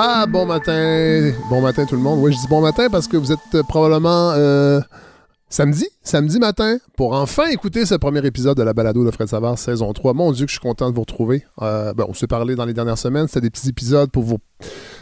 Ah, bon matin. Bon matin tout le monde. Oui, je dis bon matin parce que vous êtes euh, probablement euh, samedi, samedi matin, pour enfin écouter ce premier épisode de la balado de Fred Savard, saison 3. Mon Dieu, que je suis content de vous retrouver. Euh, ben, on s'est parlé dans les dernières semaines. C'était des petits épisodes pour vous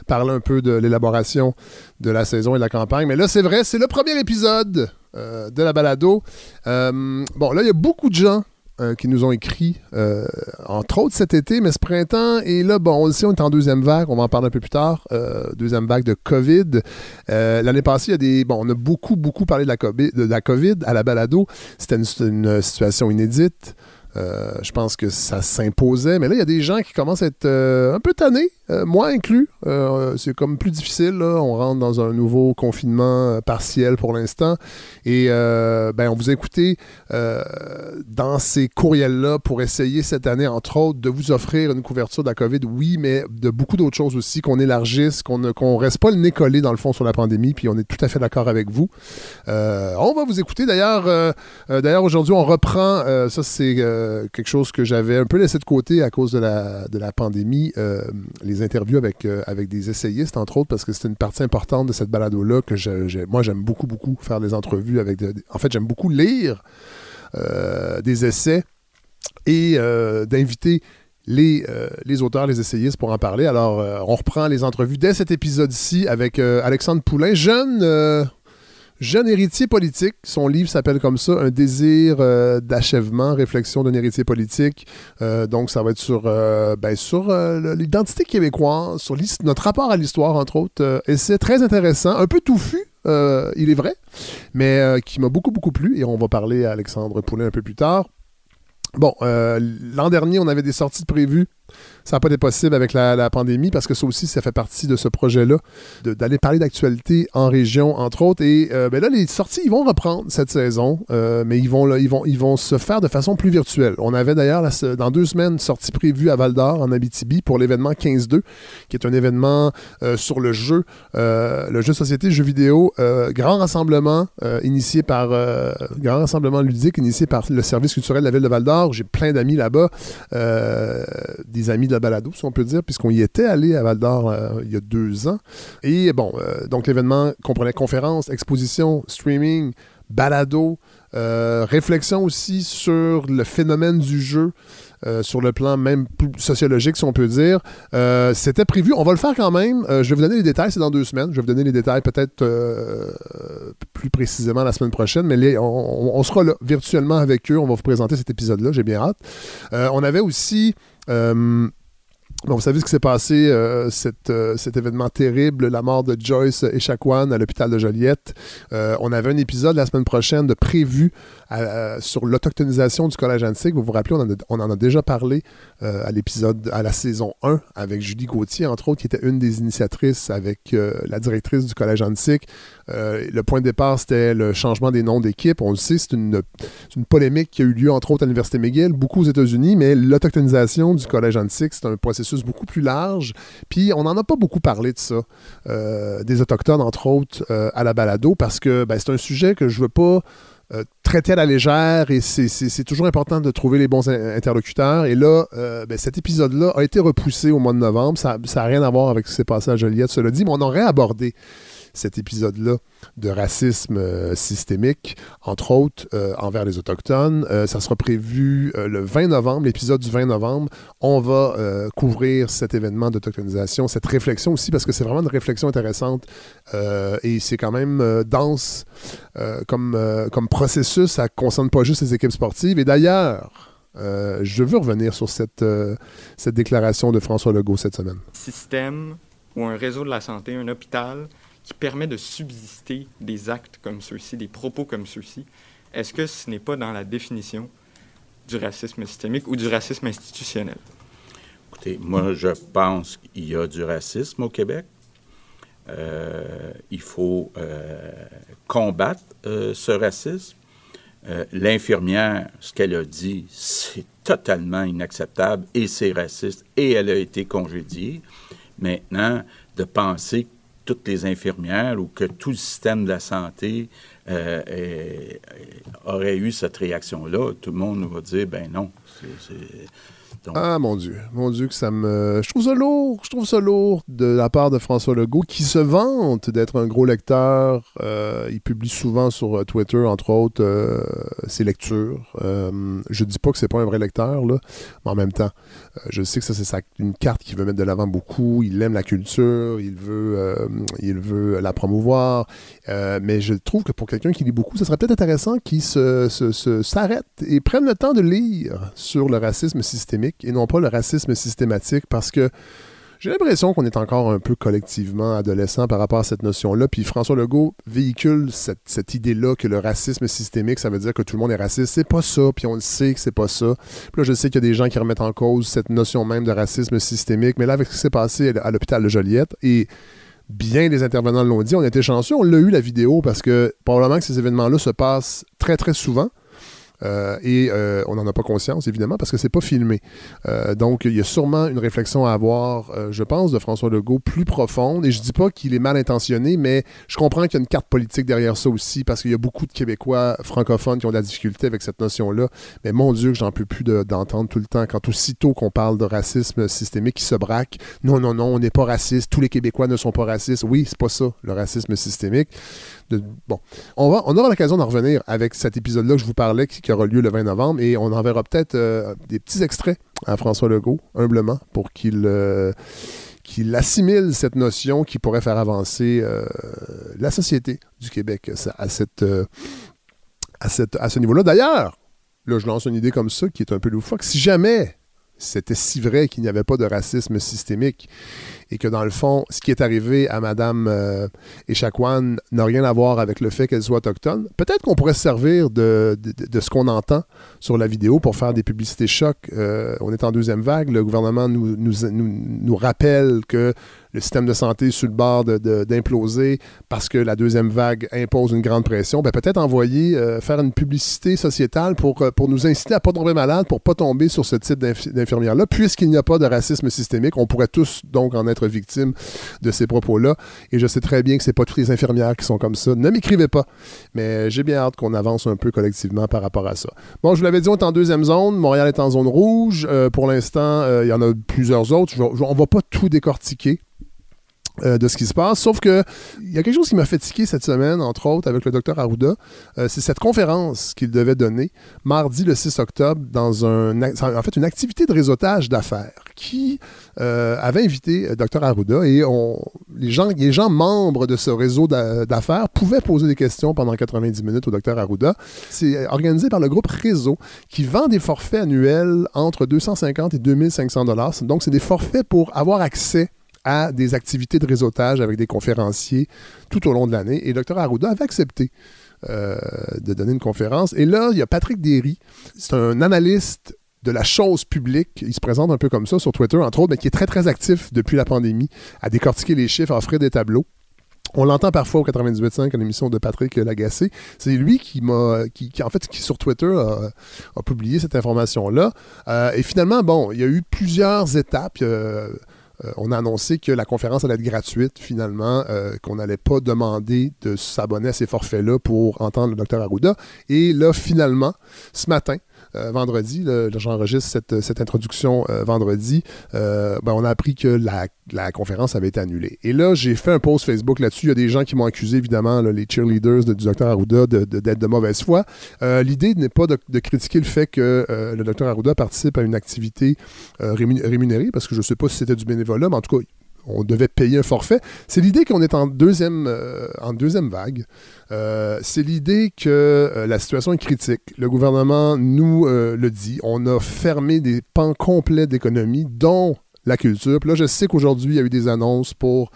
parler un peu de l'élaboration de la saison et de la campagne. Mais là, c'est vrai, c'est le premier épisode de la balado. Bon, là, il y a beaucoup de gens euh, qui nous ont écrit, euh, entre autres cet été, mais ce printemps. Et là, bon, on on est en deuxième vague. On va en parler un peu plus tard. Euh, deuxième vague de COVID. L'année passée, il y a des. Bon, on a beaucoup, beaucoup parlé de la COVID, à la balado. C'était une, une situation inédite. Je pense que ça s'imposait, mais là, il y a des gens qui commencent à être un peu tannés, euh, moi inclus. Euh, c'est comme plus difficile. Là. On rentre dans un nouveau confinement euh, partiel pour l'instant. Et ben, on vous a dans ces courriels-là pour essayer cette année, entre autres, de vous offrir une couverture de la COVID, oui, mais de beaucoup d'autres choses aussi, qu'on élargisse, qu'on ne qu'on reste pas le nez collé dans le fond sur la pandémie, puis on est tout à fait d'accord avec vous. On va vous écouter. D'ailleurs, aujourd'hui, on reprend, ça c'est quelque chose que j'avais un peu laissé de côté à cause de la, de la pandémie, interviews avec, euh, avec des essayistes, entre autres, parce que c'est une partie importante de cette balado-là que je- moi j'aime beaucoup, beaucoup faire des entrevues avec... en fait, j'aime beaucoup lire euh, des essais et euh, d'inviter les, les auteurs, les essayistes pour en parler. Alors, on reprend les entrevues dès cet épisode-ci avec Alexandre Poulain, jeune, jeune héritier politique. Son livre s'appelle comme ça, Un désir euh, d'achèvement, réflexion d'un héritier politique. Euh, donc, ça va être sur, euh, ben, l'identité québécoise, sur notre rapport à l'histoire, entre autres. Et c'est très intéressant, un peu touffu, il est vrai, mais qui m'a beaucoup, beaucoup plu. Et on va parler à Alexandre Poulain un peu plus tard. Bon, l'an dernier, on avait des sorties prévues. Ça n'a pas été possible avec la, pandémie parce que ça aussi, ça fait partie de ce projet-là, d'aller parler d'actualité en région, entre autres. Et euh, ben là, les sorties, ils vont reprendre cette saison, euh, mais ils vont, là, ils, vont, ils vont se faire de façon plus virtuelle. On avait d'ailleurs dans deux semaines une sortie prévue à Val d'Or, en Abitibi, pour l'événement 15-2, qui est un événement euh, sur le jeu, le jeu société, jeu vidéo, grand rassemblement initié par, grand rassemblement ludique initié par le service culturel de la ville de Val d'Or. J'ai plein d'amis là-bas, des amis de la balado, si on peut dire, puisqu'on y était allé à Val d'Or euh, il y a deux ans. Et bon, euh, donc l'événement comprenait conférences, expositions, streaming, balado, euh, réflexion aussi sur le phénomène du jeu. sur le plan même plus sociologique, si on peut dire. C'était prévu. On va le faire quand même. Je vais vous donner les détails. C'est dans deux semaines. Je vais vous donner les détails peut-être plus précisément la semaine prochaine. Mais on, sera là virtuellement avec eux. On va vous présenter cet épisode-là. J'ai bien hâte. On avait aussi... Bon, vous savez ce qui s'est passé, euh, cet, euh, cet événement terrible, la mort de Joyce Echaquan à l'hôpital de Joliette. Euh, on avait un épisode la semaine prochaine de prévu sur l'autochtonisation du collège antique. Vous vous rappelez, on en a, déjà parlé euh, à l'épisode, à la saison 1 avec Julie Gauthier, entre autres, qui était une des initiatrices avec euh, la directrice du collège antique. Euh, le point de départ, c'était le changement des noms d'équipe. On le sait, c'est une, polémique qui a eu lieu, entre autres, à l'Université McGill, beaucoup aux États-Unis, mais l'autochtonisation du collège antique, c'est un processus beaucoup plus large. Puis, on n'en a pas beaucoup parlé de ça, des Autochtones, entre autres, à la balado, parce que ben, c'est un sujet que je veux pas euh, traiter à la légère et c'est- toujours important de trouver les bons in- interlocuteurs. Et là, euh, ben, cet épisode-là a été repoussé au mois de novembre. Ça n'a rien à voir avec ce qui s'est à Joliette, cela dit, mais on aurait abordé cet épisode-là de racisme euh, systémique, entre autres euh, envers les Autochtones. Euh, ça sera prévu le 20 novembre, l'épisode du 20 novembre. On va couvrir cet événement d'autochtonisation, cette réflexion aussi, parce que c'est vraiment une réflexion intéressante et c'est quand même dense comme, comme processus. Ça ne concerne pas juste les équipes sportives. Et d'ailleurs, je veux revenir sur cette, cette déclaration de François Legault cette semaine. système ou un réseau de la santé, un hôpital qui permet de subsister des actes comme ceux-ci, des propos comme ceux-ci, est-ce que ce n'est pas dans la définition du racisme systémique ou du racisme institutionnel? Écoutez, moi, je pense qu'il y a du racisme au Québec. Euh, il faut euh, combattre euh, ce racisme. L'infirmière, ce qu'elle a dit, c'est totalement inacceptable et c'est raciste et elle a été congédiée. Maintenant, de penser toutes les infirmières ou que tout le système de la santé euh, aurait eu cette réaction-là, tout le monde va dire, ben non, Ah mon Dieu, mon Dieu que ça me... Je trouve ça lourd, je trouve ça lourd de la part de François Legault qui se vante d'être un gros lecteur. Euh, il publie souvent sur euh, Twitter, entre autres, ses lectures. je dis pas que c'est pas un vrai lecteur, là, mais en même temps, je sais que ça c'est une carte qu'il veut mettre de l'avant beaucoup. Il aime la culture, il veut, veut la promouvoir. mais je trouve que pour quelqu'un qui lit beaucoup, ça serait peut-être intéressant qu'il s'arrête se, et prenne le temps de lire sur le racisme systémique et non pas le racisme systématique parce que j'ai l'impression qu'on est encore un peu collectivement adolescent par rapport à cette notion-là. Puis François Legault véhicule cette, idée-là que le racisme systémique, ça veut dire que tout le monde est raciste. C'est pas ça, puis on le sait que c'est pas ça. Puis là, je sais qu'il y a des gens qui remettent en cause cette notion même de racisme systémique. Mais là, avec ce qui s'est passé à l'hôpital de Joliette, et bien des intervenants l'ont dit, on était chanceux, on l'a eu la vidéo parce que probablement que ces événements-là se passent très, très souvent. Euh, et euh, on n'en a pas conscience, évidemment, parce que c'est pas filmé. Euh, donc, il y a sûrement une réflexion à avoir, je pense, de François Legault plus profonde. Et je dis pas qu'il est mal intentionné, mais je comprends qu'il y a une carte politique derrière ça aussi, parce qu'il y a beaucoup de Québécois francophones qui ont de la difficulté avec cette notion-là. Mais mon Dieu, que j'en peux plus d'entendre tout le temps, quand aussitôt qu'on parle de racisme systémique, qui se braque. Non, non, non, on n'est pas raciste. Tous les Québécois ne sont pas racistes. Oui, c'est pas ça, le racisme systémique. Bon, on, aura l'occasion d'en revenir avec cet épisode-là que je vous parlais, qui, aura lieu le 20 novembre. Et on enverra peut-être euh, des petits extraits à François Legault, humblement, pour qu'il euh, assimile cette notion qui pourrait faire avancer euh, la société du Québec à, à ce niveau-là. D'ailleurs, là, je lance une idée comme ça qui est un peu loufoque. Si jamais c'était si vrai qu'il n'y avait pas de racisme systémique et que dans le fond, ce qui est arrivé à Mme euh, n'a rien à voir avec le fait qu'elle soit autochtone. Peut-être qu'on pourrait se servir de, ce qu'on entend sur la vidéo pour faire des publicités chocs. Euh, on est en deuxième vague. Le gouvernement nous rappelle que le système de santé sur le bord d'imploser parce que la deuxième vague impose une grande pression, ben peut-être envoyer, euh, faire une publicité sociétale pour, euh, pour nous inciter à ne pas tomber malade, pour ne pas tomber sur ce type d'infirmière-là. Puisqu'il n'y a pas de racisme systémique, on pourrait tous donc en être victimes de ces propos-là. Et je sais très bien que ce pas toutes les infirmières qui sont comme ça. Ne m'écrivez pas. Mais j'ai bien hâte qu'on avance un peu collectivement par rapport à ça. Bon, je vous l'avais dit, on est en deuxième zone. Montréal est en zone rouge. Euh, pour l'instant, il y en a plusieurs autres. on ne va pas tout décortiquer. Euh, de ce qui se passe. Sauf que il y a quelque chose qui m'a fatigué cette semaine, entre autres, avec le docteur Arruda. Euh, c'est cette conférence qu'il devait donner mardi le 6 octobre dans un, en fait, une activité de réseautage d'affaires qui euh, avait invité docteur Arruda et on, les, gens, les gens membres de ce réseau d'affaires pouvaient poser des questions pendant 90 minutes au docteur Arruda. C'est organisé par le groupe Réseau qui vend des forfaits annuels entre 250 et 2500 dollars. Donc, c'est des forfaits pour avoir accès à des activités de réseautage avec des conférenciers tout au long de l'année. Et Dr Arruda avait accepté euh, de donner une conférence. Et là, il y a Patrick Derry. C'est un analyste de la chose publique. Il se présente un peu comme ça sur Twitter, entre autres, mais qui est très, très actif depuis la pandémie, à décortiquer les chiffres, à offrir des tableaux. On l'entend parfois au 98.5 à l'émission de Patrick Lagacé. C'est lui qui m'a, qui, en fait, qui sur Twitter a, publié cette information-là. Euh, et finalement, bon, il y a eu plusieurs étapes. Euh, euh, on a annoncé que la conférence allait être gratuite finalement, euh, qu'on n'allait pas demander de s'abonner à ces forfaits-là pour entendre le docteur Arruda. Et là, finalement, ce matin, vendredi, j'enregistre cette, introduction vendredi, ben, on a appris que la, conférence avait été annulée. Et là, j'ai fait un post Facebook là-dessus. Il y a des gens qui m'ont accusé, évidemment, les cheerleaders du docteur Arruda, d'être de, mauvaise foi. L'idée n'est pas de, critiquer le fait que le docteur Arruda participe à une activité rémunérée, parce que je ne sais pas si c'était du bénévolat mais en tout cas, on devait payer un forfait. C'est l'idée qu'on est en deuxième, euh, en deuxième vague. Euh, c'est l'idée que euh, la situation est critique. Le gouvernement nous le dit. On a fermé des pans complets d'économie, dont la culture. Puis là, je sais qu'aujourd'hui, il y a eu des annonces pour,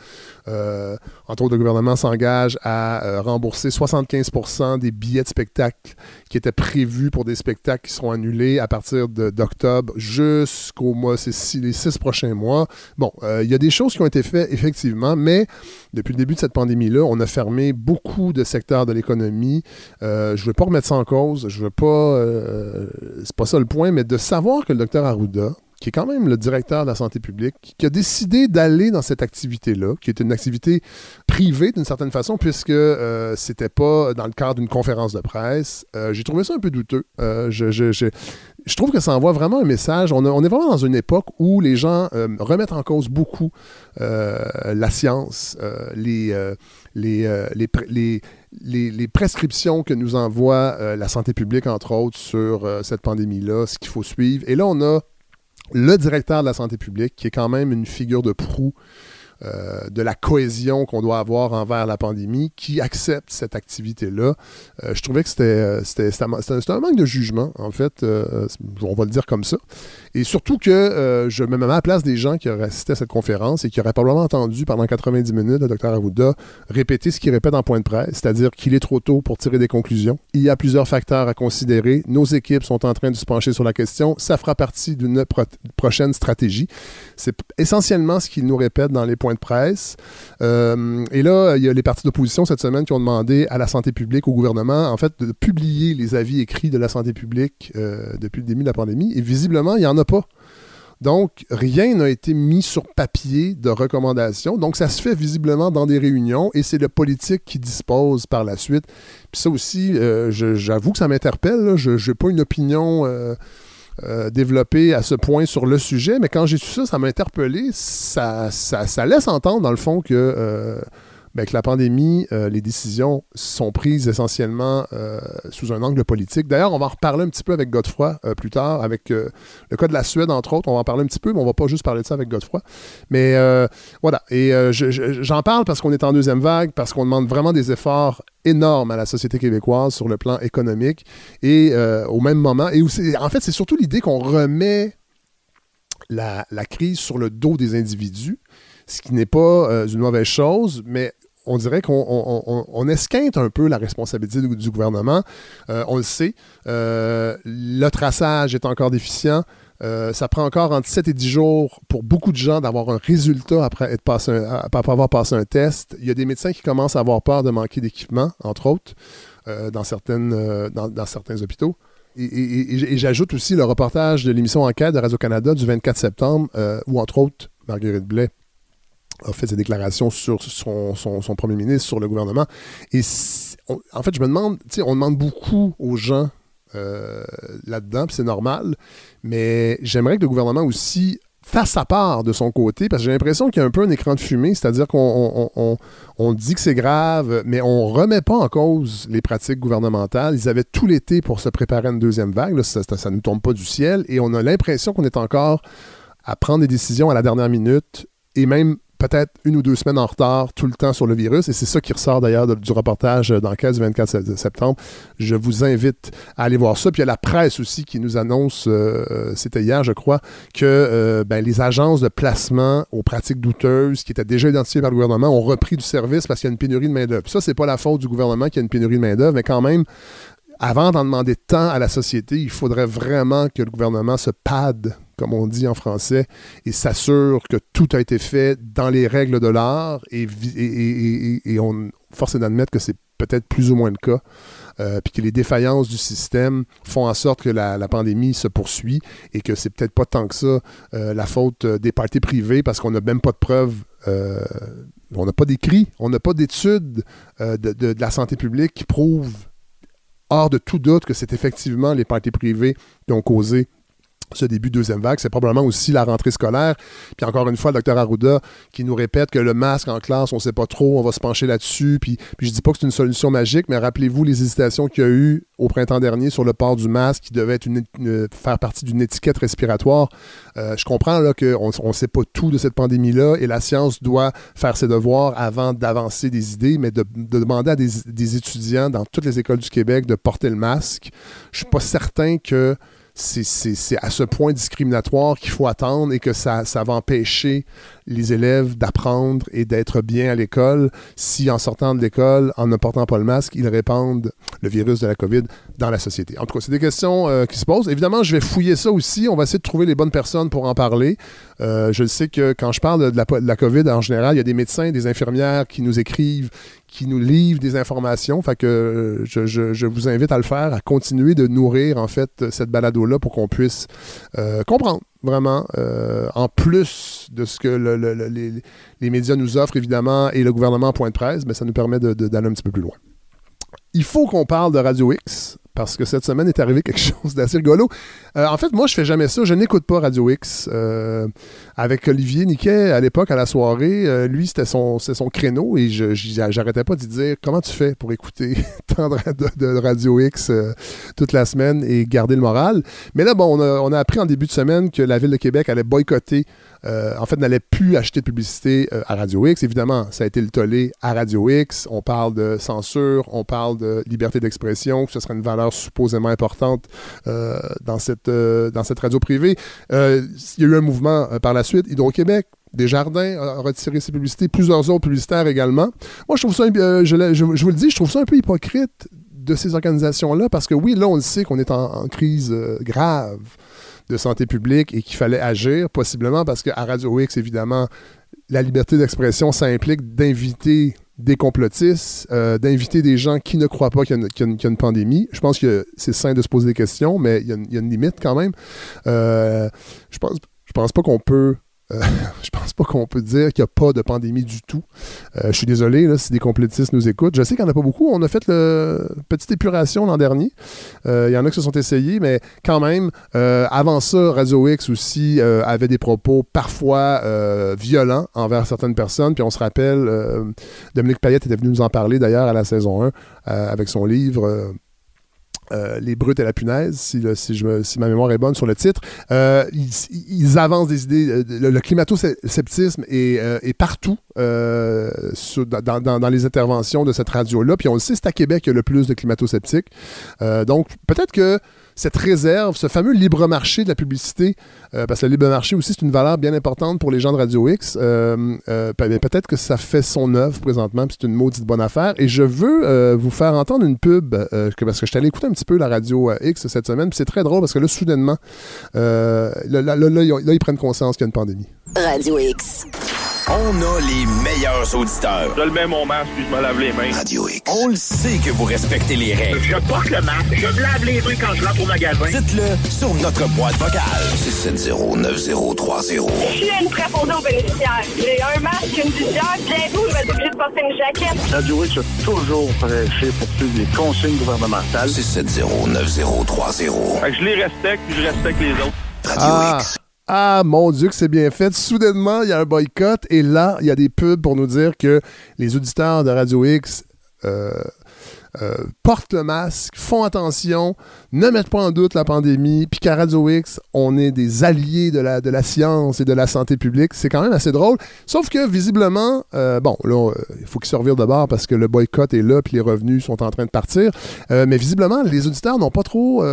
euh, entre autres, le gouvernement s'engage à euh, rembourser 75% des billets de spectacle qui étaient prévus pour des spectacles qui seront annulés à partir d'octobre jusqu'au mois, c'est les six prochains mois. Bon, euh, il y a des choses qui ont été faites, effectivement, mais depuis le début de cette pandémie-là, on a fermé beaucoup de secteurs de l'économie. je ne veux pas remettre ça en cause, je veux pas... c'est pas ça le point, mais de savoir que le docteur Arruda, qui est quand même le directeur de la santé publique, qui a décidé d'aller dans cette activité-là, qui est une activité privée d'une certaine façon, puisque euh, c'était pas dans le cadre d'une conférence de presse. Euh, j'ai trouvé ça un peu douteux. Euh, je, je, je, je, trouve que ça envoie vraiment un message. On, a, on est vraiment dans une époque où les gens euh, remettent en cause beaucoup la science, les, les, les, les les, prescriptions que nous envoie la santé publique, entre autres, sur cette pandémie-là, ce qu'il faut suivre. Et là, on a le directeur de la santé publique, qui est quand même une figure de proue euh, de la cohésion qu'on doit avoir envers la pandémie, qui accepte cette activité-là. Euh, je trouvais que c'était, euh, c'était, un manque de jugement, en fait, on va le dire comme ça. Et surtout que euh, je me mets à la place des gens qui auraient assisté à cette conférence et qui auraient probablement entendu pendant 90 minutes le docteur Arruda répéter ce qu'il répète en point de presse, c'est-à-dire qu'il est trop tôt pour tirer des conclusions. Il y a plusieurs facteurs à considérer. Nos équipes sont en train de se pencher sur la question. Ça fera partie d'une pro- prochaine stratégie. C'est essentiellement ce qu'il nous répète dans les points de presse. Euh, et là, il y a les partis d'opposition cette semaine qui ont demandé à la santé publique, au gouvernement, en fait, de publier les avis écrits de la santé publique euh, depuis le début de la pandémie. Et visiblement, il n'y en a pas. Donc, rien n'a été mis sur papier de recommandations. Donc, ça se fait visiblement dans des réunions et c'est le politique qui dispose par la suite. Puis ça aussi, euh, j'avoue que ça m'interpelle. Je n'ai pas une opinion euh, euh, développée à ce point sur le sujet, mais quand j'ai su ça, ça m'a interpellé. Ça, laisse entendre, dans le fond, que euh, ben, la pandémie, euh, les décisions sont prises essentiellement euh, sous un angle politique. D'ailleurs, on va en reparler un petit peu avec Godefroy euh, plus tard, avec le cas de la Suède, entre autres. On va en parler un petit peu, mais on va pas juste parler de ça avec Godefroy. Mais voilà. Et j'en je, parle parce qu'on est en deuxième vague, parce qu'on demande vraiment des efforts énormes à la société québécoise sur le plan économique. Et au même moment, et aussi, en fait, c'est surtout l'idée qu'on remet la, crise sur le dos des individus ce qui n'est pas une mauvaise chose, mais on dirait qu'on on, on, on esquinte un peu la responsabilité du, gouvernement. Euh, on le sait. Euh, le traçage est encore déficient. Euh, ça prend encore entre 7 et 10 jours pour beaucoup de gens d'avoir un résultat après, avoir passé un test. Il y a des médecins qui commencent à avoir peur de manquer d'équipement, entre autres, dans, certains hôpitaux. Et, j'ajoute aussi le reportage de l'émission Enquête de Radio-Canada du 24 septembre, où, entre autres, Marguerite Blais a fait ses déclarations sur son, premier ministre, sur le gouvernement. Et en fait, je me demande, on demande beaucoup aux gens euh, là-dedans, puis c'est normal, mais j'aimerais que le gouvernement aussi fasse sa part de son côté, parce que j'ai l'impression qu'il y a un peu un écran de fumée, c'est-à-dire qu'on on, on, on, dit que c'est grave, mais on remet pas en cause les pratiques gouvernementales. Ils avaient tout l'été pour se préparer à une deuxième vague, ça, ne nous tombe pas du ciel, et on a l'impression qu'on est encore à prendre des décisions à la dernière minute, et même peut-être une ou deux semaines en retard tout le temps sur le virus, et c'est ça qui ressort d'ailleurs du reportage d'enquête du 24 septembre. Je vous invite à aller voir ça. Puis il y a la presse aussi qui nous annonce, euh, c'était hier je crois, que euh, ben, les agences de placement aux pratiques douteuses qui étaient déjà identifiées par le gouvernement ont repris du service parce qu'il y a une pénurie de main-d'œuvre. Ça, c'est pas la faute du gouvernement qu'il y a une pénurie de main-d'œuvre, mais quand même, avant d'en demander tant à la société, il faudrait vraiment que le gouvernement se pade comme on dit en français, et s'assure que tout a été fait dans les règles de l'art, et, on force d'admettre que c'est peut-être plus ou moins le cas, euh, puis que les défaillances du système font en sorte que la, pandémie se poursuit, et que c'est peut-être pas tant que ça euh, la faute des parties privées, parce qu'on n'a même pas de preuves. Euh, on n'a pas d'écrit, on n'a pas d'études de, de, de la santé publique qui prouvent hors de tout doute que c'est effectivement les parties privées qui ont causé ce début de deuxième vague, c'est probablement aussi la rentrée scolaire. Puis encore une fois, le docteur Arruda qui nous répète que le masque en classe, on ne sait pas trop, on va se pencher là-dessus. Puis, puis je dis pas que c'est une solution magique, mais rappelez-vous les hésitations qu'il y a eu au printemps dernier sur le port du masque qui devait être une, faire partie d'une étiquette respiratoire. Euh, je comprends qu'on ne sait pas tout de cette pandémie-là et la science doit faire ses devoirs avant d'avancer des idées, mais de, de demander à des, des, étudiants dans toutes les écoles du Québec de porter le masque, je suis pas certain que c'est à ce point discriminatoire qu'il faut attendre et que ça, ça va empêcher les élèves d'apprendre et d'être bien à l'école si en sortant de l'école, en ne portant pas le masque, ils répandent le virus de la COVID dans la société. En tout cas, c'est des questions euh, qui se posent. Évidemment, je vais fouiller ça aussi. On va essayer de trouver les bonnes personnes pour en parler. Euh, je sais que quand je parle de la, COVID en général, il y a des médecins, des infirmières qui nous écrivent qui nous livrent des informations. Que je, vous invite à le faire, à continuer de nourrir en fait cette balado-là pour qu'on puisse euh, comprendre vraiment, euh, en plus de ce que le- le- le- les, les médias nous offrent, évidemment, et le gouvernement en point de presse, mais ça nous permet d'aller un petit peu plus loin. Il faut qu'on parle de Radio X, parce que cette semaine est arrivé quelque chose d'assez rigolo. Euh, en fait, moi, je fais jamais ça. Je n'écoute pas Radio X. Euh, avec Olivier Niquet, à l'époque, à la soirée, euh, lui, c'était son, son créneau et j'arrêtais pas de dire comment tu fais pour écouter tant de, ra- de- de Radio X euh, toute la semaine et garder le moral. Mais là, bon, on a, on a appris en début de semaine que la Ville de Québec allait boycotter, euh, en fait, n'allait plus acheter de publicité à Radio X. Évidemment, ça a été le tollé à Radio X. On parle de censure, on parle de liberté d'expression, que ce serait une valeur supposément importante dans, cette, dans cette radio privée. Il y a eu un mouvement par la suite. Hydro-Québec, Desjardins a retiré ses publicités, plusieurs autres publicitaires également. Moi, je trouve ça, euh, je, vous le dis, je trouve ça un peu hypocrite de ces organisations-là parce que oui, là, on le sait qu'on est en, crise euh, grave de santé publique et qu'il fallait agir, possiblement parce qu'à Radio X, évidemment, la liberté d'expression, ça implique d'inviter des complotistes, euh, d'inviter des gens qui ne croient pas qu'il y, a une- pandémie. Je pense que c'est sain de se poser des questions, mais il y a une, limite quand même. Je pense, je pense pas qu'on peut. euh, je pense pas qu'on peut dire qu'il n'y a pas de pandémie du tout. Euh, je suis désolé si des complétistes nous écoutent. Je sais qu'il n'y en a pas beaucoup. On a fait le petite épuration l'an dernier. Euh, Il y en a qui se sont essayés, mais quand même, avant ça, Radio X aussi avait des propos parfois violents envers certaines personnes. Puis on se rappelle, Dominique Payette était venu nous en parler d'ailleurs à la saison 1 euh, avec son livre. Euh, les brutes et la punaise, si, si, je me- si ma mémoire est bonne sur le titre, euh, ils, avancent des idées. euh, Le, climato-sceptisme est, est partout dans, dans- dans les interventions de cette radio-là. Puis on le sait, c'est à Québec qu'il y a le plus de climato-sceptiques. Donc peut-être que cette réserve, ce fameux libre marché de la publicité, euh, parce que le libre marché aussi, c'est une valeur bien importante pour les gens de Radio X. euh, euh, pe- peut-être que ça fait son œuvre présentement, puis c'est une maudite bonne affaire. Et je veux vous faire entendre une pub, parce que je allé écouter un petit peu la Radio X cette semaine, puis c'est très drôle parce que là, soudainement, là, ils prennent conscience qu'il y a une pandémie. Radio X. On a les meilleurs auditeurs. Je le mets mon masque puis je me lave les mains. Radio X. On le sait que vous respectez les règles. Je porte le masque, je me lave les mains quand je rentre au magasin. Dites-le sur notre boîte vocale. 670-9030. Je suis une préposée aux bénéficiaires. J'ai un masque, une visière, bientôt je vais être obligée de porter une jaquette. Radio X a toujours prêché pour suivre les consignes gouvernementales. 670-9030. Fait que je les respecte puis je respecte les autres. Radio Ah, X. ah, mon Dieu, que c'est bien fait. Soudainement, il y a un boycott et là, il y a des pubs pour nous dire que les auditeurs de Radio X euh, euh, portent le masque, font attention, ne mettent pas en doute la pandémie, puis qu'à X, on est des alliés de la, de la science et de la santé publique. C'est quand même assez drôle. Sauf que, visiblement, euh, bon, là, euh, il faut qu'ils se revirent de parce que le boycott est là, puis les revenus sont en train de partir. Mais visiblement, les auditeurs n'ont pas trop,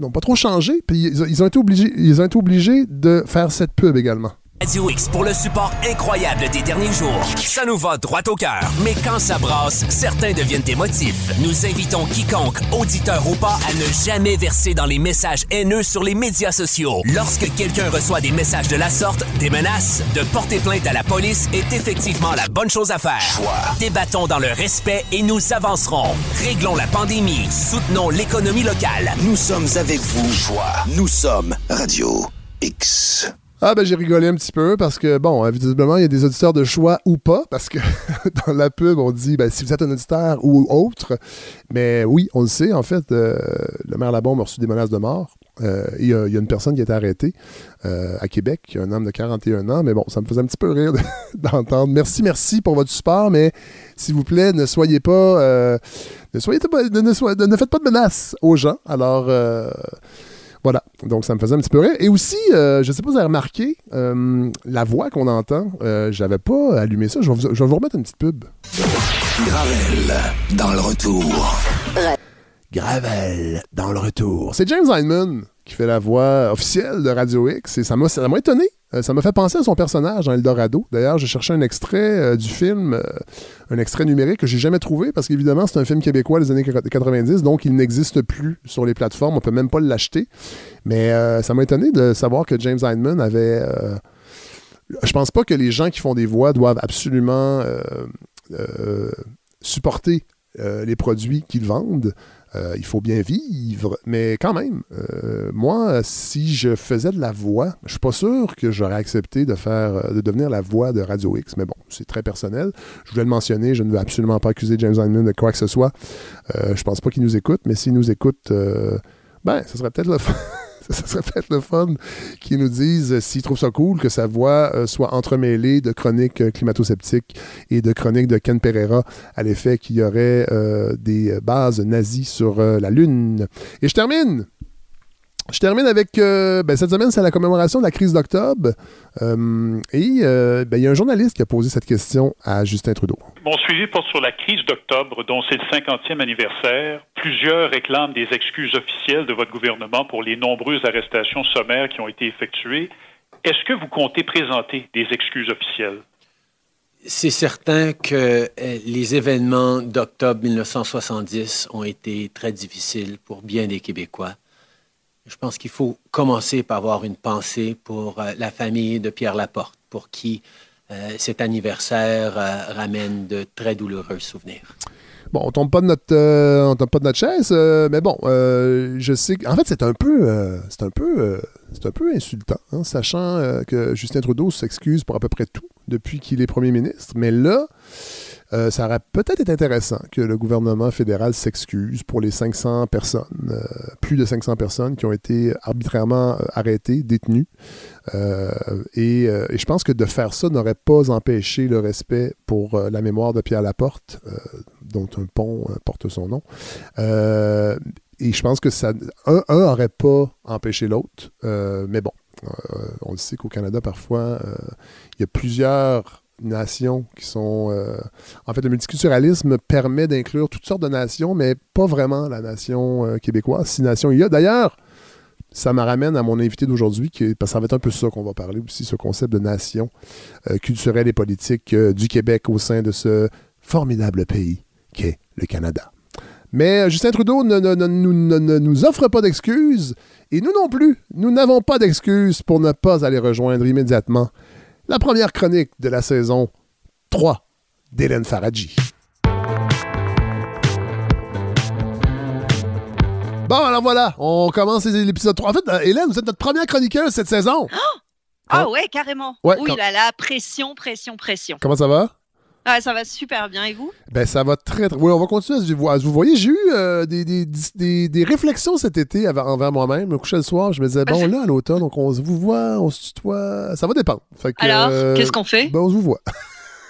n'ont pas trop changé, puis ils, ils ont été obligés, ils ont été obligés de faire cette pub également. Radio X pour le support incroyable des derniers jours. Ça nous va droit au cœur. Mais quand ça brasse, certains deviennent émotifs. Nous invitons quiconque, auditeur ou pas, à ne jamais verser dans les messages haineux sur les médias sociaux. Lorsque quelqu'un reçoit des messages de la sorte, des menaces, de porter plainte à la police est effectivement la bonne chose à faire. Débattons dans le respect et nous avancerons. Réglons la pandémie. Soutenons l'économie locale. Nous sommes avec vous. Choix. Nous sommes Radio X. Ah ben j'ai rigolé un petit peu parce que bon, euh, visiblement il y a des auditeurs de choix ou pas parce que dans la pub on dit ben, si vous êtes un auditeur ou autre, mais oui on le sait en fait euh, le maire Labombe a reçu des menaces de mort. Euh, Il y, a une personne qui a été arrêtée à Québec, un homme de 41 ans, mais bon, ça me faisait un petit peu rire de- d'entendre. Merci, merci pour votre support, mais s'il vous plaît, ne soyez pas, ne soyez pas, ne, ne faites pas de menaces aux gens. Alors, voilà, donc ça me faisait un petit peu rire. Et aussi, euh, je ne sais pas si vous avez remarqué, euh, la voix qu'on entend, euh, j'avais pas allumé ça. Je vais, vous, je vais vous remettre une petite pub. Gravel dans le retour. Gravel dans le retour. C'est James Hyndman qui fait la voix officielle de Radio X et ça m'a, étonné. Euh, ça m'a fait penser à son personnage dans Eldorado. D'ailleurs, j'ai cherché un extrait euh, du film, euh, un extrait numérique que j'ai jamais trouvé parce qu'évidemment, c'est un film québécois des années 90, donc il n'existe plus sur les plateformes. On peut même pas l'acheter. Mais ça m'a étonné de savoir que James Hyndman avait. je pense pas que les gens qui font des voix doivent absolument supporter les produits qu'ils vendent. Euh, il faut bien vivre, mais quand même, euh, moi, si je faisais de la voix, je suis pas sûr que j'aurais accepté euh, de devenir la voix de Radio X. Mais bon, c'est très personnel. Je voulais le mentionner. Je ne veux absolument pas accuser James Hyman de quoi que ce soit. Je pense pas qu'il nous écoute, mais s'il nous écoute, ben, ce serait peut-être le. ça serait peut-être le fun qu'ils nous disent euh, s'ils trouvent ça cool que sa voix euh, soit entremêlée de chroniques euh, climato-sceptiques et de chroniques de Ken Pereira à l'effet qu'il y aurait des bases nazies sur la Lune. Et je termine. Je termine avec. euh, ben, cette semaine, c'est la commémoration de la crise d'octobre. Euh, et euh, ben, il y a un journaliste qui a posé cette question à Justin Trudeau. Mon suivi porte sur la crise d'octobre, dont c'est le 50e anniversaire. Plusieurs réclament des excuses officielles de votre gouvernement pour les nombreuses arrestations sommaires qui ont été effectuées. Est-ce que vous comptez présenter des excuses officielles? C'est certain que les événements d'octobre 1970 ont été très difficiles pour bien des Québécois. Je pense qu'il faut commencer par avoir une pensée pour euh, la famille de Pierre Laporte, pour qui euh, cet anniversaire euh, ramène de très douloureux souvenirs. Bon, on tombe pas de notre, on tombe pas de notre chaise, mais bon, je sais. En fait, c'est un peu, c'est un peu, c'est un peu insultant, hein, sachant que Justin Trudeau s'excuse pour à peu près tout depuis qu'il est premier ministre. Mais là, euh, ça aurait peut-être été intéressant que le gouvernement fédéral s'excuse pour les 500 personnes, euh, plus de 500 personnes qui ont été arbitrairement euh, arrêtées, détenues. Et, je pense que de faire ça n'aurait pas empêché le respect pour la mémoire de Pierre Laporte, dont un pont porte son nom. Et je pense que ça, un, un aurait pas empêché l'autre. Mais bon, on le sait qu'au Canada, parfois, il y a plusieurs nations qui sont... euh, en fait, le multiculturalisme permet d'inclure toutes sortes de nations, mais pas vraiment la nation euh, québécoise. Six nations il y a. D'ailleurs, ça me ramène à mon invité d'aujourd'hui, parce que ça va être un peu ça qu'on va parler aussi, ce concept de nation euh, culturelle et politique du Québec au sein de ce formidable pays qu'est le Canada. Mais Justin Trudeau ne nous offre pas d'excuses, et nous non plus, nous n'avons pas d'excuses pour ne pas aller rejoindre immédiatement la première chronique de la saison 3 d'Hélène Faradji. Bon, alors voilà, on commence l'épisode 3. En fait, euh, Hélène, vous êtes notre première chroniqueuse cette saison. Ah Quand- ouais, carrément. Ouais, oui, quand- là, là, pression, pression, pression. Comment ça va? Ah, ça va super bien. Et vous? Ben, ça va très, très... Oui, on va continuer à se voir. Vous voyez, j'ai eu euh, des, des, des- des réflexions cet été envers moi-même. Je me couchais le soir, je me disais, bon, là, à l'automne, donc on se vous voit, on se tutoie. Ça va dépendre. Fait que, Alors, euh, qu'est-ce qu'on fait? Ben, on se vous voit.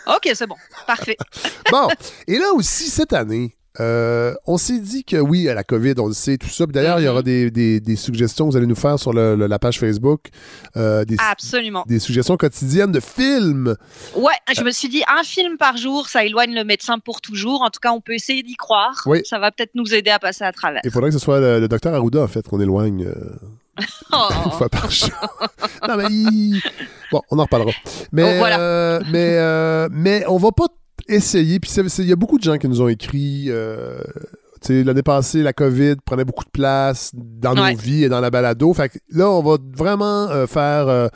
Ok, c'est bon. Parfait. bon, et là aussi, cette année, euh, on s'est dit que oui, à la COVID, on le sait, tout ça. D'ailleurs, il y aura des, des- des suggestions que vous allez nous faire sur le- le- la page Facebook. euh, des, Absolument. des suggestions quotidiennes de films. Ouais, je me suis dit, un film par jour, ça éloigne le médecin pour toujours. En tout cas, on peut essayer d'y croire. Oui. Ça va peut-être nous aider à passer à travers. Il faudrait que ce soit le, le docteur Arruda, en fait, qu'on éloigne. euh, Oh. une fois par jour. non, mais Bon, on en reparlera. Mais, Oh, voilà. euh, mais, euh, mais on va pas essayer. Puis il y a beaucoup de gens qui nous ont écrit. euh, L'année passée, la COVID prenait beaucoup de place dans nos vies et dans la balado. Fait que là, on va vraiment euh, faire, euh,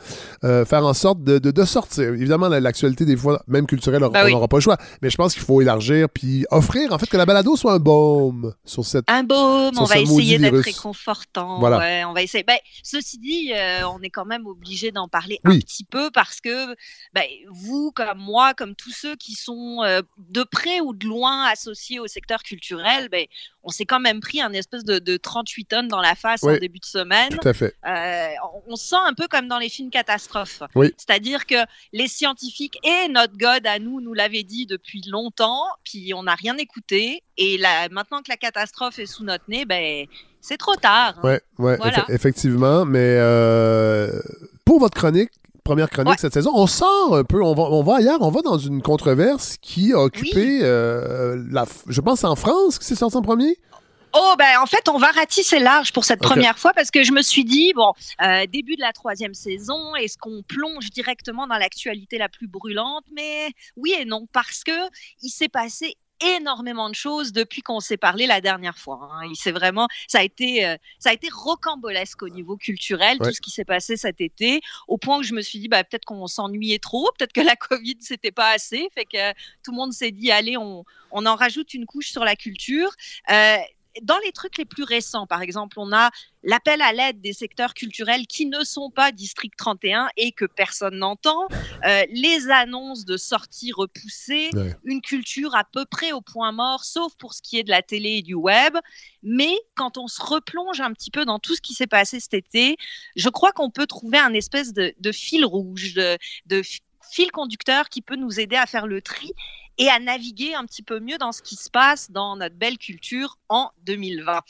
euh, faire en sorte de, de- de sortir. Évidemment, la- l'actualité, des fois, même culturelle, on Ben oui. n'aura pas le choix. Mais je pense qu'il faut élargir puis offrir, en fait, que la balado soit un baume sur cette. Un baume, on va essayer d'être réconfortant. Voilà. Ouais, on va essayer. Ben, ceci dit, on est quand même obligé d'en parler Oui. un petit peu parce que ben, vous, comme moi, comme tous ceux qui sont de près ou de loin associés au secteur culturel, ben, on s'est quand même pris un espèce de, de 38 tonnes dans la face Oui. en début de semaine. Tout à fait. Euh, on- on se sent un peu comme dans les films catastrophes. Oui. C'est-à-dire que les scientifiques et notre God à nous nous l'avaient dit depuis longtemps, puis on n'a rien écouté. Et là, maintenant que la catastrophe est sous notre nez, ben, c'est trop tard. hein. Ouais, ouais, Voilà. effectivement. Mais euh, pour votre chronique, première chronique Ouais. cette saison, on sort un peu, on va, on va ailleurs, on va dans une controverse qui a occupé, euh, la, je pense, en France, qui s'est sorti en premier? Oh, ben en fait, on va ratisser large pour cette première fois parce que je me suis dit, bon, euh, début de la troisième saison, est-ce qu'on plonge directement dans l'actualité la plus brûlante? Mais oui et non, parce que il s'est passé énormément de choses depuis qu'on s'est parlé la dernière fois. hein. Il s'est vraiment, ça a été, euh, ça a été rocambolesque au niveau culturel Ouais. tout ce qui s'est passé cet été, au point que je me suis dit, bah, peut-être qu'on s'ennuyait trop, peut-être que la Covid c'était pas assez, fait que tout le monde s'est dit, allez, on, on en rajoute une couche sur la culture. Euh, dans les trucs les plus récents, par exemple, on a l'appel à l'aide des secteurs culturels qui ne sont pas District 31 et que personne n'entend, euh, les annonces de sorties repoussées, Ouais. une culture à peu près au point mort, sauf pour ce qui est de la télé et du web. Mais quand on se replonge un petit peu dans tout ce qui s'est passé cet été, je crois qu'on peut trouver un espèce de, de fil rouge, de, fil conducteur qui peut nous aider à faire le tri et à naviguer un petit peu mieux dans ce qui se passe dans notre belle culture en 2020.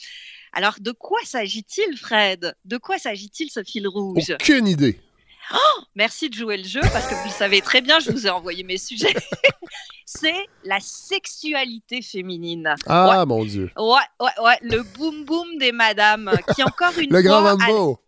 Alors, de quoi s'agit-il, Fred? De quoi s'agit-il, ce fil rouge? Aucune idée. Merci de jouer le jeu parce que vous le savez très bien, je vous ai envoyé mes sujets. C'est la sexualité féminine. Ah, mon Dieu. Ouais, ouais, ouais, le boom boom des madames qui encore une Le grand fois a- mambo.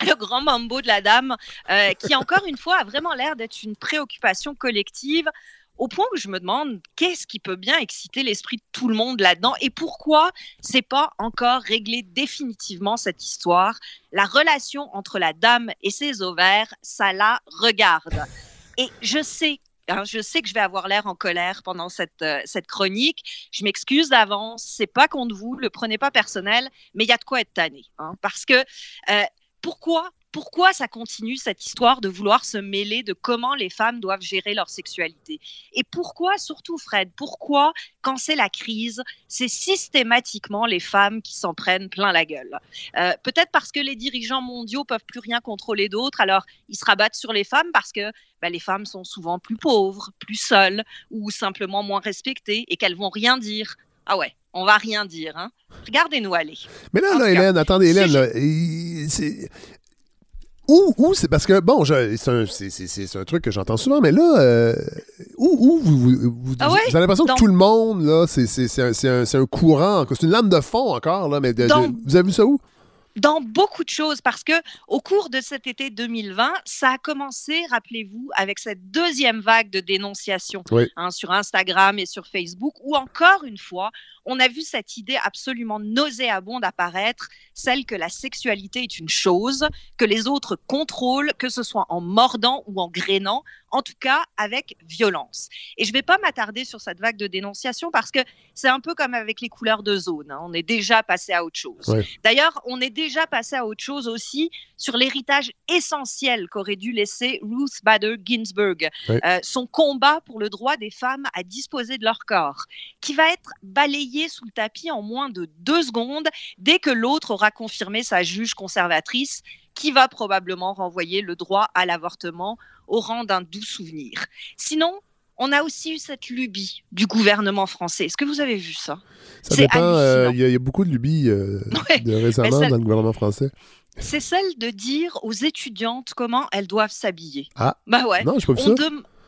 le grand mambo de la dame, euh, qui encore une fois a vraiment l'air d'être une préoccupation collective, au point où je me demande qu'est-ce qui peut bien exciter l'esprit de tout le monde là-dedans et pourquoi c'est pas encore réglé définitivement cette histoire? La relation entre la dame et ses ovaires, ça la regarde. Et je sais. hein, je sais que je vais avoir l'air en colère pendant cette, euh, cette chronique. Je m'excuse d'avance. C'est pas contre vous. Le prenez pas personnel. Mais il y a de quoi être tanné. hein, parce que euh, pourquoi pourquoi ça continue cette histoire de vouloir se mêler de comment les femmes doivent gérer leur sexualité? Et pourquoi, surtout Fred, pourquoi, quand c'est la crise, c'est systématiquement les femmes qui s'en prennent plein la gueule? Euh, Peut-être parce que les dirigeants mondiaux peuvent plus rien contrôler d'autre, alors ils se rabattent sur les femmes parce que bah, les femmes sont souvent plus pauvres, plus seules ou simplement moins respectées et qu'elles vont rien dire. Ah ouais, on va rien dire. Hein. Regardez-nous aller. Mais là, là, Hélène, attendez, Hélène, là, il- Où, où, c'est parce que, bon, je- c'est un, c'est- c'est- c'est- c'est un truc que j'entends souvent, mais là, euh, où, où vous, vous, vous- Ah vous avez l'impression que tout le monde, là, c'est c'est- c'est un, c'est un- courant, c'est une lame de fond encore, là, mais de- vous avez vu ça où? Dans beaucoup de choses parce que au cours de cet été 2020, ça a commencé, rappelez-vous, avec cette deuxième vague de dénonciation Oui. hein, sur Instagram et sur Facebook, où encore une fois, on a vu cette idée absolument nauséabonde apparaître, celle que la sexualité est une chose, que les autres contrôlent, que ce soit en mordant ou en grainant, en tout cas avec violence. Et je ne vais pas m'attarder sur cette vague de dénonciation parce que c'est un peu comme avec les couleurs de zone, hein, on est déjà passé à autre chose. Ouais. D'ailleurs, on est déjà passé à autre chose aussi sur l'héritage essentiel qu'aurait dû laisser Ruth Bader Ginsburg, Ouais. Euh, son combat pour le droit des femmes à disposer de leur corps, qui va être balayé sous le tapis en moins de deux secondes dès que l'autre aura confirmé sa juge conservatrice, qui va probablement renvoyer le droit à l'avortement au rang d'un doux souvenir. Sinon, on a aussi eu cette lubie du gouvernement français. Est-ce que vous avez vu ça? Ça C'est euh, il y, a- il y a beaucoup de lubies euh, Ouais, de récemment ça- dans le gouvernement français. c'est celle de dire aux étudiantes comment elles doivent s'habiller. Ah. Bah ouais. Non,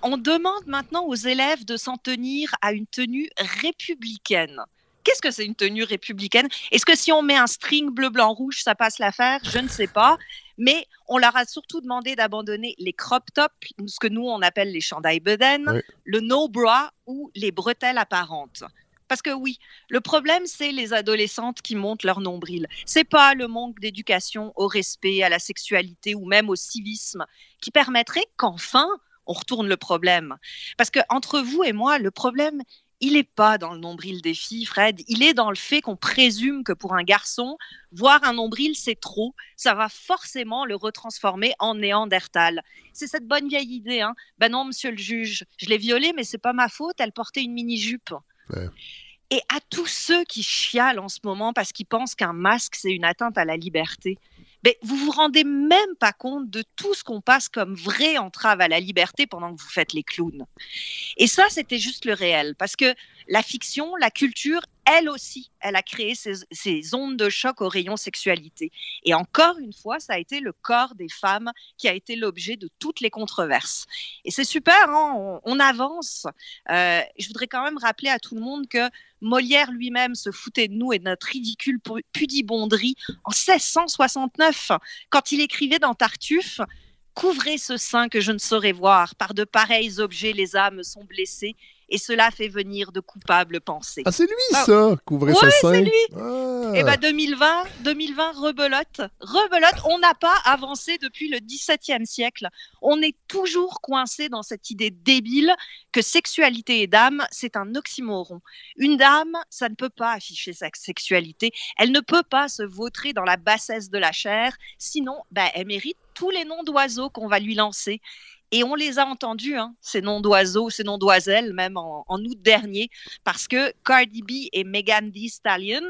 on demande maintenant aux élèves de s'en tenir à une tenue républicaine. Qu'est-ce que c'est une tenue républicaine? Est-ce que si on met un string bleu, blanc, rouge, ça passe l'affaire? Je ne sais pas. Mais on leur a surtout demandé d'abandonner les crop tops, ce que nous on appelle les chandails bedaines, Oui. le no bra ou les bretelles apparentes. Parce que oui, le problème, c'est les adolescentes qui montent leur nombril. C'est pas le manque d'éducation au respect, à la sexualité ou même au civisme qui permettrait qu'enfin on retourne le problème. Parce que entre vous et moi, le problème, il n'est pas dans le nombril des filles, Fred. Il est dans le fait qu'on présume que pour un garçon, voir un nombril, c'est trop. Ça va forcément le retransformer en néandertal. C'est cette bonne vieille idée. Hein. Ben non, monsieur le juge, je l'ai violée, mais c'est pas ma faute. Elle portait une mini-jupe. Ouais. Et à tous ceux qui chialent en ce moment parce qu'ils pensent qu'un masque, c'est une atteinte à la liberté, ben, vous vous rendez même pas compte de tout ce qu'on passe comme vraie entrave à la liberté pendant que vous faites les clowns. Et ça, c'était juste le réel, parce que la fiction, la culture, elle aussi, elle a créé ces, ondes de choc au rayon sexualité. Et encore une fois, ça a été le corps des femmes qui a été l'objet de toutes les controverses. Et c'est super, hein, on, avance. Euh, je voudrais quand même rappeler à tout le monde que Molière lui-même se foutait de nous et de notre ridicule pu- pudibonderie en 1669, quand il écrivait dans Tartuffe Couvrez ce sein que je ne saurais voir, par de pareils objets les âmes sont blessées, et cela fait venir de coupables pensées. Ah, c'est lui, Ah, ça, couvrez Ouais, c'est lui. Ah. Eh ben 2020, 2020 rebelote. Rebelote, on n'a pas avancé depuis le XVIIe siècle. On est toujours coincé dans cette idée débile que sexualité et dame, c'est un oxymoron. Une dame, ça ne peut pas afficher sa sexualité. Elle ne peut pas se vautrer dans la bassesse de la chair. Sinon, ben, elle mérite tous les noms d'oiseaux qu'on va lui lancer. Et on les a entendus, hein, ces noms d'oiseaux, ces noms d'oiselles, même en, août dernier, parce que Cardi B et Megan Thee Stallion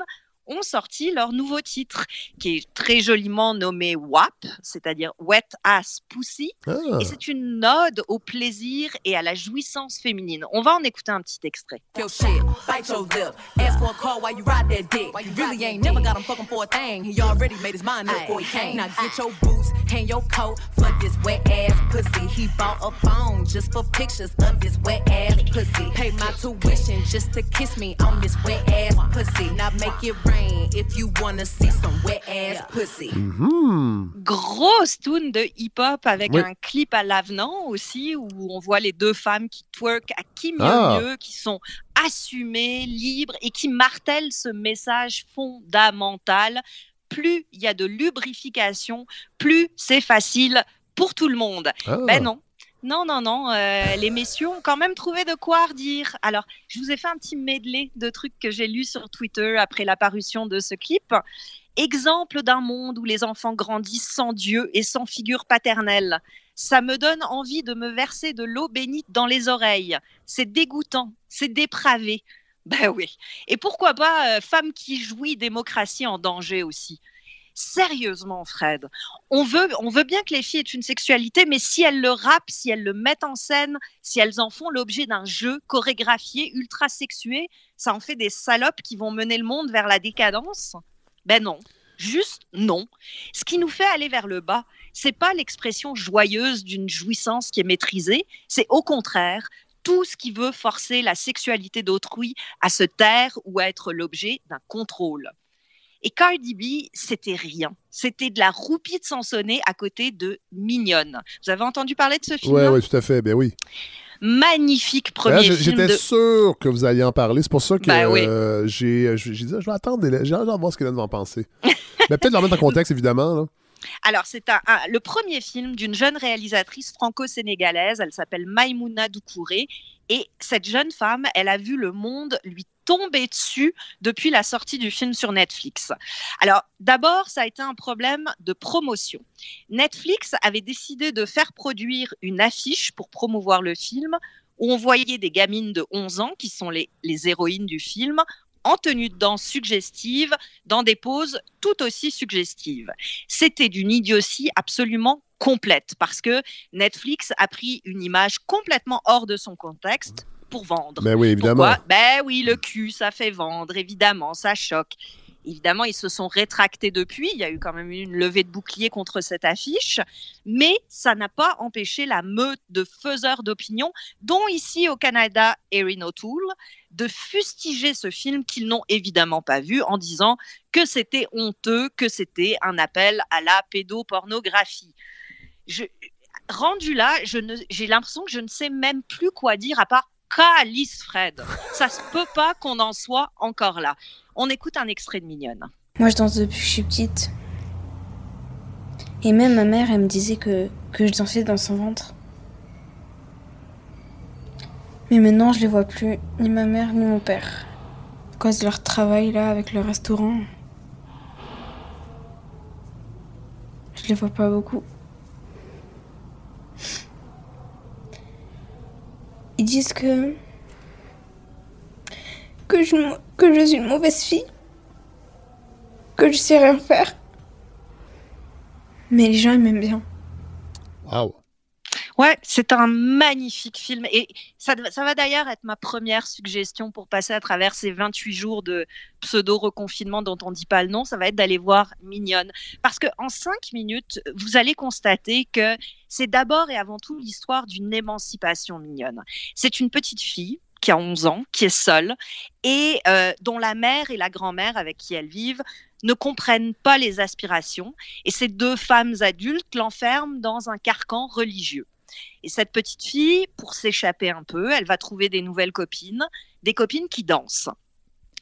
ont sorti leur nouveau titre, qui est très joliment nommé WAP, c'est-à-dire Wet Ass Pussy. Ah. Et c'est une ode au plaisir et à la jouissance féminine. On va en écouter un petit extrait. Yo, shit, bite your lip. Ask for a call while you ride that dick. You really ain't never got him fucking for a thing. He already made his mind up before he came. Now get your boots, hang your coat for this wet ass pussy. He bought a phone just for pictures of this wet ass pussy. Pay my tuition just to kiss me on this wet ass pussy. Now make it rain if you wanna see some wet ass pussy. Mhm. Grosse tune de hip-hop avec Oui. un clip à l'avenant aussi, où on voit les deux femmes qui twerk à qui mieux Ah. mieux, qui sont assumées, libres et qui martèlent ce message fondamental. Plus il y a de lubrification, plus c'est facile pour tout le monde. Ah. Ben non. Non, non, non, euh, les messieurs ont quand même trouvé de quoi redire. Alors, je vous ai fait un petit medley de trucs que j'ai lus sur Twitter après l'apparition de ce clip. Exemple d'un monde où les enfants grandissent sans Dieu et sans figure paternelle. Ça me donne envie de me verser de l'eau bénite dans les oreilles. C'est dégoûtant, c'est dépravé. Ben oui. Et pourquoi pas euh, femme qui jouit, démocratie en danger aussi. Sérieusement, Fred, on veut, on veut bien que les filles aient une sexualité, mais si elles le rappent, si elles le mettent en scène, si elles en font l'objet d'un jeu chorégraphié, ultra sexué, ça en fait des salopes qui vont mener le monde vers la décadence? Ben non, juste non. Ce qui nous fait aller vers le bas, c'est pas l'expression joyeuse d'une jouissance qui est maîtrisée, c'est au contraire tout ce qui veut forcer la sexualité d'autrui à se taire ou à être l'objet d'un contrôle. Et Cardi B, c'était rien. C'était de la roupie de Sansonnet à côté de Mignonne. Vous avez entendu parler de ce film Ouais, ouais, tout à fait. Ben oui. Magnifique premier film J'étais de... sûr que vous alliez en parler. C'est pour ça que Ben oui. euh, j'ai j'ai dit, je vais attendre, j'ai hâte de voir ce qu'Hélène va en penser. Mais peut-être le remettre en contexte, évidemment. là. Alors, c'est un, un- le premier film d'une jeune réalisatrice franco-sénégalaise. Elle s'appelle Maïmouna Doucouré. Et cette jeune femme, elle a vu le monde lui tomber dessus depuis la sortie du film sur Netflix. Alors, d'abord, ça a été un problème de promotion. Netflix avait décidé de faire produire une affiche pour promouvoir le film où on voyait des gamines de 11 ans, qui sont les, les héroïnes du film, en tenue de danse suggestive, dans des poses tout aussi suggestives. C'était d'une idiotie absolument complète, parce que Netflix a pris une image complètement hors de son contexte pour vendre. Ben oui, évidemment. Pourquoi Ben oui, le cul, ça fait vendre, évidemment, ça choque. Évidemment, ils se sont rétractés depuis. Il y a eu quand même une levée de bouclier contre cette affiche. Mais ça n'a pas empêché la meute de faiseurs d'opinion, dont ici au Canada, Erin O'Toole, de fustiger ce film qu'ils n'ont évidemment pas vu en disant que c'était honteux, que c'était un appel à la pédopornographie. Je, rendu là, j'ai l'impression que je ne sais même plus quoi dire à part Calice Fred. Ça se peut pas qu'on en soit encore là. On écoute un extrait de Mignonne. Moi, je danse depuis que je suis petite. Et même ma mère, elle me disait que, que je dansais dans son ventre. Mais maintenant, je les vois plus, ni ma mère, ni mon père. À cause de leur travail là avec le restaurant. Je les vois pas beaucoup. Ils disent que. je, je suis une mauvaise fille. Que je sais rien faire. Mais les gens, ils m'aiment bien. Waouh. Ouais, c'est un magnifique film. Et ça, va d'ailleurs être ma première suggestion pour passer à travers ces 28 jours de pseudo-reconfinement dont on ne dit pas le nom. Ça va être d'aller voir Mignonne. Parce qu'en 5 minutes, vous allez constater que c'est d'abord et avant tout l'histoire d'une émancipation mignonne. C'est une petite fille qui a 11 ans, qui est seule, et euh, dont la mère et la grand-mère avec qui elle vivent ne comprennent pas les aspirations. Et ces deux femmes adultes l'enferment dans un carcan religieux. Et cette petite fille, pour s'échapper un peu, elle va trouver des nouvelles copines, des copines qui dansent.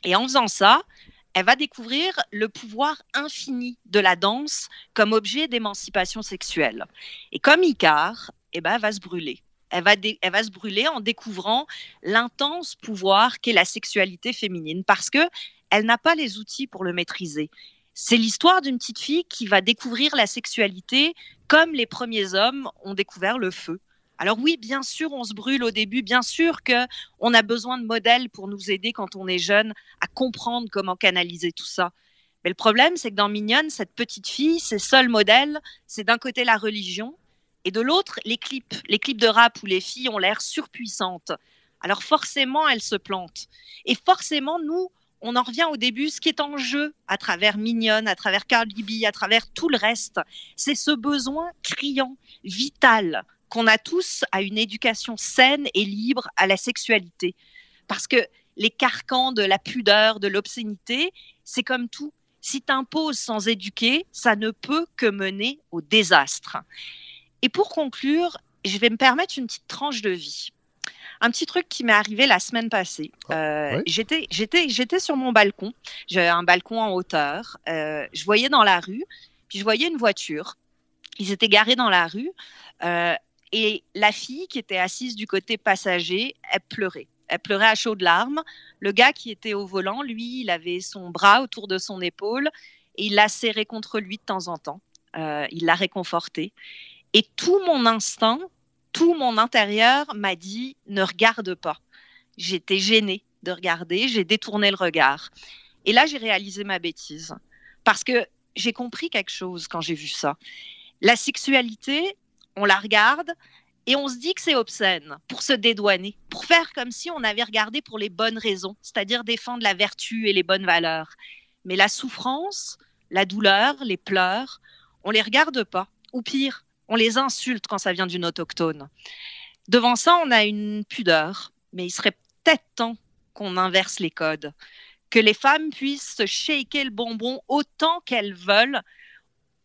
Et en faisant ça, elle va découvrir le pouvoir infini de la danse comme objet d'émancipation sexuelle. Et comme Icar, eh ben, elle va se brûler. Elle va, elle va se brûler en découvrant l'intense pouvoir qu'est la sexualité féminine parce que elle n'a pas les outils pour le maîtriser. C'est l'histoire d'une petite fille qui va découvrir la sexualité comme les premiers hommes ont découvert le feu. Alors oui, bien sûr, on se brûle au début, bien sûr que on a besoin de modèles pour nous aider quand on est jeune à comprendre comment canaliser tout ça. Mais le problème, c'est que dans Mignonne, cette petite fille, ses seuls modèles, c'est d'un côté la religion et de l'autre les clips, les clips de rap où les filles ont l'air surpuissantes. Alors forcément, elle se plante. Et forcément, nous, on en revient au début, ce qui est en jeu à travers Mignonne, à travers Cardi B, à travers tout le reste, c'est ce besoin criant, vital, qu'on a tous à une éducation saine et libre à la sexualité. Parce que les carcans de la pudeur, de l'obscénité, c'est comme tout. Si tu imposes sans éduquer, ça ne peut que mener au désastre. Et pour conclure, je vais me permettre une petite tranche de vie. Un petit truc qui m'est arrivé la semaine passée. Euh, oui. J'étais, j'étais, j'étais sur mon balcon. J'ai un balcon en hauteur. Euh, je voyais dans la rue, puis je voyais une voiture. Ils étaient garés dans la rue. euh, et la fille qui était assise du côté passager, elle pleurait. Elle pleurait à chaudes larmes. Le gars qui était au volant, lui, il avait son bras autour de son épaule et il l'a serré contre lui de temps en temps. Euh, il l'a réconforté. Et tout mon instinct, tout mon intérieur m'a dit ne regarde pas. J'étais gênée de regarder, j'ai détourné le regard. Et là, j'ai réalisé ma bêtise. Parce que j'ai compris quelque chose quand j'ai vu ça. La sexualité, on la regarde et on se dit que c'est obscène pour se dédouaner, pour faire comme si on avait regardé pour les bonnes raisons, c'est-à-dire défendre la vertu et les bonnes valeurs. Mais la souffrance, la douleur, les pleurs, on les regarde pas. Ou pire, on les insulte quand ça vient d'une autochtone. Devant ça, on a une pudeur, mais il serait peut-être temps qu'on inverse les codes, que les femmes puissent se shaker le bonbon autant qu'elles veulent,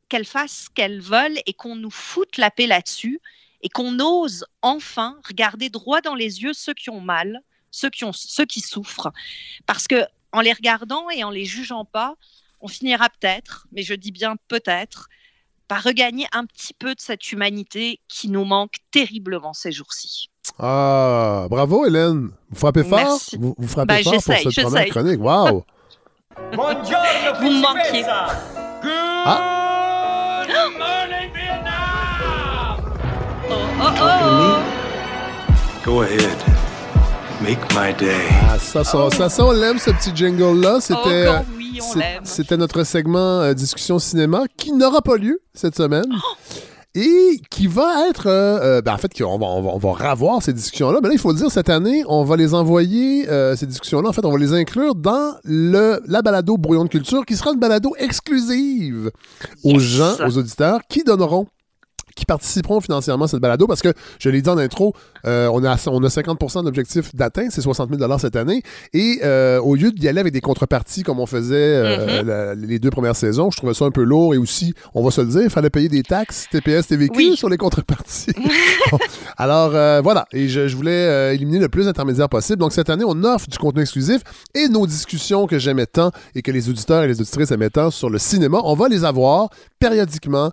qu'elles fassent ce qu'elles veulent et qu'on nous foute la paix là-dessus et qu'on ose enfin regarder droit dans les yeux ceux qui ont mal, ceux qui, ont, ceux qui souffrent. Parce que en les regardant et en les jugeant pas, on finira peut-être, mais je dis bien peut-être, par regagner un petit peu de cette humanité qui nous manque terriblement ces jours-ci. Ah, bravo, Hélène. Vous frappez fort? Merci. Vous, vous frappez Ben, fort pour cette première chronique. Wow! Vous me manquiez. Oh, oh, oh. Go ahead. Make my day. Ah, ça, ça, ça, ça, on l'aime, ce petit jingle-là. C'était, oui, on c'est- l'aime. c'était notre segment euh, discussion cinéma qui n'aura pas lieu cette semaine. Oh! Et qui va être. euh, euh, ben, en fait, on va, on, va, on va revoir ces discussions-là. Mais là, il faut le dire, cette année, on va les envoyer, euh, ces discussions-là, en fait, on va les inclure dans le, la balado Brouillon de culture, qui sera une balado exclusive aux gens, aux auditeurs, qui donneront qui participeront financièrement à cette balado parce que, je l'ai dit en intro, euh, on, a, on a 50% d'objectifs d'atteint, c'est 60 000 cette année. Et euh, au lieu d'y aller avec des contreparties comme on faisait euh, Mhm. la- les deux premières saisons, je trouvais ça un peu lourd et aussi, on va se le dire, il fallait payer des taxes TPS, TVQ Oui. sur les contreparties. Bon. Alors voilà, et je, je voulais éliminer le plus d'intermédiaires possible. Donc cette année, on offre du contenu exclusif et nos discussions que j'aimais tant et que les auditeurs et les auditrices aimaient tant sur le cinéma, on va les avoir périodiquement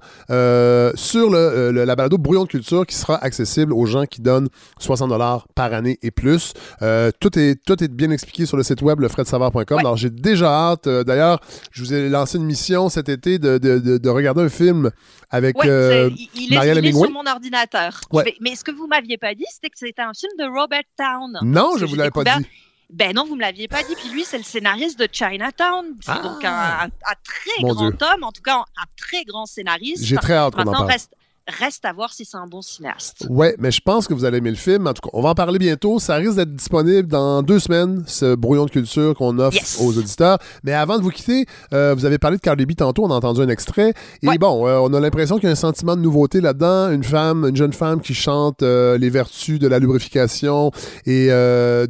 sur le, euh, le- la balado Brouillon de culture qui sera accessible aux gens qui donnent 60 dollars par année et plus. Euh, tout, est, tout est bien expliqué sur le site web lefredsavard.com. Alors j'ai déjà hâte. euh, D'ailleurs, je vous ai lancé une mission cet été de, de- de- de regarder un film avec Ouais, il- est, Marielle il est sur mon ordinateur. Ouais. Je vais- mais ce que vous m'aviez pas dit, c'était que c'était un film de Robert Town. Non, je vous l'avais pas dit. Ben non, vous me l'aviez pas dit. Puis lui, c'est le scénariste de Chinatown. C'est donc un, un- un très Ah! Mon grand Dieu. homme, en tout cas un très grand scénariste. J'ai très hâte qu'on en parle. reste, reste à voir si c'est un bon cinéaste. Ouais, mais je pense que vous allez aimer le film. En tout cas, on va en parler bientôt. Ça risque d'être disponible dans deux semaines, ce brouillon de culture qu'on offre Yes. aux auditeurs. Mais avant de vous quitter, euh, vous avez parlé de Cardi B tantôt, on a entendu un extrait. Et bon, euh, on a l'impression qu'il y a un sentiment de nouveauté là-dedans. Une femme, une jeune femme qui chante euh, les vertus de la lubrification et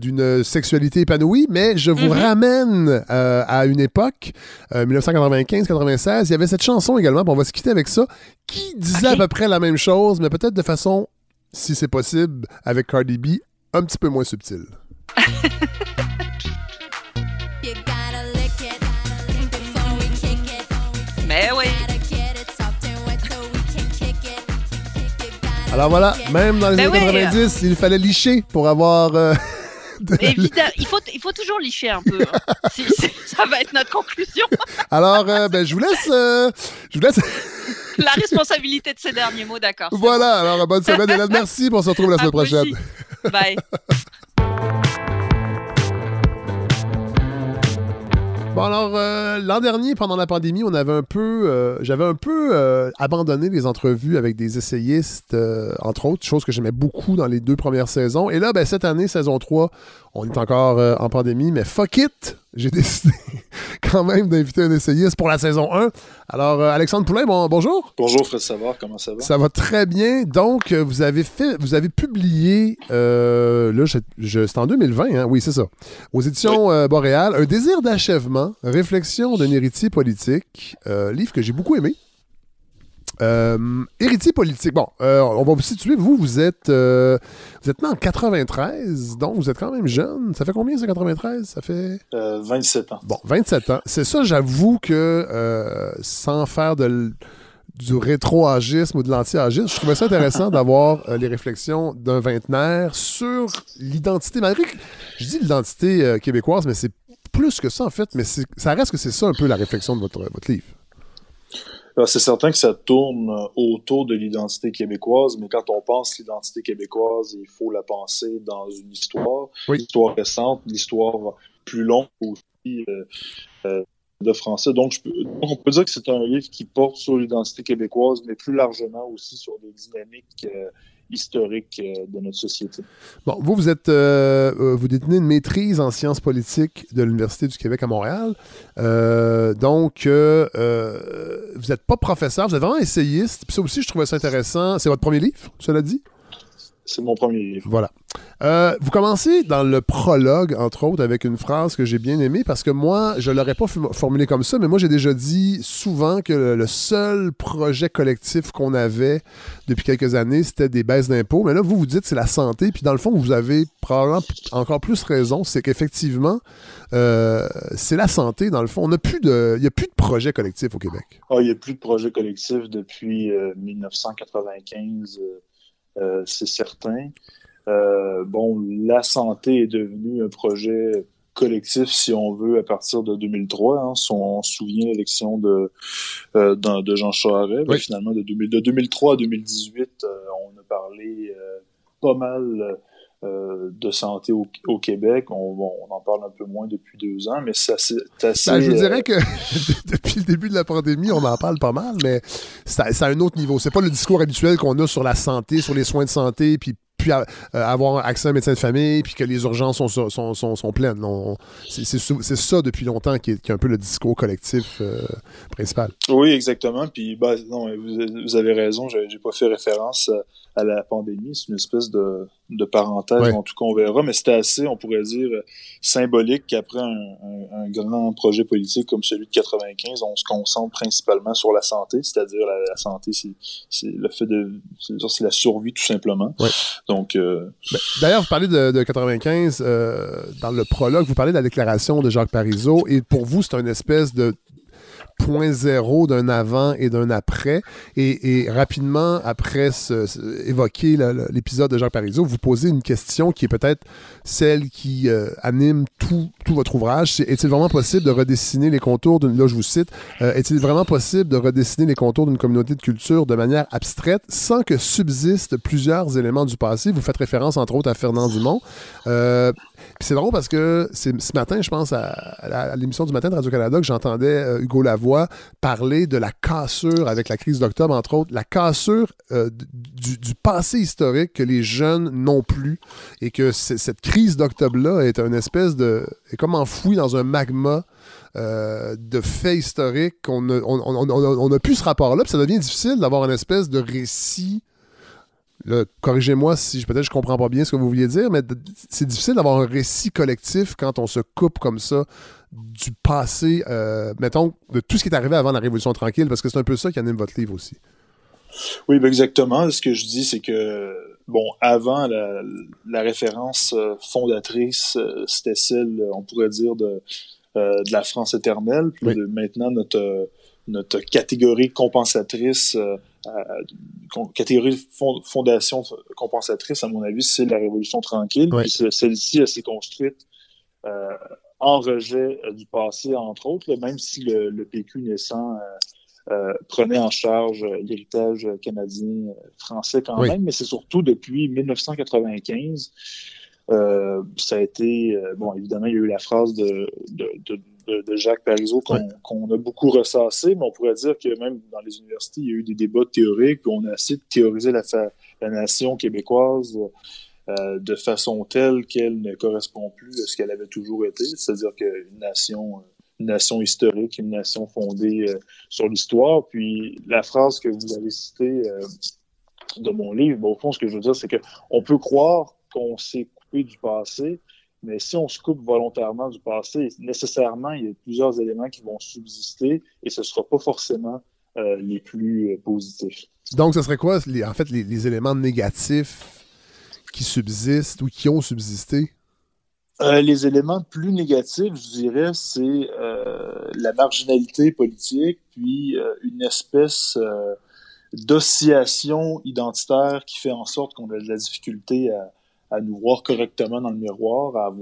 d'une sexualité épanouie. Mais je vous Mhm. ramène à une époque, euh, 1995-96. Il y avait cette chanson également, on va se quitter avec ça, qui disait à peu près la même chose, mais peut-être de façon si c'est possible, avec Cardi B, un petit peu moins subtil. Mais oui. Alors voilà, même dans les Ben années oui. 90, il fallait licher pour avoir. euh, Évidemment, il faut, il faut toujours licher un peu. hein. Ça va être notre conclusion. Alors, euh, ben, je vous laisse. euh, je vous laisse. La responsabilité de ces derniers mots, d'accord. voilà, alors bonne semaine, Hélène. Merci. On se retrouve la semaine prochaine. Bye. Bon, alors, euh, l'an dernier, pendant la pandémie, on avait un peu. euh, J'avais un peu euh, abandonné les entrevues avec des essayistes, entre autres, chose que j'aimais beaucoup dans les deux premières saisons. Et là, ben, cette année, saison 3, on est encore euh, en pandémie, mais fuck it! J'ai décidé quand même d'inviter un essayiste pour la saison 1. Alors, euh, Alexandre Poulain, bon, bonjour. Bonjour Fred Savard, comment ça va? Ça va très bien. Donc, euh, vous avez fait, vous avez publié, euh, là, je, je- c'est en 2020, hein? oui, c'est ça, aux éditions euh, Boréal, Un désir d'achèvement, réflexion d'un héritier politique, livre que j'ai beaucoup aimé. Euh, héritier politique. Bon, euh, on va vous situer. Vous, vous êtes, euh, vous êtes né en 93, donc vous êtes quand même jeune. Ça fait combien, ça, 93? Ça fait... Euh, 27 ans. Bon, 27 ans. C'est ça, j'avoue que sans faire de du rétro-agisme ou de l'anti-agisme, je trouvais ça intéressant d'avoir euh, les réflexions d'un vingtenaire sur l'identité. Malgré que je dis l'identité euh, québécoise, mais c'est plus que ça en fait, mais ça reste que c'est ça un peu la réflexion de votre, votre livre. C'est certain que ça tourne euh, autour de l'identité québécoise, mais quand on pense l'identité québécoise, il faut la penser dans une histoire, l'histoire récente, l'histoire plus longue aussi euh, euh, de français. Donc, je peux- donc, on peut dire que c'est un livre qui porte sur l'identité québécoise, mais plus largement aussi sur des dynamiques euh, historiques euh, de notre société. Bon, vous, vous êtes, euh, euh, vous détenez une maîtrise en sciences politiques de l'Université du Québec à Montréal. Donc, vous n'êtes pas professeur, vous êtes vraiment essayiste. Puis ça aussi, je trouvais ça intéressant. C'est votre premier livre, cela dit? C'est mon premier livre. Voilà. Euh, vous commencez dans le prologue, entre autres, avec une phrase que j'ai bien aimée parce que moi, je ne l'aurais pas formulée comme ça, mais moi, j'ai déjà dit souvent que le, le seul projet collectif qu'on avait depuis quelques années, c'était des baisses d'impôts. Mais là, vous, vous dites c'est la santé. Puis dans le fond, vous avez probablement encore plus raison. C'est qu'effectivement, euh, c'est la santé, dans le fond. On n'a plus de, il n'y a plus de projet collectif au Québec. Ah, il n'y a plus de projet collectif depuis euh, 1995, euh, c'est certain. Euh, bon, la santé est devenue un projet collectif, si on veut, à partir de 2003. hein. Si on se souvient de l'élection de, euh, de Jean Charest, ben, finalement, de, 2000 de 2003 à 2018, euh, on a parlé euh, pas mal euh, de santé au, au Québec. On, bon, on en parle un peu moins depuis deux ans, mais c'est assez... c'est assez, Ben, je vous euh, dirais que depuis le début de la pandémie, on en parle pas mal, mais c'est à un autre niveau. C'est pas le discours habituel qu'on a sur la santé, sur les soins de santé, puis puis à- euh, avoir accès à un médecin de famille, puis que les urgences sont, sont, sont, sont- sont pleines. C'est ça depuis longtemps qui est, qui est un peu le discours collectif euh, principal. Oui, exactement. Puis, bah, non, vous, vous avez raison. J'ai pas fait référence à, la pandémie. C'est une espèce de, de parenthèse. Ouais. En tout cas, on verra. Mais c'était assez, on pourrait dire, symbolique qu'après un, un- un grand projet politique comme celui de 95, on se concentre principalement sur la santé. C'est-à-dire la, la santé, c'est c'est le fait de, c'est c'est la survie tout simplement. Donc, euh, Ben, D'ailleurs, vous parlez de, de 95, euh, dans le prologue, vous parlez de la déclaration de Jacques Parizeau, et pour vous, c'est une espèce de point zéro d'un avant et d'un après. Et, rapidement, après évoquer l'épisode de Jacques Parizeau, vous posez une question qui est peut-être celle qui euh, anime tout, tout votre ouvrage. Est-il vraiment possible de redessiner les contours d'une... Là, je vous cite. euh, est-il vraiment possible de redessiner les contours d'une communauté de culture de manière abstraite sans que subsistent plusieurs éléments du passé? Vous faites référence, entre autres, à Fernand Dumont. Euh, c'est drôle parce que ce matin, je pense, à, l'émission du matin de Radio-Canada, que j'entendais euh, Hugo Lavoie parler de la cassure avec la crise d'octobre, entre autres, la cassure du, du passé historique que les jeunes n'ont plus et que cette crise d'octobre-là est une espèce de. Est comme enfouie dans un magma. euh, de faits historiques qu'on a, on, plus ce rapport-là, puis ça devient difficile d'avoir une espèce de récit corrigez-moi si peut-être je comprends pas bien ce que vous vouliez dire, mais c'est difficile d'avoir un récit collectif quand on se coupe comme ça du passé, euh, mettons, de tout ce qui est arrivé avant la Révolution tranquille, parce que c'est un peu ça qui anime votre livre aussi. Oui, ben exactement. Ce que je dis, c'est que, bon, avant, la, la référence euh, fondatrice, euh, c'était celle, on pourrait dire, de, euh, de la France éternelle. Puis de- maintenant, notre, notre catégorie compensatrice, euh, euh, con- catégorie fond- fondation compensatrice, à mon avis, c'est la Révolution tranquille. Puis ce- celle-ci, elle s'est construite euh, en rejet euh, du passé, entre autres, là, même si le, le PQ naissant euh, prenait en charge l'héritage canadien euh, français quand Oui. même, mais c'est surtout depuis 1995. euh, ça a été, euh, bon, évidemment, il y a eu la phrase de, de, de, de- de Jacques Parizeau qu'on a beaucoup ressassé, mais on pourrait dire que même dans les universités, il y a eu des débats théoriques, puis on a essayé de théoriser la, nation québécoise euh, de façon telle qu'elle ne correspond plus à ce qu'elle avait toujours été, c'est-à-dire qu'une nation, nation historique, une nation fondée euh, sur l'histoire. Puis la phrase que vous avez citée euh, de mon livre, bon, au fond, ce que je veux dire, c'est que on peut croire qu'on s'est coupé du passé, mais si on se coupe volontairement du passé, nécessairement, il y a plusieurs éléments qui vont subsister et ce ne sera pas forcément euh, les plus euh, positifs. Donc, ce serait quoi, les- en fait, les éléments négatifs qui subsistent ou qui ont subsisté? Euh, les éléments plus négatifs, je dirais, c'est euh, la marginalité politique, puis euh, une espèce euh, d'oscillation identitaire qui fait en sorte qu'on a de la difficulté à, à nous voir correctement dans le miroir, à,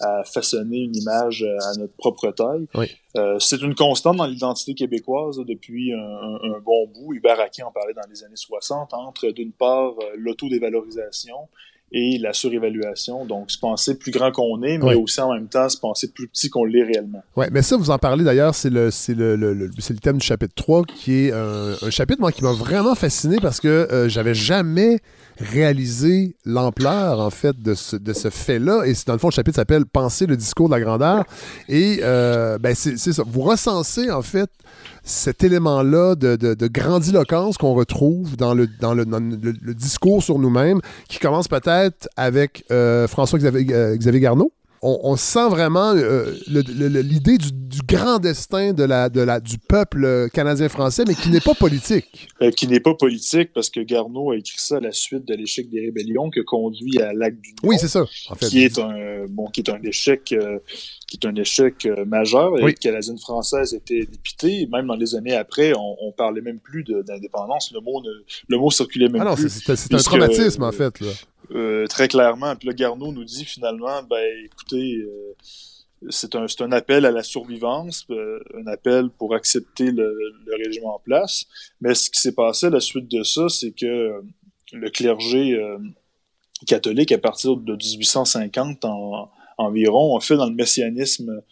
à façonner une image à notre propre taille. Oui. Euh, c'est une constante dans l'identité québécoise depuis un, un- bon bout. Hubert en parlait dans les années 60, entre d'une part l'autodévalorisation et la surévaluation. Donc, se penser plus grand qu'on est, mais Oui. aussi en même temps se penser plus petit qu'on l'est réellement. Ouais, mais ça, vous en parlez d'ailleurs, c'est le, c'est le, le- le- thème du chapitre 3, qui est un, un chapitre, moi, qui m'a vraiment fasciné parce que euh, j'avais jamais réalisé l'ampleur, en fait, de ce, de ce fait-là. Et dans le fond, le chapitre s'appelle Penser le discours de la grandeur. Et, euh, ben, c'est, ça. Vous recensez, en fait, cet élément-là de, de- de grandiloquence qu'on retrouve dans le, dans le, dans le- discours sur nous-mêmes, qui commence peut-être avec euh, François-Xavier euh, Xavier Garneau. On, on sent vraiment euh, l'idée du, du grand destin de la, de la, du peuple canadien-français, mais qui n'est pas politique. Euh, qui n'est pas politique parce que Garneau a écrit ça à la suite de l'échec des rébellions qui a conduit à l'acte du Oui, c'est ça, en fait. qui est un bon qui est un échec euh, qui est un échec euh, majeur et Oui. les canadiennes françaises étaient dépitées même dans les années après on, on parlait même plus d'indépendance le mot ne, le mot circulait même Ah non, plus c'est, un traumatisme, en euh, fait. Là. Euh, très clairement. Puis là, Garneau nous dit finalement, ben écoutez, euh, c'est un, un appel à la survivance, euh, un appel pour accepter le, le régime en place. Mais ce qui s'est passé à la suite de ça, c'est que euh, le clergé euh, catholique, à partir de 1850 en, environ, a fait dans le messianisme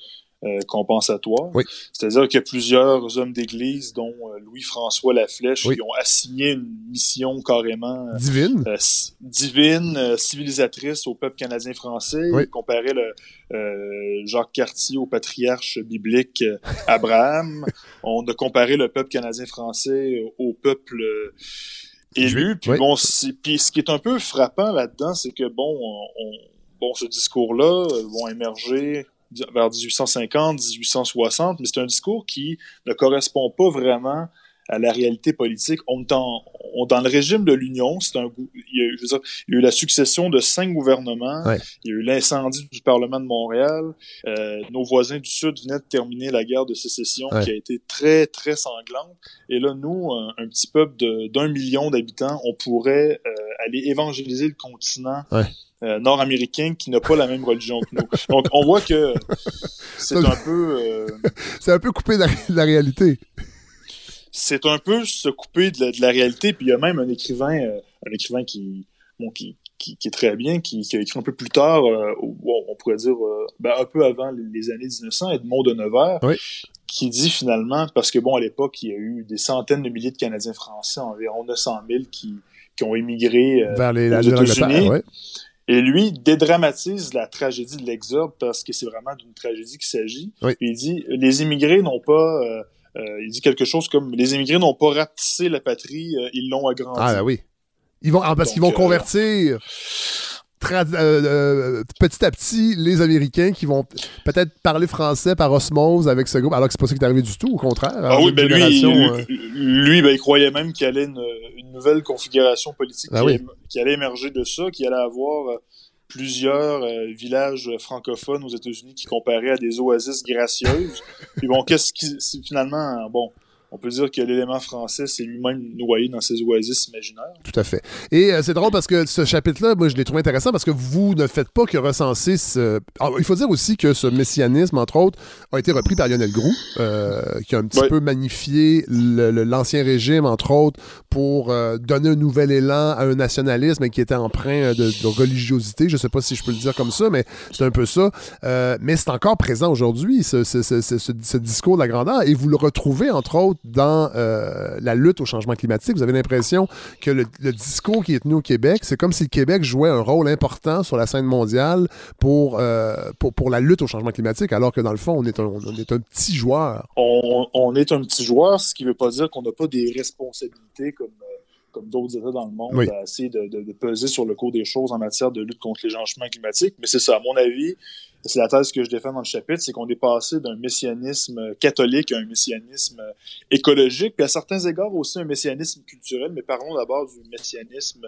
euh, compensatoire. Oui. C'est-à-dire que plusieurs hommes d'église, dont euh, Louis-François Laflèche, Oui. qui ont assigné une mission carrément euh, Divine. euh, divine, euh, civilisatrice au peuple canadien-français. Oui. Il comparait le, euh, Jacques Cartier au patriarche biblique euh, Abraham. On a comparé le peuple canadien-français au peuple euh, élu. Puis bon, puis ce qui est un peu frappant là-dedans, c'est que bon, on, on- bon, ce discours-là euh, vont émerger vers 1850, 1860, mais c'est un discours qui ne correspond pas vraiment à la réalité politique. On est en- on- dans le régime de l'Union, c'est un, il y, a, eu- je veux dire, il y a eu la succession de cinq gouvernements, Ouais. il y a eu l'incendie du Parlement de Montréal, euh, nos voisins du Sud venaient de terminer la guerre de sécession Ouais. qui a été très, très sanglante. Et là, nous, un, un petit peuple d'un million d'habitants, on pourrait euh, aller évangéliser le continent Ouais. euh, nord-américain qui n'a pas la même religion que nous. Donc, on voit que c'est un peu... euh, C'est un peu coupé de la, de la réalité. C'est un peu se couper de la, de la réalité. Puis il y a même un écrivain, euh, un écrivain qui, bon, qui, qui, qui est très bien, qui, qui a écrit un peu plus tard, euh, on, pourrait dire euh, ben, un peu avant les, années 1900, Edmond de Nevers, Oui. qui dit finalement, parce que bon, à l'époque, il y a eu des centaines de milliers de Canadiens français, environ 900 000 qui, qui ont émigré Vers les, aux États-Unis. ouais. Et lui dédramatise la tragédie de l'exode parce que c'est vraiment d'une tragédie qu'il s'agit. Oui. Puis Il dit les immigrés n'ont pas, euh, il dit quelque chose comme les immigrés n'ont pas rapetissé la patrie, euh, ils l'ont agrandie. Ah, ben oui. Ils vont, ah, parce qu'ils vont euh, convertir petit à petit les Américains qui vont peut-être parler français par osmose avec ce groupe, alors que c'est pas ça qui est arrivé du tout, au contraire. Ah En oui, ben lui, lui, ben, il croyait même qu'il allait une, une nouvelle configuration politique Ah qui, oui. allait- qui allait émerger de ça, qui allait avoir plusieurs euh, villages francophones aux États-Unis qui comparaient à des oasis gracieuses. Puis bon, qu'est-ce qui finalement bon, on peut dire que l'élément français s'est lui-même noyé dans ces oasis imaginaires. Tout à fait. Et euh, c'est drôle parce que ce chapitre-là, moi, je l'ai trouvé intéressant parce que vous ne faites pas que recenser ce. Ah, il faut dire aussi que ce messianisme, entre autres, a été repris par Lionel Groux, euh, qui a un petit Ouais. peu magnifié l'ancien régime, entre autres, pour euh, donner un nouvel élan à un nationalisme qui était empreint de, de religiosité. Je ne sais pas si je peux le dire comme ça, mais c'est un peu ça. Mais c'est encore présent aujourd'hui, ce- ce discours de la grandeur. Et vous le retrouvez, entre autres, dans euh, la lutte au changement climatique. Vous avez l'impression que le, le discours qui est tenu au Québec, c'est comme si le Québec jouait un rôle important sur la scène mondiale pour, euh, pour, pour la lutte au changement climatique, alors que dans le fond, on est un, on est un petit joueur. On, on est un petit joueur, ce qui ne veut pas dire qu'on n'a pas des responsabilités comme, euh, comme d'autres États dans le monde Oui. à essayer de, de- de peser sur le cours des choses en matière de lutte contre les changements climatiques. Mais c'est ça, à mon avis, c'est la thèse que je défends dans le chapitre, c'est qu'on est passé d'un messianisme catholique à un messianisme écologique, puis à certains égards aussi un messianisme culturel, mais parlons d'abord du messianisme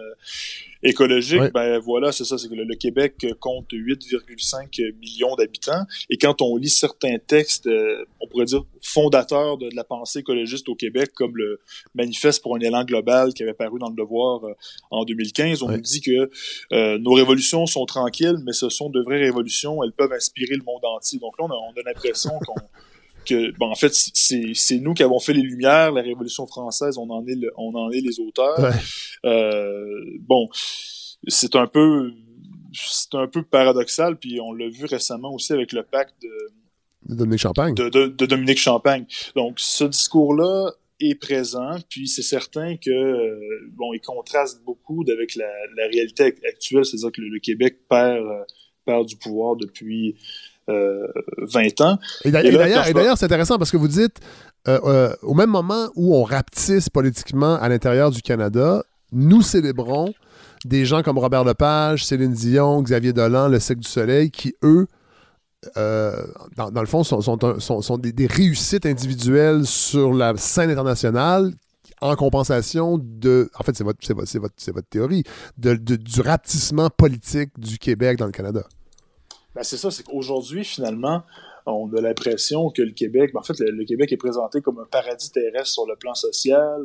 écologique. Ben voilà, c'est ça, c'est que le, le Québec compte 8,5 millions d'habitants, et quand on lit certains textes, euh, on pourrait dire fondateurs de, de la pensée écologiste au Québec, comme le Manifeste pour un élan global qui avait paru dans le Devoir euh, en 2015, on nous dit que euh, nos révolutions sont tranquilles, mais ce sont de vraies révolutions, elles peuvent inspirer le monde entier. Donc là, on a, on a l'impression qu'on que bon en fait c'est nous qui avons fait les lumières la révolution française on en est le- on en est les auteurs Ouais. Euh, bon c'est un peu c'est un peu paradoxal puis on l'a vu récemment aussi avec le pacte de, Dominique Champagne. de, de- de Dominique Champagne donc ce discours là est présent puis c'est certain que euh, bon il contraste beaucoup avec la, la réalité ac- actuelle c'est-à-dire que le, le Québec perd euh, perd du pouvoir depuis 20 ans Et d'ailleurs, c'est intéressant parce que vous dites, euh, euh, au même moment où on rapetisse politiquement à l'intérieur du Canada, nous célébrons des gens comme Robert Lepage, Céline Dion, Xavier Dolan, Le Cirque du Soleil, qui, eux, euh, dans, dans le fond, sont, sont, un- sont- sont des, des réussites individuelles sur la scène internationale en compensation de... En fait, c'est votre, théorie, de, de- du rapetissement politique du Québec dans le Canada. Ben, c'est ça, c'est qu'aujourd'hui, finalement, on a l'impression que le Québec, ben, en fait, le, le Québec est présenté comme un paradis terrestre sur le plan social,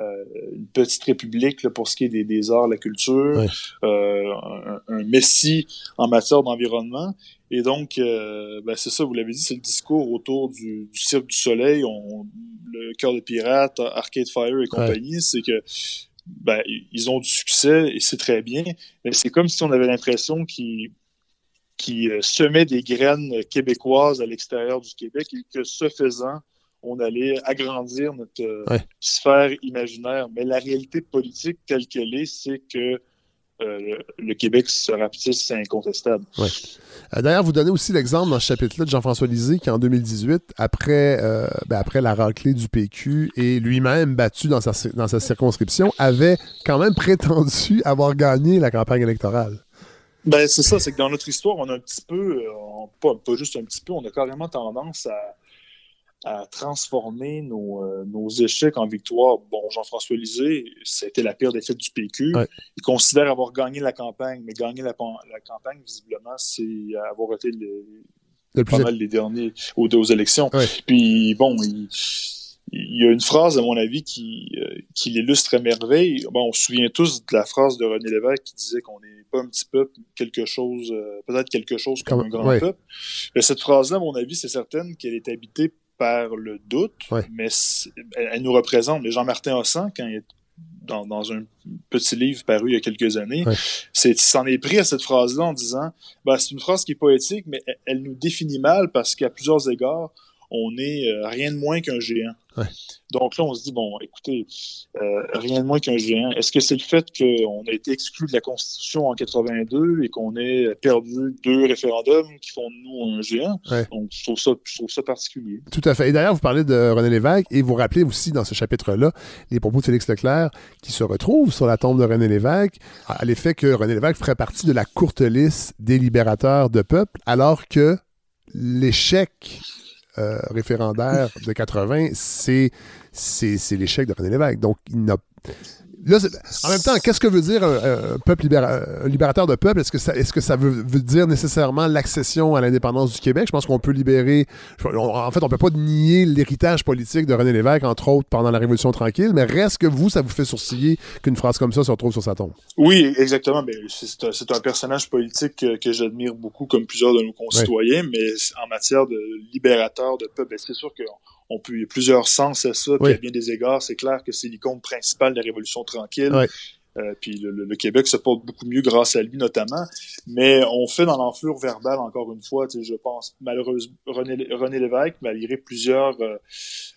euh, une petite république là, pour ce qui est des, des arts, la culture, euh, un, un messie en matière d'environnement. Et donc, euh, ben, c'est ça, vous l'avez dit, c'est le discours autour du, du Cirque du Soleil, on, le Cœur de Pirate, Arcade Fire et compagnie, c'est que ben, ils ont du succès et c'est très bien, mais c'est comme si on avait l'impression qu'ils qui euh, semait des graines québécoises à l'extérieur du Québec et que ce faisant, on allait agrandir notre euh, Ouais. sphère imaginaire. Mais la réalité politique telle qu'elle est, c'est que euh, le, le Québec se rapetisse, c'est incontestable. Ouais. Euh, D'ailleurs, vous donnez aussi l'exemple dans ce chapitre-là de Jean-François Lisée qui, en 2018, après, euh, ben, après la raclée du PQ et lui-même battu dans sa, dans sa circonscription, avait quand même prétendu avoir gagné la campagne électorale. Ben, c'est ça, c'est que dans notre histoire, on a un petit peu, euh, on- pas, pas juste un petit peu, on a carrément tendance à, à transformer nos, euh, nos échecs en victoires. Bon, Jean-François Lisée, c'était la pire défaite du PQ. Ouais. Il considère avoir gagné la campagne, mais gagner la, la campagne, visiblement, c'est avoir été le, Le plus pas mal les derniers aux, aux élections. Ouais. Puis bon, il, il y a une phrase, à mon avis, qui, euh, qui l'illustre à merveille. Bon, on se souvient tous de la phrase de René Lévesque qui disait qu'on n'est pas un petit peuple, quelque chose, euh, peut-être quelque chose comme, Comme- un grand ouais. peuple. Mais cette phrase-là, à mon avis, c'est certaine qu'elle est habitée par le doute, Ouais. mais elle, elle nous représente. Mais Jean-Martin Hossan, quand il est dans, dans un petit livre paru il y a quelques années, Ouais. c'est il s'en est pris à cette phrase-là en disant ben, c'est une phrase qui est poétique, mais elle, elle nous définit mal parce qu'à plusieurs égards, on est euh, rien de moins qu'un géant. Ouais. Donc là, on se dit, bon, écoutez, euh, rien de moins qu'un géant. Est-ce que c'est le fait qu'on a été exclu de la Constitution en 82 et qu'on ait perdu deux référendums qui font de nous un géant? Ouais. Donc, je trouve, ça, je trouve ça particulier. Tout à fait. Et d'ailleurs, vous parlez de René Lévesque et vous rappelez aussi dans ce chapitre-là les propos de Félix Leclerc qui se retrouvent sur la tombe de René Lévesque à l'effet que René Lévesque ferait partie de la courte liste des libérateurs de peuple alors que l'échec euh, référendaire de 80, c'est, l'échec de René Lévesque. Donc, il n'a Là, en même temps, qu'est-ce que veut dire un, peuple libérateur de peuple? Est-ce que ça, est-ce que ça veut, veut dire nécessairement l'accession à l'indépendance du Québec? Je pense qu'on peut libérer. En fait, on peut pas nier l'héritage politique de René Lévesque, entre autres, pendant la Révolution tranquille, mais reste que vous, ça vous fait sourciller qu'une phrase comme ça se retrouve sur sa tombe? Oui, exactement. Mais c'est un, personnage politique que, j'admire beaucoup, comme plusieurs de nos concitoyens, mais en matière de libérateur de peuple, ben, c'est sûr que on peut, il y a plusieurs sens à ça, puis à bien des égards, c'est clair que c'est l'icône principale de la Révolution tranquille. Euh, puis le, Québec se porte beaucoup mieux grâce à lui notamment, mais on fait dans l'enflure verbale encore une fois, je pense malheureusement René, René Lévesque, malgré plusieurs euh,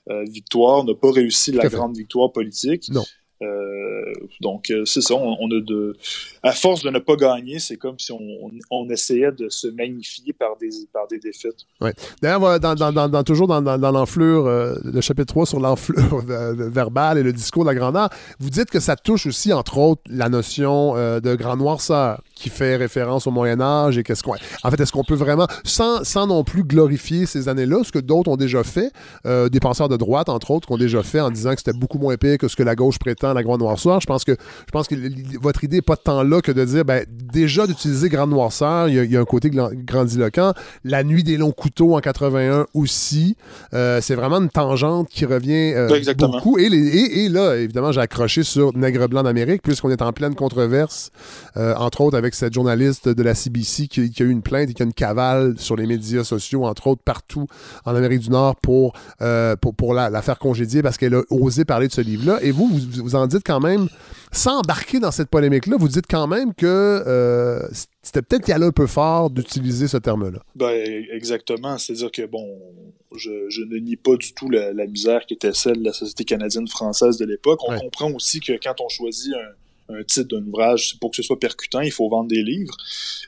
euh, victoires, n'a pas réussi la grande victoire politique. Non. Euh, donc, euh, c'est ça. On, a de, à force de ne pas gagner, c'est comme si on, essayait de se magnifier par des, par des défaites. Ouais. D'ailleurs, dans, toujours dans, l'enflure, euh, le chapitre 3 sur l'enflure verbale et le discours de la grandeur, vous dites que ça touche aussi, entre autres, la notion de grand noirceur qui fait référence au Moyen Âge et qu'est-ce qu'on... En fait, est-ce qu'on peut vraiment, sans, sans non plus glorifier ces années-là, ce que d'autres ont déjà fait, des penseurs de droite, entre autres, qui ont déjà fait en disant que c'était beaucoup moins pire que ce que la gauche prétend la grande noirceur. Je pense que, je pense que votre idée n'est pas tant là que de dire, ben, déjà d'utiliser grande noirceur, il y, a, un côté grandiloquent. La nuit des longs couteaux en 81 aussi. Euh, c'est vraiment une tangente qui revient euh, beaucoup. Et, et, là, évidemment, j'ai accroché sur Nègre blanc d'Amérique, puisqu'on est en pleine controverse, euh, entre autres avec cette journaliste de la CBC qui, a eu une plainte et qui a une cavale sur les médias sociaux, entre autres partout en Amérique du Nord pour, pour, pour la, faire congédier parce qu'elle a osé parler de ce livre-là. Et vous, vous, vous en dites quand même, sans embarquer dans cette polémique-là, vous dites quand même que euh, c'était peut-être y allait un peu fort d'utiliser ce terme-là. Ben, exactement. C'est-à-dire que, bon, je, ne nie pas du tout la, misère qui était celle de la société canadienne-française de l'époque. On comprend aussi que quand on choisit un, titre d'un ouvrage, pour que ce soit percutant, il faut vendre des livres.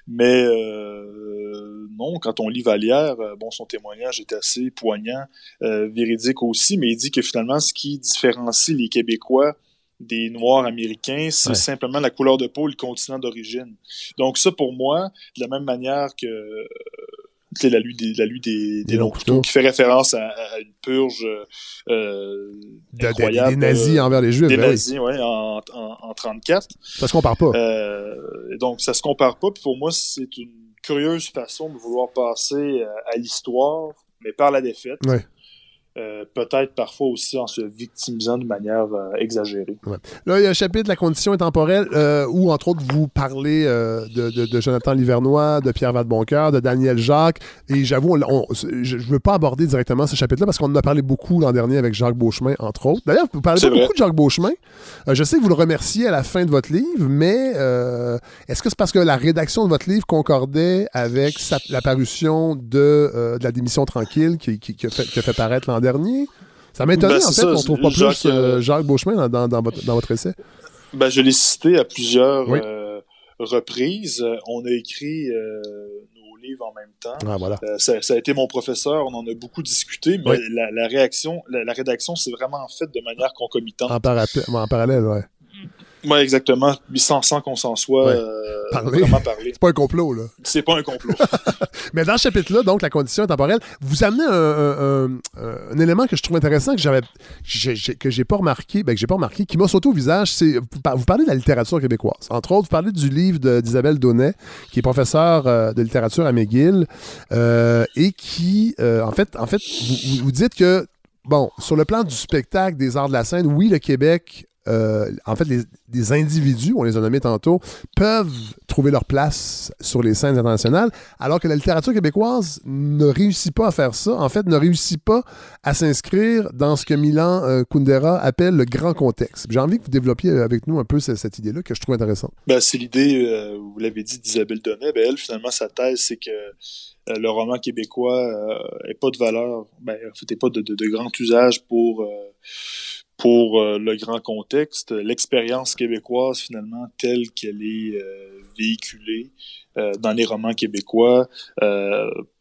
Mais euh, non, quand on lit Vallière, euh, bon, son témoignage est assez poignant, véridique aussi, mais il dit que finalement, ce qui différencie les Québécois des Noirs américains, c'est simplement la couleur de peau et le continent d'origine. Donc ça, pour moi, de la même manière que euh, la lutte des, la lutte des, des, longs couteaux, qui fait référence à, une purge euh, incroyable. Des, nazis envers les Juifs. Des ben nazis, oui, en, en, en, 34. Ça se compare pas. Euh, donc, ça se compare pas. Puis pour moi, c'est une curieuse façon de vouloir passer à, l'histoire, mais par la défaite. Ouais. Euh, peut-être parfois aussi en se victimisant de manière euh, exagérée. Là, il y a un chapitre La condition intemporelle euh, où, entre autres, vous parlez de, Jonathan Livernois, de Pierre Vadeboncoeur, de Daniel Jacques. Et j'avoue, je ne veux pas aborder directement ce chapitre-là parce qu'on en a parlé beaucoup l'an dernier avec Jacques Beauchemin, entre autres. D'ailleurs, vous parlez pas beaucoup de Jacques Beauchemin. je sais que vous le remerciez à la fin de votre livre, mais est-ce que c'est parce que la rédaction de votre livre concordait avec la parution de, la démission tranquille qui, qui, a, fait, qui a fait paraître l'an dernier? Dernier. Ça m'étonne, ben, en fait, qu'on trouve pas plus euh, Jacques Beauchemin dans, dans, votre, dans, votre, essai. Ben, je l'ai cité à plusieurs euh, reprises. On a écrit euh, nos livres en même temps. Ah, voilà. ça, ça, a été mon professeur, on en a beaucoup discuté, mais la, la, réaction, la, la rédaction, c'est vraiment faite de manière concomitante. En, en parallèle, ouais. Oui, exactement. Sans, sans qu'on s'en soit euh, vraiment parlé. C'est pas un complot, là. C'est pas un complot. Mais dans ce chapitre-là, donc, la condition temporelle, vous amenez un, un, élément que je trouve intéressant, que j'avais que j'ai pas remarqué, ben, que j'ai pas remarqué, qui m'a sauté au visage, c'est vous parlez de la littérature québécoise. Entre autres, vous parlez du livre d'Isabelle Donnet, qui est professeure euh, de littérature à McGill, euh, et qui, en fait, en fait vous, vous dites que bon, sur le plan du spectacle, des arts de la scène, oui, le Québec euh, en fait, les, individus, on les a nommés tantôt, peuvent trouver leur place sur les scènes internationales, alors que la littérature québécoise ne réussit pas à faire ça. En fait, ne réussit pas à s'inscrire dans ce que Milan euh, Kundera appelle le grand contexte. J'ai envie que vous développiez avec nous un peu cette, idée-là que je trouve intéressante. Ben, c'est l'idée, euh, vous l'avez dit, d'Isabelle Donnet. Ben, elle, finalement, sa thèse, c'est que le roman québécois n'est pas de valeur, ben, en fait, n'est pas de, grand usage pour pour euh, le grand contexte, l'expérience québécoise finalement telle qu'elle est euh, véhiculée euh, dans les romans québécois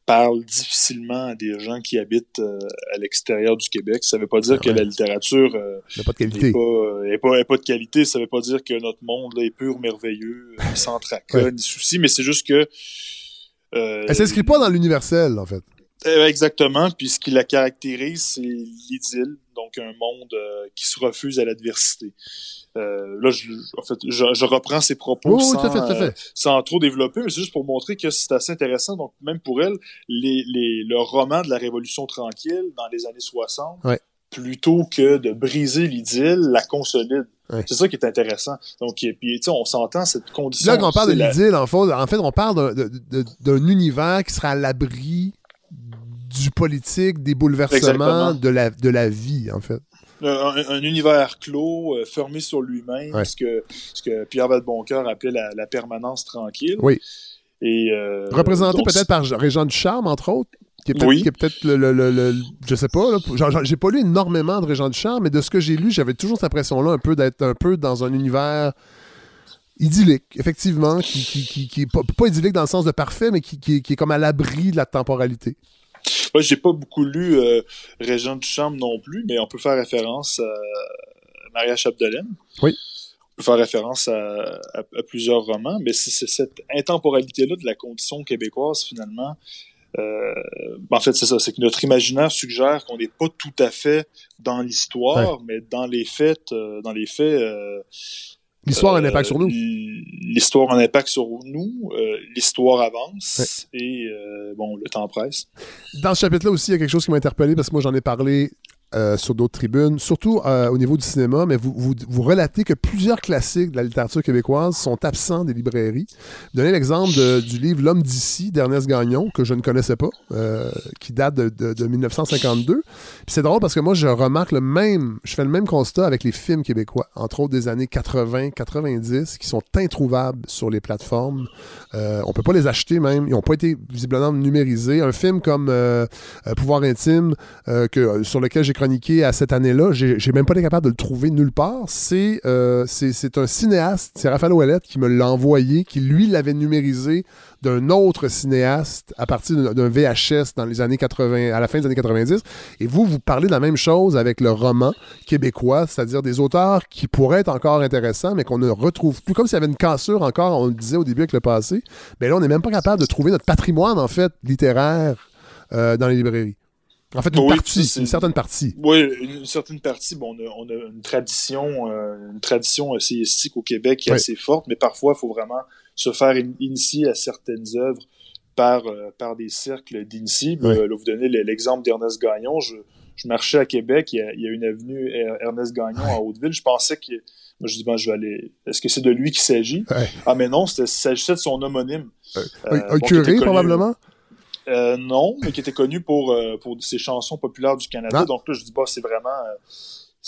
parle difficilement à des gens qui habitent à l'extérieur du Québec. Ça ne veut pas dire que la littérature n'est pas de qualité. pas, pas, de qualité. Ça ne veut pas dire que notre monde est pur, merveilleux, sans tracas ni soucis, mais c'est juste que... Elle s'inscrit pas dans l'universel, en fait Euh, exactement. Puis ce qui la caractérise, c'est l'idylle, donc un monde euh, qui se refuse à l'adversité. Euh, là, je, en fait, je, je reprends ses propos sans, fait, euh, trop développer, mais c'est juste pour montrer que c'est assez intéressant. Donc, même pour elle, les, les, le roman de la Révolution tranquille dans les années 60, Ouais. plutôt que de briser l'idylle, la consolide. Ouais. C'est ça qui est intéressant. Donc, et puis, tu sais, on s'entend cette condition. Là, quand on parle de la- l'idylle, en fait, on parle d'un univers qui sera à l'abri du politique, des bouleversements de la, de la vie, en fait. un, un- un univers clos, euh, fermé sur lui-même, Ouais. ce, que, ce que Pierre Vadeboncoeur appelait la, la permanence tranquille. Oui. Et, euh, Représenté peut-être par Régent Ducharme, entre autres. Qui est peut-être, Oui. qui est peut-être le, le- le- le- Je sais pas. j'ai pas lu énormément de Régent Ducharme, mais de ce que j'ai lu, j'avais toujours cette impression-là, un peu d'être un peu dans un univers idyllique, effectivement, qui, qui, qui, qui est pas, pas idyllique dans le sens de parfait, mais qui, qui est- qui est comme à l'abri de la temporalité. Moi, j'ai pas beaucoup lu euh, Régent Duchamp non plus, mais on peut faire référence à Maria Chapdelaine. Oui. On peut faire référence à, à- à plusieurs romans, mais c'est cette intemporalité-là de la condition québécoise, finalement. Euh, en fait, c'est ça, c'est que notre imaginaire suggère qu'on n'est pas tout à fait dans l'histoire, mais dans les faits, euh, dans les faits, L'histoire a un euh, impact sur nous. L'histoire a un impact sur nous, euh, l'histoire avance et euh, bon, le temps presse. Dans ce chapitre-là aussi, il y a quelque chose qui m'a interpellé parce que moi, j'en ai parlé euh, sur d'autres tribunes, surtout euh, au niveau du cinéma, mais vous, vous, vous relatez que plusieurs classiques de la littérature québécoise sont absents des librairies. Donnez l'exemple du livre L'homme d'ici d'Ernest Gagnon, que je ne connaissais pas, euh, qui date de, de- de 1952. Puis c'est drôle parce que moi, je remarque le même, je fais le même constat avec les films québécois, entre autres des années 80, 90, qui sont introuvables sur les plateformes. On peut pas les acheter même. Ils n'ont pas été visiblement numérisés. Un film comme Pouvoir intime, que, sur lequel j'ai à cette année-là, j'ai même pas été capable de le trouver nulle part. C'est euh, un cinéaste, c'est Raphaël Ouellette qui me l'a envoyé, qui lui l'avait numérisé d'un autre cinéaste à partir d'un- VHS dans les années 80, à la fin des années 90. Et vous, vous parlez de la même chose avec le roman québécois, c'est-à-dire des auteurs qui pourraient être encore intéressants, mais qu'on ne retrouve plus. Comme s'il y avait une cassure encore, on le disait au début avec le passé. Mais là, on n'est même pas capable de trouver notre patrimoine, en fait, littéraire euh, dans les librairies. En fait, une Oui, partie, une certaine partie. Oui, une certaine partie. Bon, on, a, on a une tradition, euh, une tradition essayistique au Québec qui est Oui. assez forte, mais parfois, il faut vraiment se faire in- initier à certaines œuvres par, euh, par des cercles d'initiés. Oui. Euh, vous donnez le- l'exemple d'Ernest Gagnon. Je, je marchais à Québec, il y a, il y a une avenue Er- Ernest Gagnon à Hauteville. Je pensais que. Moi, je dis, bon, je vais aller. Est-ce que c'est de lui qu'il s'agit? Ah, mais non, il s'agissait de son homonyme. un bon, curé, connu- probablement? Euh, non, mais qui était connu pour, euh, pour ses chansons populaires du Canada. Ah. Donc là, je dis, bah, c'est vraiment.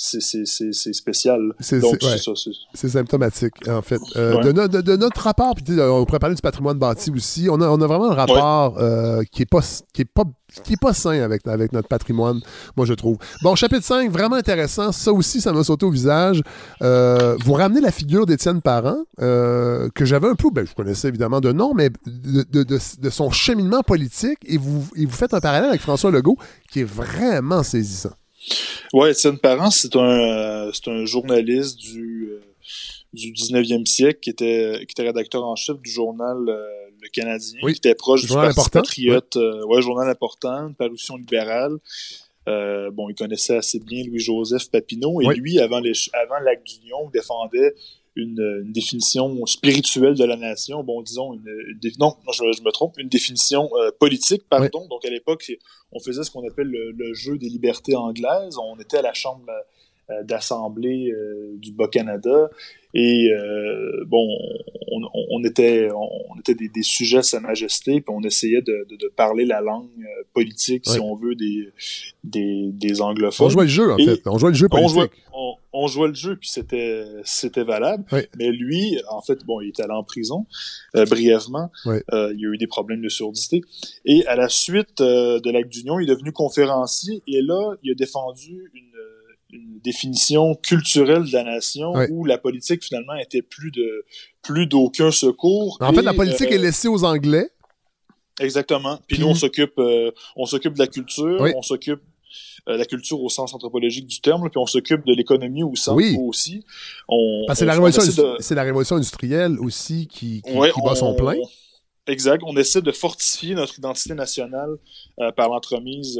C'est- spécial. C'est- ouais. symptomatique, en fait. Euh, Ouais. de, no- de- de notre rapport, puis on pourrait parler du patrimoine bâti aussi, on a, on a vraiment un rapport euh, qui est pas qui est pas qui est pas sain avec, avec notre patrimoine, moi je trouve. Bon, chapitre 5, vraiment intéressant. Ça aussi, ça m'a sauté au visage. Euh, vous ramenez la figure d'Étienne Parent, que j'avais un peu, ben, je connaissais évidemment de nom, mais de son cheminement politique, et vous, et vous faites un parallèle avec François Legault, qui est vraiment saisissant. Ouais, Étienne Parent, c'est un, euh, c'est un journaliste du, euh, du 19e siècle qui était, qui était rédacteur en chef du journal euh, Le Canadien, Oui. qui était proche du Journal Parti important, patriote. euh, ouais, journal important, une parution libérale. Bon, il connaissait assez bien Louis-Joseph Papineau, et Oui. lui, avant, les, avant l'acte d'union, défendait une, une définition spirituelle de la nation, bon, disons, une, une dé- non, non, je, je me trompe, une définition euh, politique, pardon. Donc, à l'époque, on faisait ce qu'on appelle le, le jeu des libertés anglaises. On était à la chambre d'assemblée euh, du Bas-Canada et euh, bon, on, on- on était, on, était des, des sujets à Sa Majesté, puis on essayait de, de- de parler la langue euh, politique, si on veut, des, des, des anglophones. On jouait le jeu, en Et fait. On jouait le jeu on politique. jouait, on, on jouait le jeu, puis c'était c'était valable. Oui. Mais lui, en fait, bon, il est allé en prison euh, brièvement. Oui. Euh, il y a eu des problèmes de surdité. Et à la suite euh, de l'acte d'union, il est devenu conférencier. Et là, il a défendu une, une définition culturelle de la nation Oui. où la politique, finalement, était plus de plus d'aucun secours. En fait, la politique euh, est laissée aux Anglais. Exactement. Puis Puis- nous, on s'occupe, euh, on s'occupe de la culture, Oui. on s'occupe euh, la culture au sens anthropologique du terme, là, puis on s'occupe de l'économie au sens Oui. aussi. On, c'est la, on révolution de- c'est la révolution industrielle aussi qui, qui, Ouais, qui bat son on- plein. Exact. On essaie de fortifier notre identité nationale euh, par l'entremise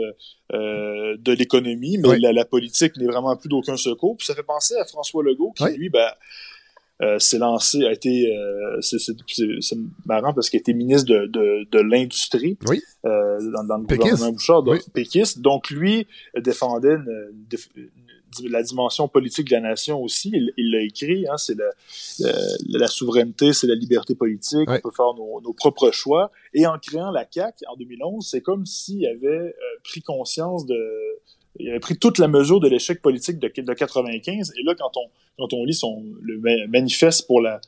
euh, de l'économie, mais la, la, politique n'est vraiment plus d'aucun secours. Puis ça fait penser à François Legault, qui, lui, ben, euh, s'est lancé, a été, euh, c'est marrant parce qu'il était ministre de, de, de l'industrie oui. euh, dans, dans le gouvernement Bouchard, donc oui. péquiste. Donc lui défendait une, une, la dimension politique de la nation aussi. Il l'a écrit, hein, c'est la, la, la, souveraineté, c'est la liberté politique. Oui. On peut faire nos, nos, propres choix. Et en créant la CAC en 2011, c'est comme s'il avait euh, pris conscience de il avait pris toute la mesure de l'échec politique de, de 95. Et là, quand on, quand on lit son, le manifeste pour la,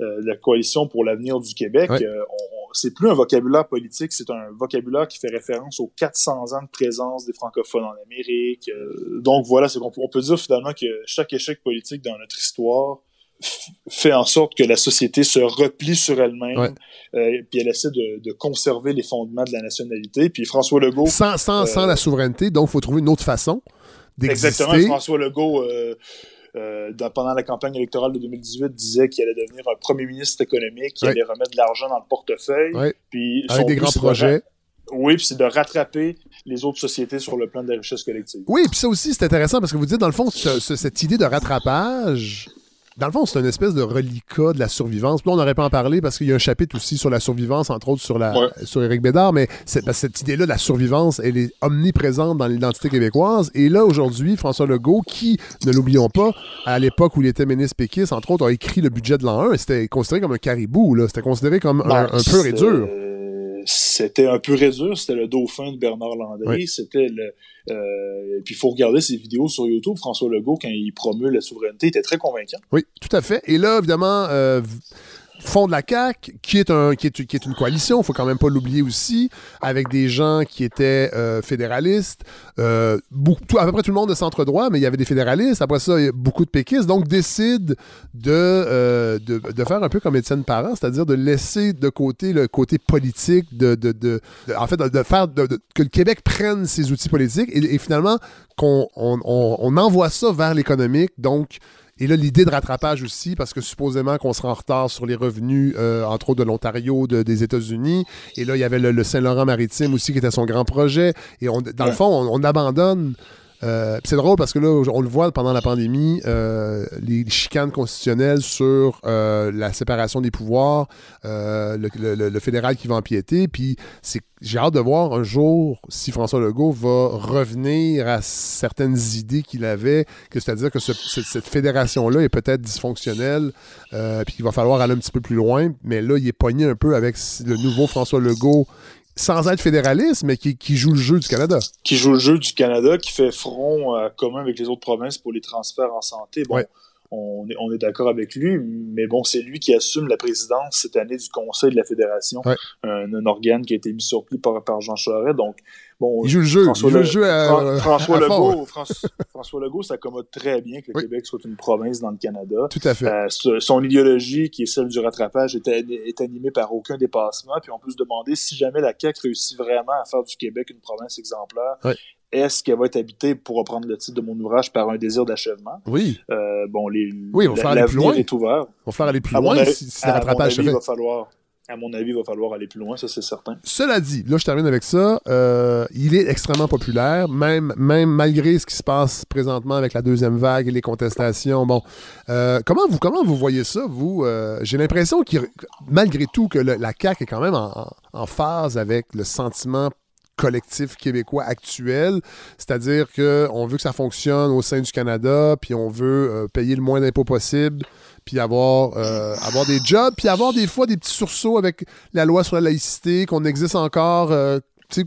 euh, la coalition pour l'avenir du Québec, euh, c'est plus un vocabulaire politique, c'est un vocabulaire qui fait référence aux 400 ans de présence des francophones en Amérique. Euh, donc voilà, c'est qu'on on peut dire finalement que chaque échec politique dans notre histoire fait en sorte que la société se replie sur elle-même, ouais. euh, puis elle essaie de, de, conserver les fondements de la nationalité. Puis François Legault... Sans, sans, euh, sans la souveraineté, donc il faut trouver une autre façon d'exister. Exactement, François Legault... Euh, dans, pendant la campagne électorale de 2018, disait qu'il allait devenir un premier ministre économique, qu'il ouais. allait remettre de l'argent dans le portefeuille. Ouais. Puis Avec des grands projets. Oui, puis c'est de rattraper les autres sociétés sur le plan de la richesse collective. Oui, puis ça aussi, c'est intéressant parce que vous dites, dans le fond, ce, ce, cette idée de rattrapage, dans le fond, c'est une espèce de reliquat de la survivance. Puis là, on n'aurait pas en parler parce qu'il y a un chapitre aussi sur la survivance, entre autres sur, la, ouais. sur Éric Bédard, mais cette idée-là de la survivance, elle est omniprésente dans l'identité québécoise. Et là, aujourd'hui, François Legault, qui, ne l'oublions pas, à l'époque où il était ministre péquiste, entre autres, a écrit le budget de l'an 1, c'était considéré comme un caribou, là. C'était considéré comme ben, un, un pur et dur c'était un peu réduit, c'était le dauphin de Bernard Landry, oui. c'était le euh, puis il faut regarder ses vidéos sur YouTube, François Legault quand il promeut la souveraineté, était très convaincant. Oui, tout à fait. Et là évidemment euh, fond de la CAQ, qui est, une coalition, il faut quand même pas l'oublier aussi, avec des gens qui étaient euh, fédéralistes, euh, tout, à peu près tout le monde de centre-droit, mais il y avait des fédéralistes, après ça, il y a beaucoup de péquistes, donc décide de, euh, faire un peu comme Étienne Parent, c'est-à-dire de laisser de côté le côté politique, de, en fait, de, faire que le Québec prenne ses outils politiques et, finalement qu'on on, on, on envoie ça vers l'économique, donc et là, l'idée de rattrapage aussi, parce que supposément qu'on sera en retard sur les revenus, euh, entre autres de l'Ontario, de, des États-Unis. Et là, il y avait le, le Saint-Laurent-Maritime aussi qui était son grand projet. Et on, dans ouais. le fond, on, on abandonne. Euh, c'est drôle parce que là, on le voit pendant la pandémie, euh, les chicanes constitutionnelles sur euh, la séparation des pouvoirs, le, fédéral qui va empiéter. Puis j'ai hâte de voir un jour si François Legault va revenir à certaines idées qu'il avait, c'est-à-dire que ce, cette fédération-là est peut-être dysfonctionnelle, puis qu'il va falloir aller un petit peu plus loin. Mais là, il est pogné un peu avec le nouveau François Legault sans être fédéraliste, mais qui, qui, joue le jeu du Canada. Qui joue le jeu du Canada, qui fait front euh, commun avec les autres provinces pour les transferts en santé. Bon, ouais. on est, on est d'accord avec lui, mais bon, c'est lui qui assume la présidence cette année du Conseil de la Fédération, ouais. un, un, organe qui a été mis sur pied par, par Jean Charest. Donc, bon, il joue le jeu. François, il joue le jeu à, Fra François à Legault, François, François Legault s'accommode très bien que le oui. Québec soit une province dans le Canada. Tout à fait. Euh, son idéologie, qui est celle du rattrapage, est, est, animée par aucun dépassement. Puis on peut se demander si jamais la CAQ réussit vraiment à faire du Québec une province exemplaire. Oui est-ce qu'elle va être habitée, pour reprendre le titre de mon ouvrage, par un désir d'achèvement? Oui. Euh, bon, les, oui, on va aller plus loin. est ouvert. On va faire aller plus loin si, si le rattrapage se fait. Va falloir, à mon avis, il va falloir aller plus loin, ça c'est certain. Cela dit, là je termine avec ça, euh, il est extrêmement populaire, même, malgré ce qui se passe présentement avec la deuxième vague et les contestations. Bon, euh, comment, vous, voyez ça, vous? Euh, J'ai l'impression que malgré tout, que la CAQ est quand même en, en phase avec le sentiment collectif québécois actuel, c'est-à-dire qu'on veut que ça fonctionne au sein du Canada, puis on veut payer le moins d'impôts possible, puis avoir, euh, avoir des jobs, puis avoir des fois des petits sursauts avec la loi sur la laïcité, qu'on existe encore. Euh, il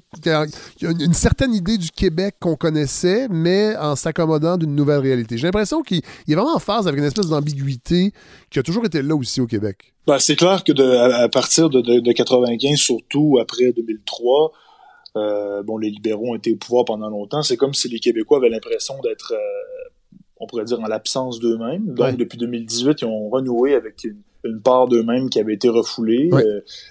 y a une certaine idée du Québec qu'on connaissait, mais en s'accommodant d'une nouvelle réalité. J'ai l'impression qu'il est vraiment en phase avec une espèce d'ambiguïté qui a toujours été là aussi au Québec. Ben, c'est clair que à, partir de, de, de 95, surtout après 2003, euh, bon, les libéraux ont été au pouvoir pendant longtemps. C'est comme si les Québécois avaient l'impression d'être, on pourrait dire, en l'absence d'eux-mêmes. Donc, ouais. depuis 2018, ils ont renoué avec une, une part d'eux-mêmes qui avait été refoulée. Ouais.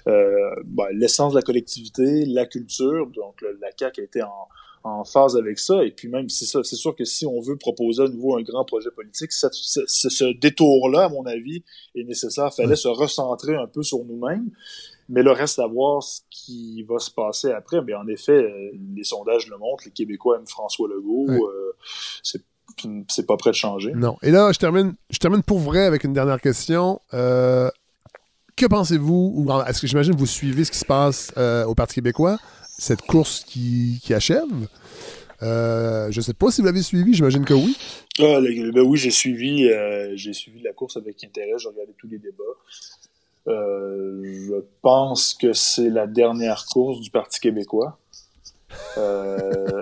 Euh, ben, L'essence de la collectivité, la culture, donc le, la CAQ a été en, en phase avec ça. Et puis même, c'est ça, c'est sûr que si on veut proposer à nouveau un grand projet politique, cette, ce, ce détour-là, à mon avis, est nécessaire. Il fallait ouais. se recentrer un peu sur nous-mêmes. Mais le reste à voir ce qui va se passer après. Mais en effet, euh, les sondages le montrent, les Québécois aiment François Legault. Euh, c'est c'est pas prêt de changer. Non. Et là, je termine, je termine pour vrai avec une dernière question. Euh, que pensez-vous, ou est-ce que j'imagine vous suivez ce qui se passe euh, au Parti québécois, cette course qui, qui achève? Euh, je ne sais pas si vous l'avez suivi, j'imagine que oui. Ah, ben oui, j'ai suivi, j'ai suivi la course avec intérêt, j'ai regardé tous les débats. je pense que c'est la dernière course du Parti québécois. Euh,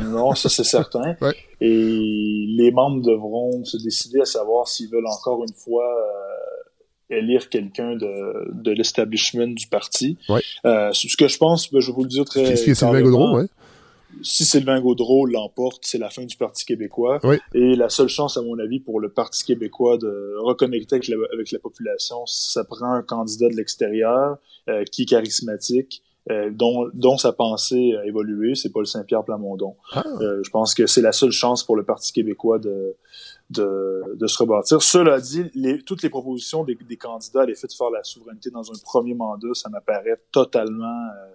non, ça c'est certain. Et les membres devront se décider à savoir s'ils veulent encore une fois euh, élire quelqu'un de, de l'establishment du parti. Euh, ce que je pense, ben, je vais vous le dire très Est-ce que Sylvain Gaudreau, Si Sylvain Gaudreau l'emporte, c'est la fin du Parti québécois. Et la seule chance, à mon avis, pour le Parti québécois de reconnecter avec la, avec la population, ça prend un candidat de l'extérieur qui est charismatique, euh, dont, dont, sa pensée a évolué, c'est Paul Saint-Pierre Plamondon. Ah. Euh, je pense que c'est la seule chance pour le Parti québécois de, de, de se rebâtir. Cela dit, les, toutes les propositions des, des candidats à l'effet de faire la souveraineté dans un premier mandat, ça m'apparaît totalement euh,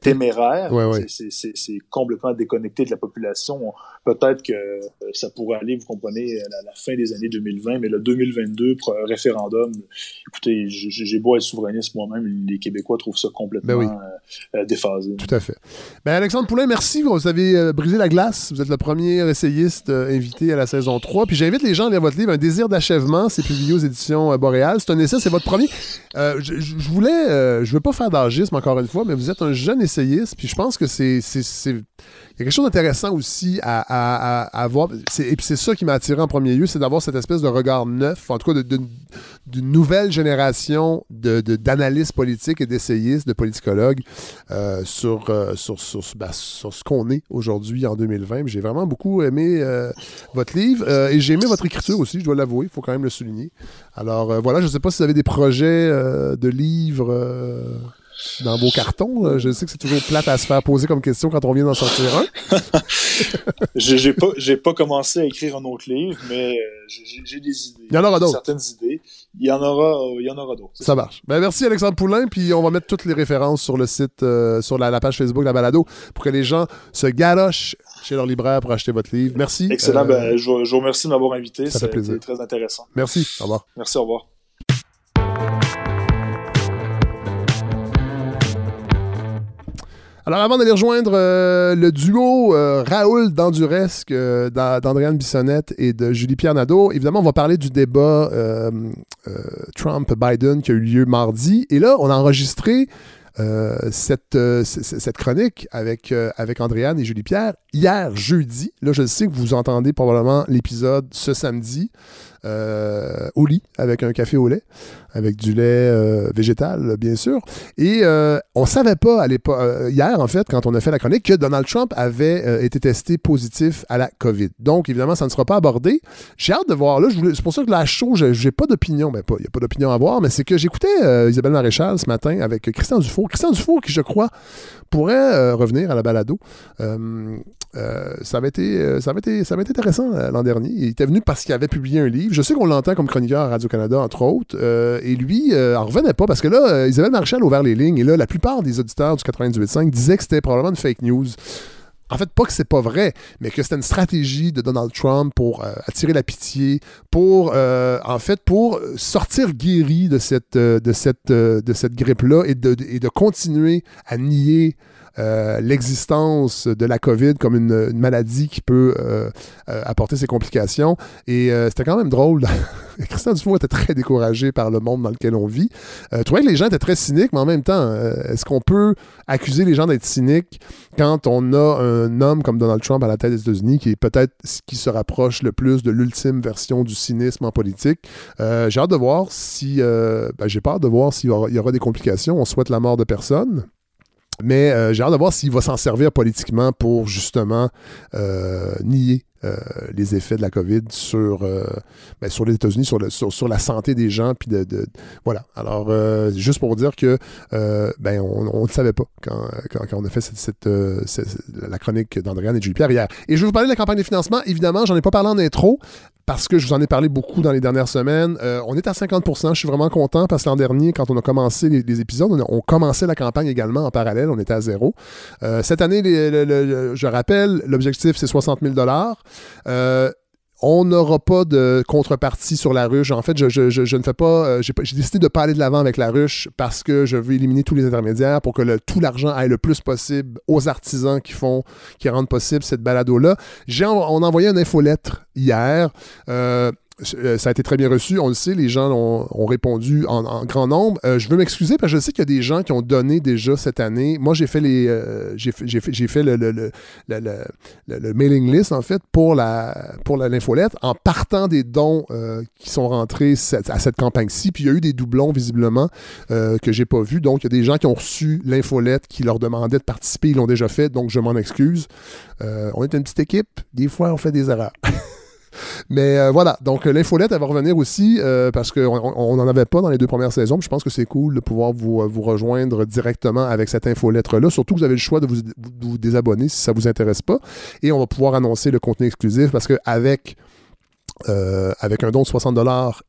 téméraire. C'est complètement déconnecté de la population. Peut-être que ça pourrait aller, vous comprenez, à la, fin des années 2020, mais le 2022, référendum, écoutez, j'ai beau être souverainiste moi-même, les Québécois trouvent ça complètement ben euh, déphasé. Tout à fait. Ben, Alexandre Poulain, merci. Vous avez euh, brisé la glace. Vous êtes le premier essayiste invité à la saison 3. Puis j'invite les gens à lire votre livre, Un désir d'achèvement. C'est publié aux éditions Boréal. C'est un essai, c'est votre premier. je, je, voulais, je veux pas faire d'argisme encore une fois, mais vous êtes un jeune essayiste. Puis je pense que c'est il y a quelque chose d'intéressant aussi à, à, voir. Et puis c'est ça qui m'a attiré en premier lieu, c'est d'avoir cette espèce de regard neuf, en tout cas d'une nouvelle génération d'analystes de, politiques et d'essayistes, de politicologues euh, sur, euh, sur, sur, ben, sur, ce qu'on est aujourd'hui en 2020. J'ai vraiment beaucoup aimé euh, votre livre et j'ai aimé votre écriture aussi, je dois l'avouer, il faut quand même le souligner. Alors voilà, je ne sais pas si vous avez des projets de livres dans vos cartons. Je sais que c'est toujours plate à se faire poser comme question quand on vient d'en sortir un. j'ai pas, pas commencé à écrire un autre livre, mais euh, j'ai des idées. Il y en aura d'autres. Certaines idées. Il y en aura, il y en aura d'autres. Ça marche. Ben, merci Alexandre Poulain, puis on va mettre toutes les références sur le site, euh, sur la, page Facebook de la balado, pour que les gens se garochent chez leur libraire pour acheter votre livre. Merci. Excellent. Euh, ben, je, vous remercie de m'avoir invité. Ça fait plaisir. très intéressant. Merci. Au revoir. Merci. Au revoir. Alors, avant d'aller rejoindre euh, le duo euh, Raoul Danduresque euh, d'Andréane Bissonnette et de Julie-Pierre Nadeau, évidemment, on va parler du débat Trump-Biden qui a eu lieu mardi. Et là, on a enregistré cette, cette, chronique avec, avec Andréane et Julie-Pierre hier, jeudi. Là, je sais que vous entendez probablement l'épisode ce samedi au lit avec un café au lait avec du lait euh, végétal, bien sûr. Et euh, on savait pas à euh, hier en fait, quand on a fait la chronique, que Donald Trump avait été testé positif à la COVID. Donc, évidemment, ça ne sera pas abordé. J'ai hâte de voir. Là, c'est pour ça que la show, j'ai pas d'opinion. Ben, pas, il n'y a pas d'opinion à voir, mais c'est que j'écoutais Isabelle Maréchal ce matin avec Christian Dufour. Christian Dufour, qui, je crois, pourrait revenir à la balado. ça, avait été, ça, avait été, ça avait été intéressant l'an dernier. Il était venu parce qu'il avait publié un livre. Je sais qu'on l'entend comme chroniqueur à Radio-Canada, entre autres et lui, euh, en revenait pas parce que là, euh, Isabelle Marchal a ouvert les lignes et là, la plupart des auditeurs du 98.5 disaient que c'était probablement une fake news. En fait, pas que c'est pas vrai, mais que c'était une stratégie de Donald Trump pour euh, attirer la pitié, pour, en fait, pour sortir guéri de cette, de cette, de cette grippe-là et de, et de continuer à nier euh, l'existence de la COVID comme une, maladie qui peut euh, euh, apporter ses complications. Et c'était quand même drôle. Christian Dufour était très découragé par le monde dans lequel on vit. Je trouvais que les gens étaient très cyniques, mais en même temps, est-ce qu'on peut accuser les gens d'être cyniques quand on a un homme comme Donald Trump à la tête des États-Unis qui est peut-être ce qui se rapproche le plus de l'ultime version du cynisme en politique? j'ai hâte de voir si... Ben, j'ai peur de voir s'il y, y aura des complications. On souhaite la mort de personne. Mais euh, j'ai hâte de voir s'il va s'en servir politiquement pour justement euh, nier les effets de la COVID sur, euh, ben, sur les États-Unis, sur, le- sur, sur la santé des gens. Puis de, voilà. Alors, euh, juste pour dire que euh, ben, on ne savait pas quand, quand, on a fait cette, cette, euh, la chronique d'Andréane et Julie Pierre hier. Et je vais vous parler de la campagne de financement. Évidemment, j'en ai pas parlé en intro parce que je vous en ai parlé beaucoup dans les dernières semaines. Euh, on est à 50% Je suis vraiment content parce que l'an dernier, quand on a commencé les, épisodes, on, commençait la campagne également en parallèle. On était à zéro. Euh, cette année, je rappelle, l'objectif, c'est 60 000 euh, on n'aura pas de contrepartie sur la ruche. En fait, je, ne fais pas. euh, J'ai pas- j'ai décidé de ne pas aller de l'avant avec la ruche parce que je veux éliminer tous les intermédiaires pour que tout l'argent aille le plus possible aux artisans qui font, qui rendent possible cette balado-là. On a envoyé une infolettre hier. Euh, ça a été très bien reçu, on le sait, les gens ont, ont répondu en, en grand nombre. Euh, je veux m'excuser parce que je sais qu'il y a des gens qui ont donné déjà cette année. Moi, j'ai fait les, euh, j'ai fait, fait, le, le- le- le- mailing list en fait pour la pour la- l'infolette en partant des dons euh, qui sont rentrés à cette campagne-ci. Puis il y a eu des doublons visiblement euh, que j'ai pas vus. Donc il y a des gens qui ont reçu l'infolette qui leur demandait de participer, ils l'ont déjà fait. Donc je m'en excuse. Euh, on est une petite équipe. Des fois, on fait des erreurs. Mais euh, voilà, donc euh, l'infolette, elle va revenir aussi euh, parce qu'on n'en avait pas dans les deux premières saisons. je pense que c'est cool de pouvoir vous, rejoindre directement avec cette infolettre-là. Surtout que vous avez le choix de vous, désabonner si ça ne vous intéresse pas. Et on va pouvoir annoncer le contenu exclusif parce qu'avec avec un don de 60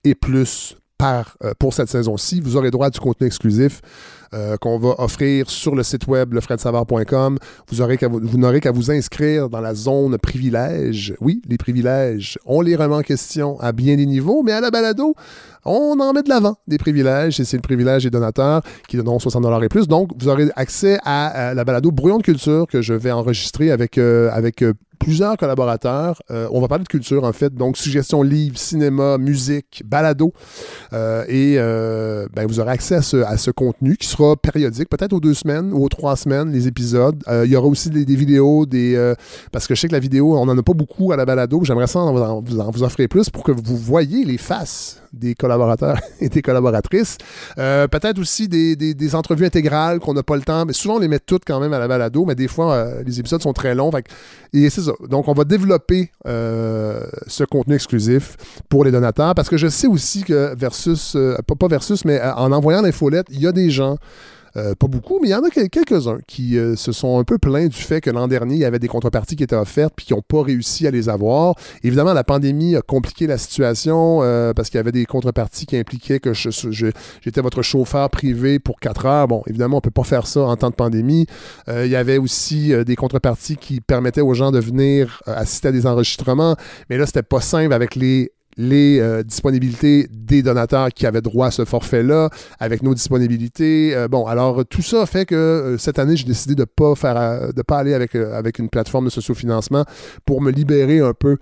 et plus par, pour cette saison-ci, vous aurez droit à du contenu exclusif euh, qu'on va offrir sur le site web lefredsavard.com. Vous, qu'à vous, n'aurez qu'à vous inscrire dans la zone privilèges. Oui, les privilèges, on les remet en question à bien des niveaux, mais à la balado, on en met de l'avant des privilèges, et c'est le privilège des donateurs qui donneront 60 et plus. Donc, vous aurez accès à, la balado Brouillon de culture que je vais enregistrer avec, euh, avec euh, plusieurs collaborateurs. On va parler de culture, en fait. Donc, suggestions livres, cinéma, musique, balado. Et ben, vous aurez accès à ce, à ce contenu qui sera périodique, peut-être aux deux semaines ou aux trois semaines, les épisodes. Euh, il y aura aussi des, vidéos, des, euh, parce que je sais que la vidéo, on n'en a pas beaucoup à la balado. J'aimerais ça en, en- vous en vous offrir plus pour que vous voyez les faces des collaborateurs et des collaboratrices. Euh, peut-être aussi des, des- des entrevues intégrales qu'on n'a pas le temps, mais souvent on les met toutes quand même à la balado, mais des fois les épisodes sont très longs. Et c'est ça. Donc on va développer ce contenu exclusif pour les donateurs parce que je sais aussi que versus, pas, pas versus, mais en envoyant l'infolette, il y a des gens euh, pas beaucoup, mais il y en a quel- quelques-uns qui euh, se sont un peu plaints du fait que l'an dernier, il y avait des contreparties qui étaient offertes puis qui n'ont pas réussi à les avoir. Évidemment, la pandémie a compliqué la situation euh, parce qu'il y avait des contreparties qui impliquaient que j'étais votre chauffeur privé pour 4 heures. Bon, évidemment, on ne peut pas faire ça en temps de pandémie. Euh, il y avait aussi euh, des contreparties qui permettaient aux gens de venir assister à des enregistrements, mais là, c'était pas simple avec les les euh, disponibilités des donateurs qui avaient droit à ce forfait-là, avec nos disponibilités. Euh, bon, alors tout ça fait que euh, cette année, j'ai décidé de ne pas pas aller avec, avec une plateforme de sociofinancement pour me libérer un peu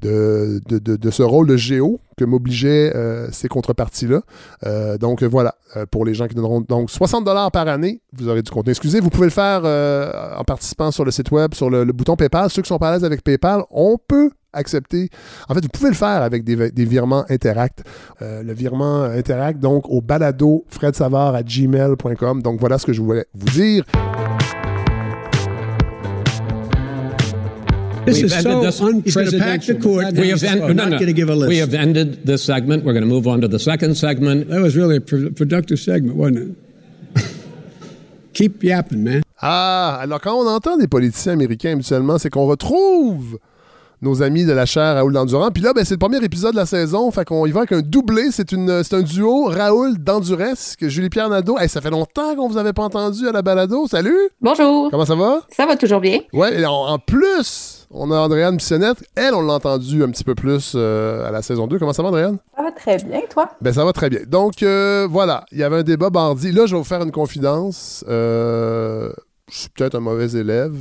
de, de, de- ce rôle de géo que m'obligeaient euh, ces contreparties-là. Euh, donc euh, voilà, pour les gens qui donneront donc 60 par année, vous aurez du contenu exclusif. Vous pouvez le faire en participant sur le site web, sur le, bouton PayPal. Ceux qui sont pas à l'aise avec PayPal, on peut accepter. En fait, vous pouvez le faire avec des, des virements Interact. Le virement Interact, donc au balado à gmail.com. Donc voilà ce que je voulais vous dire. This We've is ended so this- He's going to pack the court. We have, en- no, no, not going to give a list. we have ended this segment. We're going to move on to the second segment. That was really a pro- productive segment, wasn't it? Keep yapping, man. Ah, alors quand on entend des politiciens américains habituellement, c'est qu'on retrouve nos amis de la chaire Raoul Dandurand. Puis là, ben, c'est le premier épisode de la saison, fait qu'on y va avec un doublé. C'est une, c'est un duo Raoul Danduresc, Julie-Pierre Nadeau. Hey, ça fait longtemps qu'on vous avait pas entendu à la balado. Salut! Bonjour. Comment ça va? Ça va toujours bien? Ouais, et en, en plus, on a Andréane Bissonnette. Elle, on l'a entendu un petit peu plus euh, à la saison 2. Comment ça va, Andréane? Ça va très bien, toi? Ben, ça va très bien. Donc, euh, voilà, il y avait un débat bardi. Là, je vais vous faire une confidence. Euh, je suis peut-être un mauvais élève,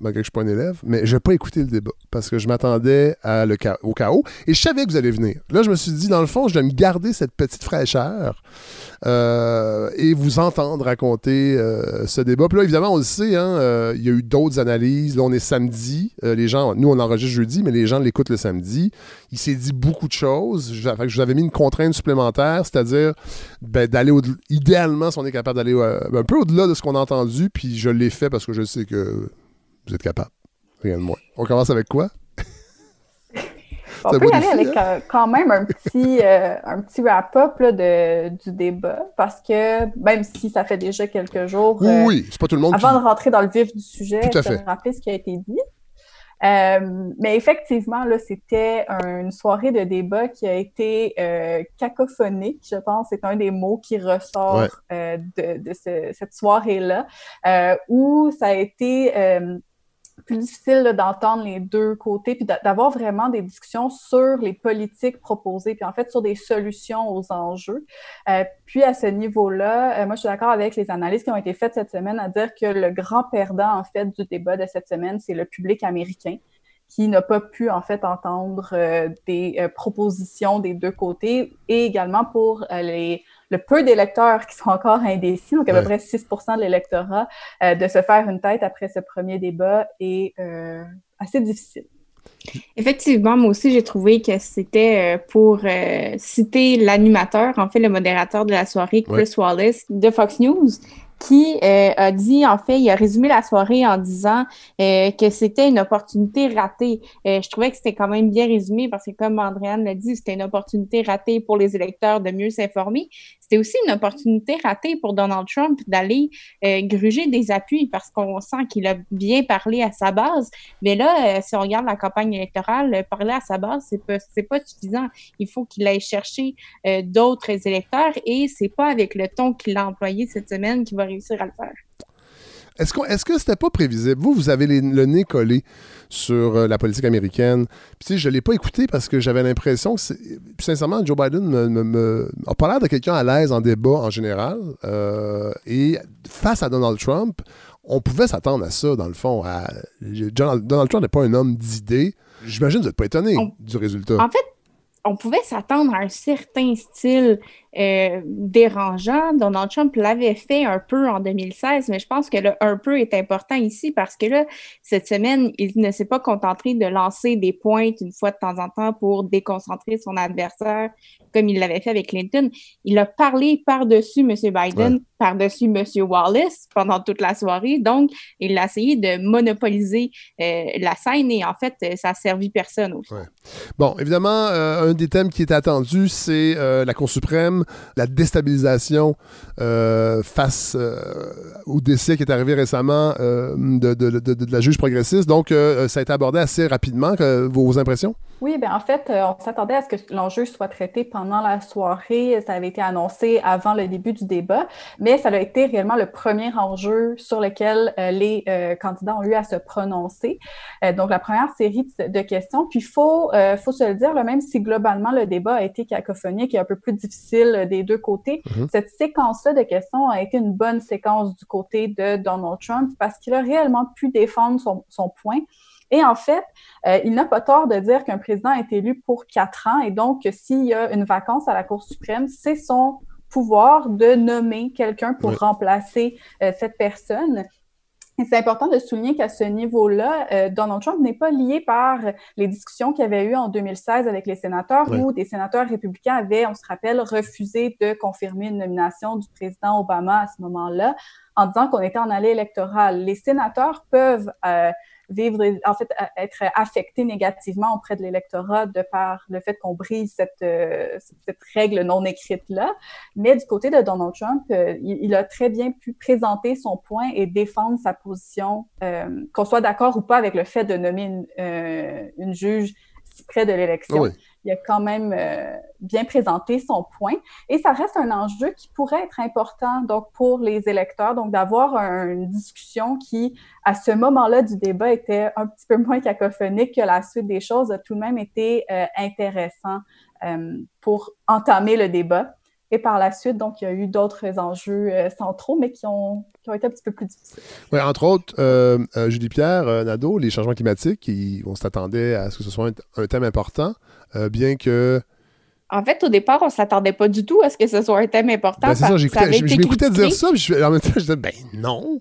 malgré que je ne suis pas un élève, mais je n'ai pas écouté le débat parce que je m'attendais à le cha- au chaos et je savais que vous allez venir. Là, je me suis dit, dans le fond, je dois me garder cette petite fraîcheur et vous entendre raconter euh, ce débat. Puis là, évidemment, on le sait, hein, euh, il y a eu d'autres analyses. Là, on est samedi. Euh, les gens, nous, on enregistre jeudi, mais les gens l'écoutent le samedi. Il s'est dit beaucoup de choses. Je, vous avais mis une contrainte supplémentaire, c'est-à-dire ben, d'aller idéalement, si on est capable d'aller euh, un peu au-delà de ce qu'on a entendu, puis je l'ai fait parce que je sais que vous êtes capable. Rien de moins. On commence avec quoi? On peut y aller avec hein? euh, quand même un petit, euh, un petit wrap-up du débat, parce que même si ça fait déjà quelques jours, Oui, euh, oui, c'est pas tout le monde avant qui- de rentrer dans le vif du sujet, je vais fait. rappeler ce qui a été dit. Euh, mais effectivement, là, c'était un- une soirée de débat qui a été euh, cacophonique, je pense, c'est un des mots qui ressort Ouais. euh, de, de ce- cette soirée-là, où ça a été plus difficile d'entendre les deux côtés, puis d'a- d'avoir vraiment des discussions sur les politiques proposées, puis en fait sur des solutions aux enjeux. Euh, puis à ce niveau-là, euh, moi je suis d'accord avec les analyses qui ont été faites cette semaine à dire que le grand perdant en fait du débat de cette semaine, c'est le public américain qui n'a pas pu en fait entendre euh, des propositions des deux côtés et également pour les, le peu d'électeurs qui sont encore indécis, donc à Ouais. peu près 6 de l'électorat, euh, de se faire une tête après ce premier débat est euh, assez difficile. Effectivement, moi aussi, j'ai trouvé que c'était euh, pour euh, citer l'animateur, en fait, le modérateur de la soirée, Chris Ouais. Wallace de Fox News, qui euh, a dit, en fait, il a résumé la soirée en disant euh, que c'était une opportunité ratée. Euh, je trouvais que c'était quand même bien résumé parce que, comme Andréane l'a dit, c'était une opportunité ratée pour les électeurs de mieux s'informer. C'était aussi une opportunité ratée pour Donald Trump d'aller gruger des appuis parce qu'on sent qu'il a bien parlé à sa base. Mais là, si on regarde la campagne électorale, parler à sa base, c'est pas, pas suffisant. Il faut qu'il aille chercher d'autres électeurs et c'est pas avec le ton qu'il a employé cette semaine qu'il va réussir à le faire. Est-ce qu'on- est-ce que c'était pas prévisible? Vous, vous avez les- le nez collé sur euh, la politique américaine. Puis, je l'ai pas écouté parce que j'avais l'impression que, sincèrement, Joe Biden me, me- me- a pas l'air de quelqu'un à l'aise en débat en général. Euh, et face à Donald Trump, on pouvait s'attendre à ça, dans le fond. À, Donald, Donald Trump n'est pas un homme d'idées. J'imagine que vous n'êtes pas étonné du résultat. En fait, on pouvait s'attendre à un certain style euh, dérangeant. Donald Trump l'avait fait un peu en 2016, mais je pense que le un peu est important ici parce que là, cette semaine, il ne s'est pas contenté de lancer des pointes une fois de temps en temps pour déconcentrer son adversaire comme il l'avait fait avec Clinton. Il a parlé par-dessus M. Biden, Ouais. par-dessus M. Wallace pendant toute la soirée. Donc, il a essayé de monopoliser euh, la scène et en fait, ça a servi personne aussi. Bon, évidemment, euh, un des thèmes qui était attendu, c'est la Cour suprême, la déstabilisation euh, face euh, au décès qui est arrivé récemment euh, de, la juge progressiste. Donc, ça a été abordé assez rapidement. vos impressions? Oui, bien en fait, on s'attendait à ce que l'enjeu soit traité pendant la soirée. Ça avait été annoncé avant le début du débat, mais ça a été réellement le premier enjeu sur lequel les candidats ont eu à se prononcer. Donc, la première série de, questions. Puis, il faut, faut se le dire, même si globalement le débat a été cacophonique et un peu plus difficile des deux côtés, Mhm. cette séquence-là de questions a été une bonne séquence du côté de Donald Trump parce qu'il a réellement pu défendre son, son point. Et en fait, euh, il n'a pas tort de dire qu'un président est élu pour quatre ans et donc que s'il y a une vacance à la Cour suprême, c'est son pouvoir de nommer quelqu'un pour Oui. remplacer euh, cette personne. C'est important de souligner qu'à ce niveau-là, euh, Donald Trump n'est pas lié par les discussions qu'il y avait eu en 2016 avec les sénateurs, Oui. où des sénateurs républicains avaient, on se rappelle, refusé de confirmer une nomination du président Obama à ce moment-là, en disant qu'on était en allée électorale. Les sénateurs peuvent euh, vivre, en fait, être affectés négativement auprès de l'électorat de par le fait qu'on brise cette, euh, cette règle non écrite-là. Mais du côté de Donald Trump, euh, il, a très bien pu présenter son point et défendre sa position, euh, qu'on soit d'accord ou pas avec le fait de nommer une, euh, une juge près de l'élection. Oui. Il a quand même euh, bien présenté son point. Et ça reste un enjeu qui pourrait être important donc pour les électeurs, donc d'avoir un- une discussion qui, à ce moment-là du débat, était un petit peu moins cacophonique que la suite des choses, a tout de même été euh, intéressant euh, pour entamer le débat. Et par la suite, donc, il y a eu d'autres enjeux euh, centraux, mais qui ont, qui ont été un petit peu plus difficiles. Oui, entre autres, euh, euh, Julie Pierre, euh, Nadeau, les changements climatiques, qui- on s'attendait à ce que ce soit un, un thème important, euh, bien que. En fait, au départ, on s'attendait pas du tout à ce que ce soit un thème important. Ben, c'est ça, j'écoutais- je, m'écoutais dire ça, puis je- en même temps, je disais, ben non.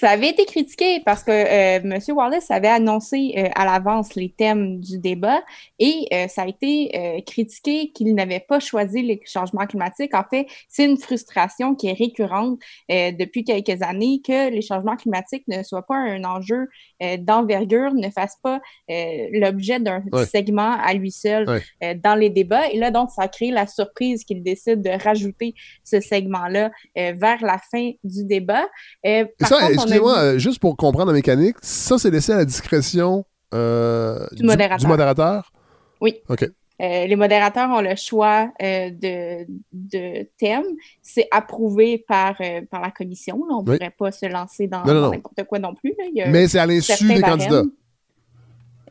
Ça avait été critiqué parce que euh, M. Wallace avait annoncé euh, à l'avance les thèmes du débat et euh, ça a été euh, critiqué qu'il n'avait pas choisi les changements climatiques. En fait, c'est une frustration qui est récurrente euh, depuis quelques années que les changements climatiques ne soient pas un enjeu euh, d'envergure, ne fassent pas euh, l'objet d'un Ouais. segment à lui seul Ouais. euh, dans les débats. Et là, donc, ça a créé la surprise qu'il décide de rajouter ce segment-là euh, vers la fin du débat. Euh, par ça, contre, excusez-moi, euh, juste pour comprendre la mécanique, ça, c'est laissé à la discrétion euh, Du modérateur. du modérateur? Oui. OK. Euh, les modérateurs ont le choix euh, de, de thèmes. C'est approuvé par, par la commission. là. On ne Oui. pourrait pas se lancer dans n'importe quoi non plus. là. Il y a Mais c'est à l'insu des barèmes. candidats.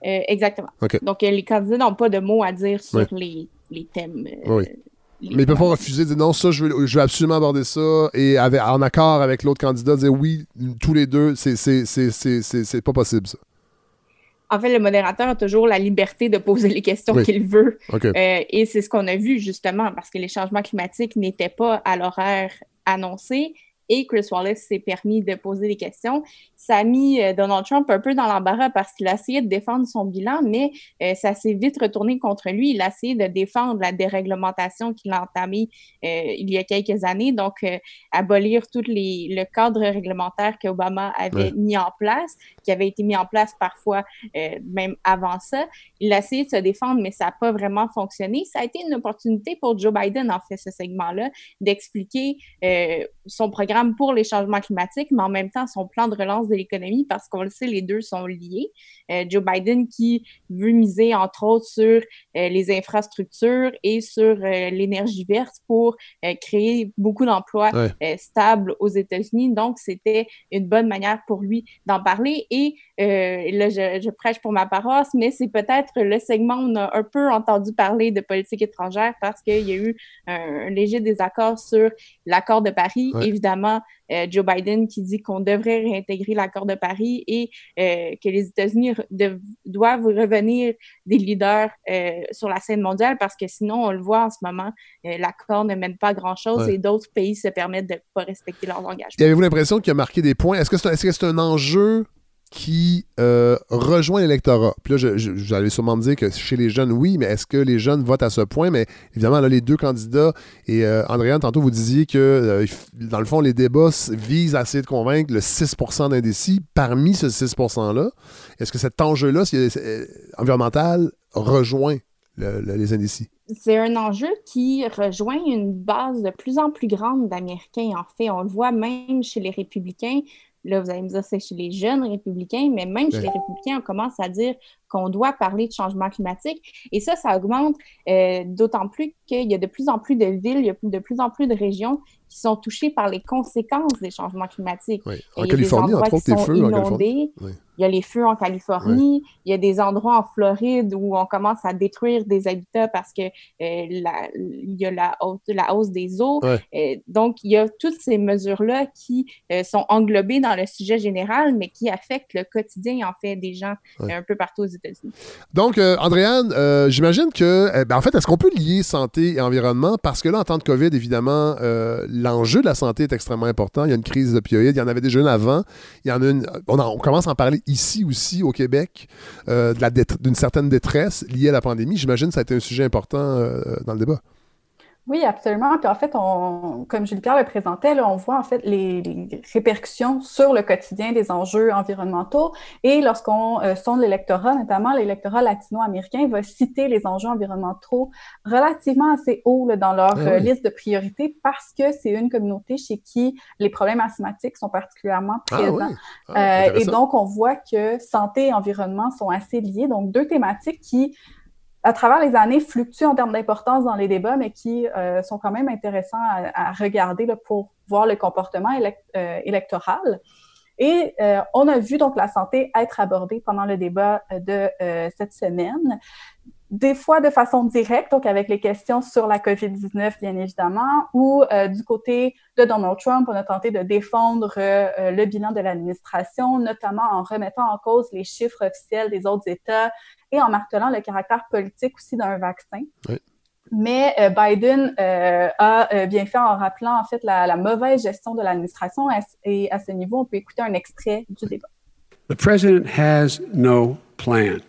Exactement. Donc, les candidats n'ont pas de mots à dire sur Oui. les, les thèmes. Oui. Mais ils peuvent pas refuser de dire non, ça, je veux, je veux absolument aborder ça, et avec- en accord avec l'autre candidat, dire oui, tous les deux, c'est- pas possible, ça. En fait, le modérateur a toujours la liberté de poser les questions Oui. qu'il veut. Euh, et c'est ce qu'on a vu justement parce que les changements climatiques n'étaient pas à l'horaire annoncé et Chris Wallace s'est permis de poser des questions. Ça a mis euh, Donald Trump un peu dans l'embarras parce qu'il a essayé de défendre son bilan, mais euh, ça s'est vite retourné contre lui. Il a essayé de défendre la déréglementation qu'il a entamée euh, il y a quelques années, donc euh, abolir tout les, le cadre réglementaire qu'Obama avait Ouais. mis en place, qui avait été mis en place parfois même avant ça. Il a essayé de se défendre, mais ça n'a pas vraiment fonctionné. Ça a été une opportunité pour Joe Biden, en fait, ce segment-là, d'expliquer son programme pour les changements climatiques, mais en même temps son plan de relance de l'économie, parce qu'on le sait, les deux sont liés. Euh, Joe Biden qui veut miser, entre autres, sur euh, les infrastructures et sur euh, l'énergie verte pour créer beaucoup d'emplois Ouais. stables aux États-Unis. Donc, c'était une bonne manière pour lui d'en parler. Et là, je, je prêche pour ma paroisse, mais c'est peut-être le segment où on a un peu entendu parler de politique étrangère parce qu'il y a eu un, un léger désaccord sur l'accord de Paris. Ouais. Évidemment, euh, Joe Biden qui dit qu'on devrait réintégrer l'accord de Paris et euh, que les États-Unis doivent revenir des leaders euh, sur la scène mondiale parce que sinon, on le voit en ce moment, l'accord ne mène pas à grand-chose Ouais. et d'autres pays se permettent de ne pas respecter leurs engagements. Et avez-vous l'impression qu'il a marqué des points? Est-ce que c'est un, est-ce que c'est un enjeu qui euh, rejoint l'électorat? Puis là, vous allez sûrement me dire que chez les jeunes, oui, mais est-ce que les jeunes votent à ce point? Mais évidemment, là, les deux candidats, et euh, Andréane, tantôt, vous disiez que, euh, dans le fond, les débats visent à essayer de convaincre le 6% d'indécis. Parmi ce 6 %-là, est-ce que cet enjeu-là euh, environnemental rejoint le- le- les indécis? C'est un enjeu qui rejoint une base de plus en plus grande d'Américains. En fait, on le voit même chez les républicains. Là, vous allez me dire, c'est chez les jeunes républicains, mais même chez les républicains, on commence à dire qu'on doit parler de changement climatique. Et ça, ça augmente euh, d'autant plus qu'il y a de plus en plus de villes, il y a de plus en plus de régions qui sont touchées par les conséquences des changements climatiques. Oui. En il Californie, entre autres, les feux en inondés. Californie. Oui. Il y a les feux en Californie, il y a des endroits en Floride où on commence à détruire des habitats parce que euh, la- il y a la hausse, la hausse des eaux. Euh, donc, il y a toutes ces mesures-là qui euh, sont englobées dans le sujet général, mais qui affectent le quotidien, en fait, des gens un peu partout aux États-Unis. Donc, euh, Andréane, euh, j'imagine que, euh, ben, en fait, est-ce qu'on peut lier santé et environnement? Parce que là, en temps de COVID, évidemment, euh, l'enjeu de la santé est extrêmement important. Il y a une crise d'opioïdes. Il y en avait déjà une avant. Il y en a une. On, en- on commence à en parler ici aussi, au Québec, euh, de d'une certaine détresse liée à la pandémie. J'imagine que ça a été un sujet important euh, dans le débat. Oui, absolument. Puis en fait, on, comme Julie-Pierre le présentait, là, on voit en fait les, les répercussions sur le quotidien des enjeux environnementaux. Et lorsqu'on euh, sonde l'électorat, notamment l'électorat latino-américain, va citer les enjeux environnementaux relativement assez haut là, dans leur Ah euh, liste de priorités parce que c'est une communauté chez qui les problèmes asthmatiques sont particulièrement Ah présents. oui. Ah, Euh, et donc, on voit que santé et environnement sont assez liés. Donc, deux thématiques qui à travers les années, fluctuent en termes d'importance dans les débats, mais qui euh, sont quand même intéressants à, à regarder là, pour voir le comportement élec- euh, électoral. Et euh, on a vu donc la santé être abordée pendant le débat euh, de euh, cette semaine, des fois de façon directe, donc avec les questions sur la COVID-19, bien évidemment, ou euh, du côté de Donald Trump, on a tenté de défendre euh, euh, le bilan de l'administration, notamment en remettant en cause les chiffres officiels des autres États et en martelant le caractère politique aussi d'un vaccin. Oui. Mais euh, Biden euh, a bien fait en rappelant en fait la, la mauvaise gestion de l'administration et à ce niveau, on peut écouter un extrait du débat. The president has no plan.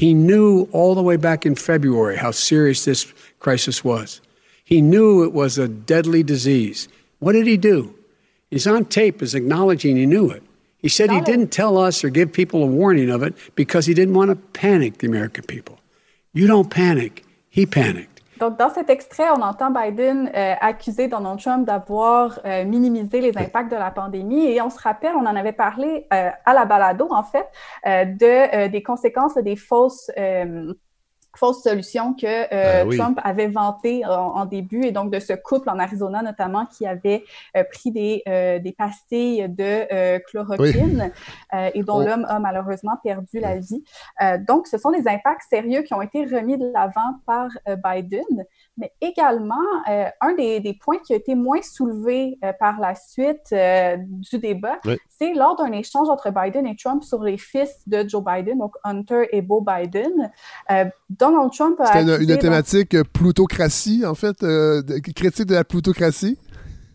He knew all the way back in February how serious this crisis was. He knew it was a deadly disease. What did he do? He's on tape as acknowledging he knew it. He said he didn't tell us or give people a warning of it because he didn't want to panic the American people. You don't panic. He panicked. Donc, dans cet extrait, on entend Biden euh, accuser Donald Trump d'avoir euh, minimisé les impacts de la pandémie. Et on se rappelle, on en avait parlé euh, à la balado, en fait, euh, de, euh, des conséquences des fausses euh, fausse solution que euh, oui. Trump avait vanté en, en début et donc de ce couple en Arizona notamment qui avait euh, pris des, euh, des pastilles de chloroquine euh, et dont On- l'homme a malheureusement perdu la vie. Euh, donc, ce sont des impacts sérieux qui ont été remis de l'avant par Biden, mais également euh, un des, des points qui a été moins soulevé euh, par la suite euh, du débat, Oui. c'est lors d'un échange entre Biden et Trump sur les fils de Joe Biden, donc Hunter et Beau Biden. Donald Trump a C'était une, thématique plutocratie, en fait, de- critique de la plutocratie?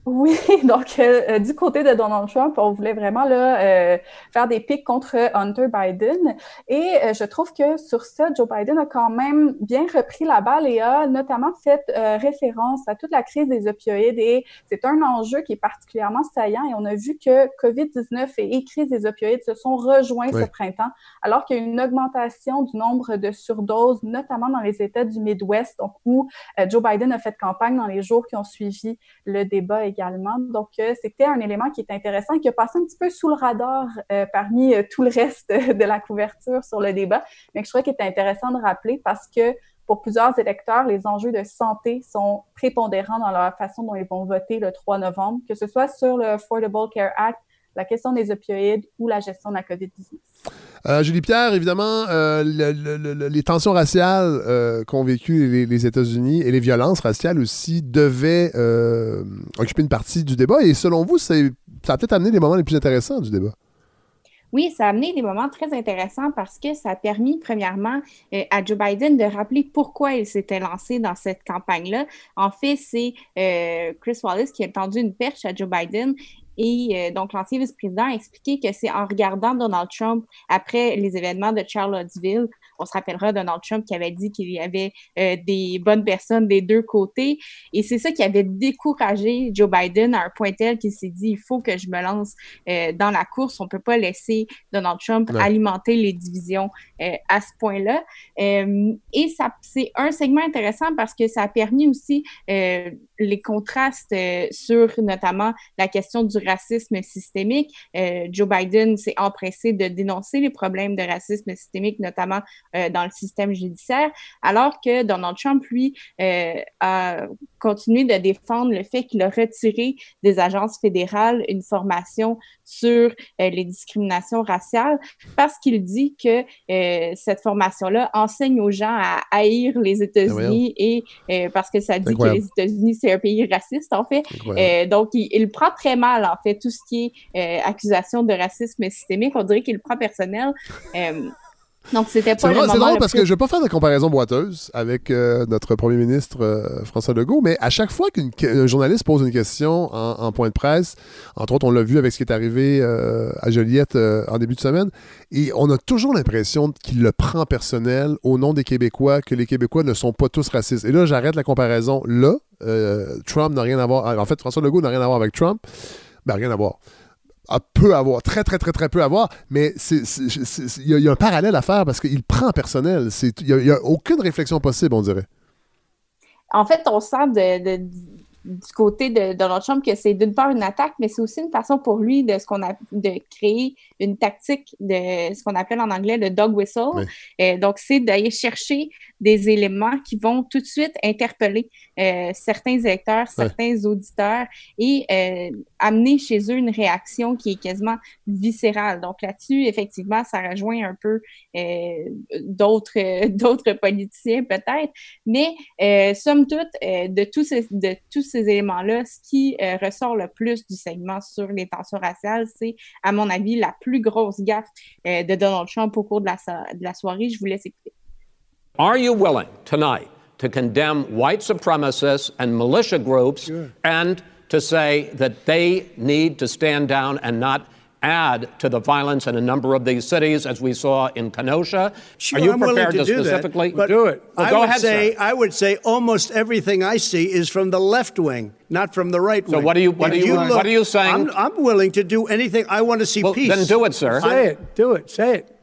Oui, donc euh, euh, du côté de Donald Trump, on voulait vraiment là, euh, faire des pics contre Hunter Biden. Et euh, je trouve que sur ça, Joe Biden a quand même bien repris la balle et a notamment fait euh, référence à toute la crise des opioïdes. Et c'est un enjeu qui est particulièrement saillant. Et on a vu que COVID-19 et, et crise des opioïdes se sont rejoints Oui. ce printemps, alors qu'il y a une augmentation du nombre de surdoses, notamment dans les États du Midwest, donc où euh, Joe Biden a fait campagne dans les jours qui ont suivi le débat Donc, euh, c'était un élément qui est intéressant et qui a passé un petit peu sous le radar euh, parmi euh, tout le reste de la couverture sur le débat, mais que je trouvais qu'il était intéressant de rappeler parce que pour plusieurs électeurs, les enjeux de santé sont prépondérants dans la façon dont ils vont voter le 3 novembre, que ce soit sur le Affordable Care Act, la question des opioïdes ou la gestion de la COVID-19. Euh, Julie Pierre, évidemment, euh, le- le- le- les tensions raciales euh, qu'ont vécues les, les États-Unis et les violences raciales aussi devaient euh, occuper une partie du débat. Et selon vous, c'est- ça a peut-être amené les moments les plus intéressants du débat. Oui, ça a amené des moments très intéressants parce que ça a permis, premièrement, euh, à Joe Biden de rappeler pourquoi il s'était lancé dans cette campagne-là. En fait, c'est euh, Chris Wallace qui a tendu une perche à Joe Biden. Et euh, donc, l'ancien vice-président a expliqué que c'est en regardant Donald Trump après les événements de Charlottesville, on se rappellera Donald Trump qui avait dit qu'il y avait euh, des bonnes personnes des deux côtés. Et c'est ça qui avait découragé Joe Biden à un point tel qu'il s'est dit, il faut que je me lance euh, dans la course. On peut pas laisser Donald Trump alimenter les divisions à ce point-là. Et ça, c'est un segment intéressant parce que ça a permis aussi les contrastes euh, sur notamment la question du racisme systémique. Euh, Joe Biden s'est empressé de dénoncer les problèmes de racisme systémique, notamment euh, dans le système judiciaire, alors que Donald Trump, lui, a continué de défendre le fait qu'il a retiré des agences fédérales une formation sur euh, les discriminations raciales parce qu'il dit que euh, cette formation-là enseigne aux gens à haïr les États-Unis et euh, parce que ça dit que les États-Unis, c'est un pays raciste, en fait. Donc, il, il prend très mal, en fait, tout ce qui est accusation de racisme systémique. On dirait qu'il prend personnel. Donc, c'était C'est pas le drôle, c'est drôle le parce plus- que je ne vais pas faire de comparaison boiteuse avec euh, notre premier ministre euh, François Legault, mais à chaque fois qu'un journaliste pose une question en, en point de presse, entre autres, on l'a vu avec ce qui est arrivé euh, à Joliette en début de semaine, et on a toujours l'impression qu'il le prend personnel au nom des Québécois, que les Québécois ne sont pas tous racistes. Et là, j'arrête la comparaison là. Trump n'a rien à voir. En fait, François Legault n'a rien à voir avec Trump. Ben, rien à voir. A peu à voir, très, très, très, très peu à voir, mais il y, a- un parallèle à faire parce qu'il prend personnel. Il n'y a, aucune réflexion possible, on dirait. En fait, on sent de- du côté de Donald Trump que c'est d'une part une attaque, mais c'est aussi une façon pour lui de ce qu'on a de créer une tactique de ce qu'on appelle en anglais le dog whistle. Oui. Euh, donc, c'est d'aller chercher des éléments qui vont tout de suite interpeller euh, certains électeurs, certains auditeurs et euh, amener chez eux une réaction qui est quasiment viscérale. Donc là-dessus, effectivement, ça rejoint un peu d'autres d'autres politiciens peut-être, mais somme toute, de tous ces, de tous ces éléments-là, ce qui euh, ressort le plus du segment sur les tensions raciales, c'est, à mon avis, la plus grosse gaffe euh, de Donald Trump au cours de la, so- de la soirée. Je vous laisse écouter. Are you willing tonight to condemn white supremacists and militia groups and to say that they need to stand down and not add to the violence in a number of these cities, as we saw in Kenosha. Sure, Are you I'm prepared to, to, do specifically that, but do it? I go would ahead, say sir. I would say almost everything I see is from the left wing, not from the right So wing. what are you- what If are you- what are you saying? I'm, I'm willing to do anything. I want to see Well, peace. then do it, sir. Say it. Do it. Say it.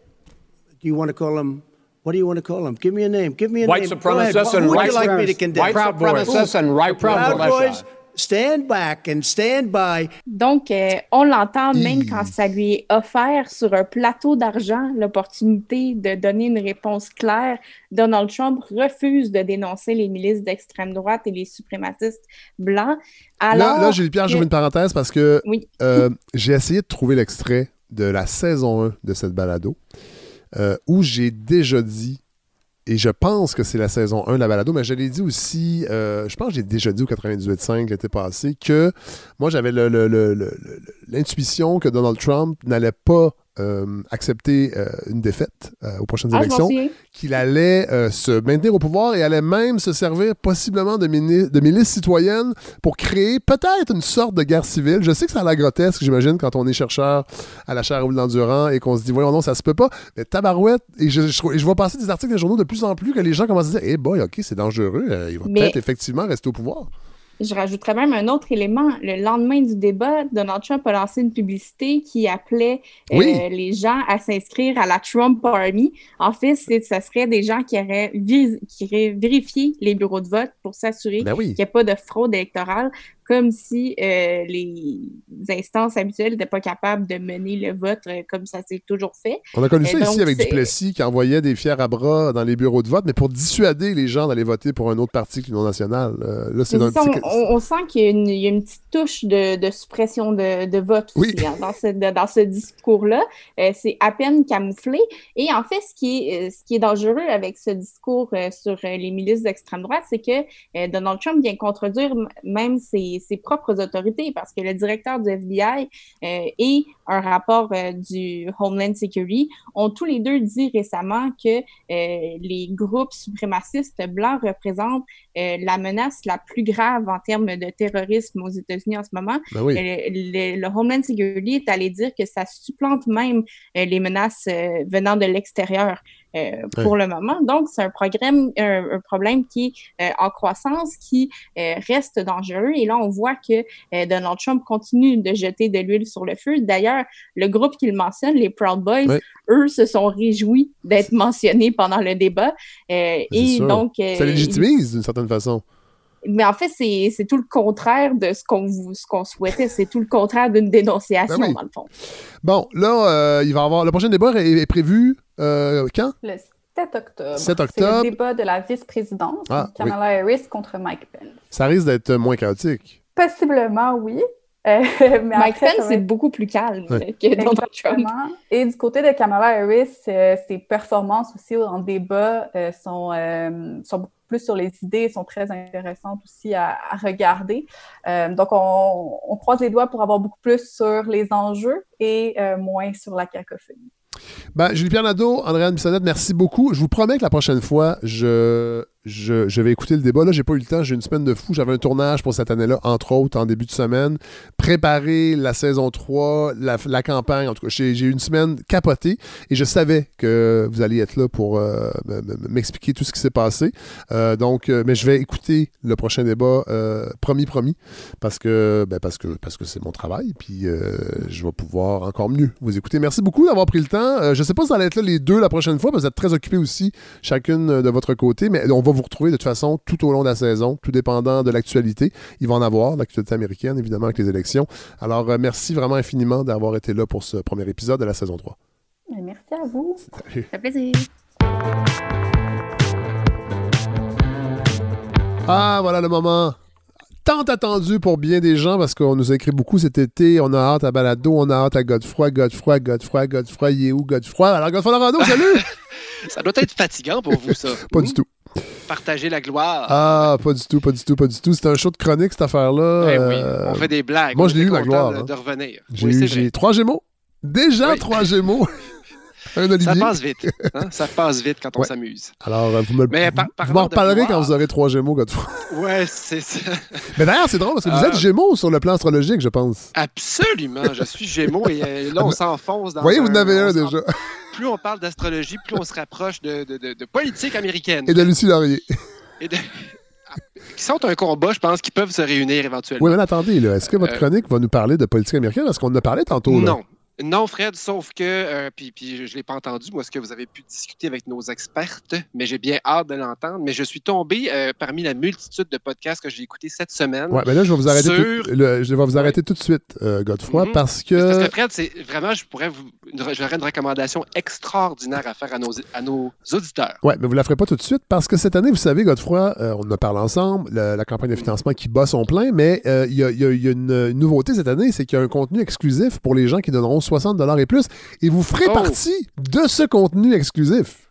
Do you want to call him? What do you want to call him? Give me a name. Give me a White name. Go ahead. supremacists and would white you like me to condemn? White Proud Boys. and white Proud militia. Boys. Stand back and stand by. Donc, euh, on l'entend même quand ça lui est offert sur un plateau d'argent l'opportunité de donner une réponse claire. Donald Trump refuse de dénoncer les milices d'extrême droite et les suprématistes blancs. Alors là, là Julie Pierre, que- j'ouvre une parenthèse parce que Oui. euh, j'ai essayé de trouver l'extrait de la saison 1 de cette balado euh, où j'ai déjà dit, et je pense que c'est la saison 1 de la balado, mais je l'ai dit aussi, euh, je pense que j'ai déjà dit au 98.5 l'été passé, que moi j'avais le- le- le- l'intuition que Donald Trump n'allait pas euh, accepter euh, une défaite euh, aux prochaines Ah, élections, qu'il allait se maintenir au pouvoir et allait même se servir possiblement de, de milices citoyennes pour créer peut-être une sorte de guerre civile. Je sais que ça a la grotesque, j'imagine, quand on est chercheur à la chaire Raoul Landurand et qu'on se dit, voyons non, ça se peut pas. Mais tabarouette, et je, vois passer des articles les journaux de plus en plus que les gens commencent à dire, eh boy, ok, c'est dangereux, il va Mais- peut-être effectivement rester au pouvoir. Je rajouterais même un autre élément. Le lendemain du débat, Donald Trump a lancé une publicité qui appelait euh, les gens à s'inscrire à la Trump Army. En fait, ce serait des gens qui auraient, vis- qui auraient vérifié les bureaux de vote pour s'assurer Ben oui. qu'il n'y ait pas de fraude électorale, comme si euh, les instances habituelles n'étaient pas capables de mener le vote euh, comme ça s'est toujours fait. On a connu Euh, ça donc, ici avec c'est- Duplessis qui envoyait des fiers à bras dans les bureaux de vote, mais pour dissuader les gens d'aller voter pour un autre parti que l'Union nationale. Là, c'est petit... on, on- sent qu'il y, a une- il y a une petite touche de, de suppression de, de vote aussi hein, dans ce, de- dans ce discours-là. C'est à peine camouflé. Et en fait, ce qui est, ce qui est dangereux avec ce discours sur les milices d'extrême droite, c'est que Donald Trump vient contredire même ses, ses propres autorités parce que le directeur du FBI euh, et un rapport euh, du Homeland Security ont tous les deux dit récemment que euh, les groupes suprémacistes blancs représentent la menace la plus grave en termes de terrorisme aux États-Unis en ce moment. Ben oui. Le, le Homeland Security est allé dire que ça supplante même les menaces venant de l'extérieur euh, pour le moment. Donc, c'est un, programme, un, un problème qui est euh, en croissance, qui euh, reste dangereux. Et là, on voit que euh, Donald Trump continue de jeter de l'huile sur le feu. D'ailleurs, le groupe qu'il mentionne, les Proud Boys, eux se sont réjouis d'être mentionnés pendant le débat. Euh, et sûr. donc, euh, ça légitimise d'une certaine façon. Mais en fait, c'est tout le contraire de ce qu'on souhaitait. C'est tout le contraire d'une dénonciation, Ben oui. dans le fond. Bon, là, euh, il va y avoir. Le prochain débat est, est prévu euh, quand? Le 7 octobre. 7 C'est octobre. le débat de la vice-présidente, Ah, Kamala Harris contre Mike Pence. Ça risque d'être moins chaotique. Possiblement, oui. Euh, mais Mike après, Pence, c'est être- beaucoup plus calme que Donald Trump. Et du côté de Kamala Harris, euh, ses performances aussi en débat euh, sont, euh, sont beaucoup sur les idées, sont très intéressantes aussi à, regarder. Euh, donc, on, on croise les doigts pour avoir beaucoup plus sur les enjeux et euh, moins sur la cacophonie. Ben, Julie-Pierre Nadeau, Andréane Bissonnette, merci beaucoup. Je vous promets que la prochaine fois, je, je, vais écouter le débat. Là, j'ai pas eu le temps, j'ai une semaine de fou. J'avais un tournage pour cette année-là, entre autres, en début de semaine. Préparer la saison 3, la, campagne. En tout cas, j'ai eu une semaine capotée et je savais que vous alliez être là pour euh, m'expliquer tout ce qui s'est passé. Euh, donc, euh, mais je vais écouter le prochain débat, promis, promis, parce que ben, parce que parce que c'est mon travail. Puis je vais pouvoir encore mieux vous écouter. Merci beaucoup d'avoir pris le temps. Je sais pas si ça allait être là les deux la prochaine fois, parce que vous êtes très occupés aussi, chacune de votre côté, mais on va vous retrouver de toute façon tout au long de la saison, tout dépendant de l'actualité. Il va en avoir, l'actualité américaine, évidemment, avec les élections. Alors, euh, merci vraiment infiniment d'avoir été là pour ce premier épisode de la saison 3. Et merci à vous. Salut. Ça fait plaisir. Ah, voilà le moment tant attendu pour bien des gens parce qu'on nous a écrit beaucoup cet été. On a hâte à Balado, on a hâte à Godefroy, Godefroy, Godefroy, Godefroy, il est où Godefroy? Alors, Godefroy Lorando, salut! Ça doit être fatigant pour vous, ça. Pas du tout. Partager la gloire. Ah, pas du tout, pas du tout, pas du tout. C'était un show de chronique, cette affaire-là. Eh oui, Euh, on fait des blagues. Moi, je l'ai eu, ma content gloire. De, hein. de revenir. J'ai Oui, eu trois Gémeaux. Déjà trois Gémeaux. Un Olivier. Ça passe vite. hein, Ça passe vite quand on Ouais. s'amuse. Alors, euh, vous me Mais vous- par- vous parlant m'en reparlerez quand vous aurez trois Gémeaux, Godefroy. Ouais, c'est ça. Mais d'ailleurs, c'est drôle parce que vous Euh, êtes Gémeaux sur le plan astrologique, je pense. Absolument. Je suis Gémeaux et là, on s'enfonce dans. Vous voyez, vous en avez un déjà. Plus on parle d'astrologie, plus on se rapproche de, de- de- de politique américaine. Et de Lucie Laurier. Et de- qui sont un combat, je pense, qui peuvent se réunir éventuellement. Oui, mais attendez, là, est-ce que votre Euh, chronique va nous parler de politique américaine? Parce qu'on en a parlé tantôt. là. Non. Non, Fred, sauf que, euh, puis, puis je ne l'ai pas entendu, moi, ce que vous avez pu discuter avec nos expertes, mais j'ai bien hâte de l'entendre. Mais je suis tombé euh, parmi la multitude de podcasts que j'ai écoutés cette semaine. Ouais, mais là, je vais vous arrêter, sur- tout, le- je vais vous arrêter tout de suite, euh, Godefroy, Mhm. parce Parce que. que Fred, c'est vraiment, je pourrais vous, j'aurais une recommandation extraordinaire à faire à nos, à nos auditeurs. Ouais, mais vous la ferez pas tout de suite parce que cette année, vous savez, Godefroy, euh, on en a parlé ensemble, la, la campagne de financement qui bat son plein, mais il y y a- y une nouveauté cette année, c'est qu'il y a un contenu exclusif pour les gens qui donneront 60 et plus, et vous ferez Oh. partie de ce contenu exclusif.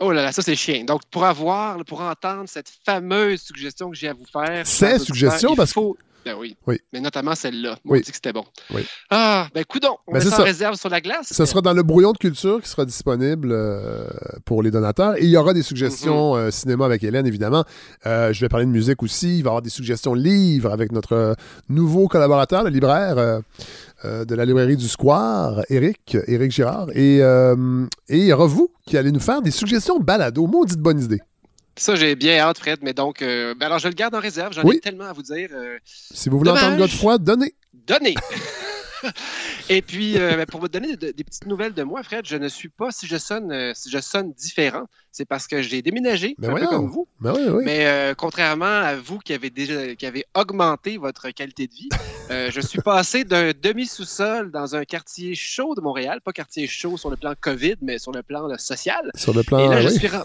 Oh là là, ça c'est chien. Donc, pour avoir, pour entendre cette fameuse suggestion que j'ai à vous faire. Ces suggestions, parce que- faut... Ben oui. Oui. Mais notamment celle-là. On Oui. dit que c'était bon. Oui. Ah, ben coudon, on Ben, met ça en réserve sur la glace. Ce sera dans le brouillon de culture qui sera disponible euh, pour les donateurs. Et il y aura des suggestions euh, cinéma avec Hélène, évidemment. Euh, je vais parler de musique aussi. Il va y avoir des suggestions livres avec notre nouveau collaborateur, le libraire euh, de la librairie du Square, Eric, Eric Girard. Et, euh, et il y aura vous qui allez nous faire des suggestions balado. Maudite bonne idée. Ça, j'ai bien hâte, Fred, mais donc, euh, ben alors je le garde en réserve. J'en Oui. ai tellement à vous dire. Si vous voulez Dommage. entendre Godefroy, donnez. Donnez! Et puis, euh, ben, pour vous donner de- des petites nouvelles de moi, Fred, je ne suis pas, si je sonne, euh, si je sonne différent, c'est parce que j'ai déménagé, Ben un peu voyons. comme vous. Ben oui, oui. Mais euh, contrairement à vous qui avez déjà qui avez augmenté votre qualité de vie, je suis passé d'un demi-sous-sol dans un quartier chaud de Montréal, pas quartier chaud sur le plan COVID, mais sur le plan là, social. Sur le Et plan. là, je suis, ren-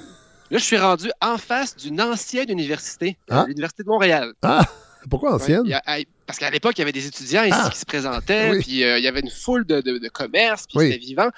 là, je suis rendu en face d'une ancienne université, Ah. l'Université de Montréal. Ah, pourquoi ancienne? Ouais, parce qu'à l'époque, il y avait des étudiants ici Ah. qui se présentaient, Oui. puis euh, il y avait une foule de, de, de commerces, puis Oui. c'était vivant.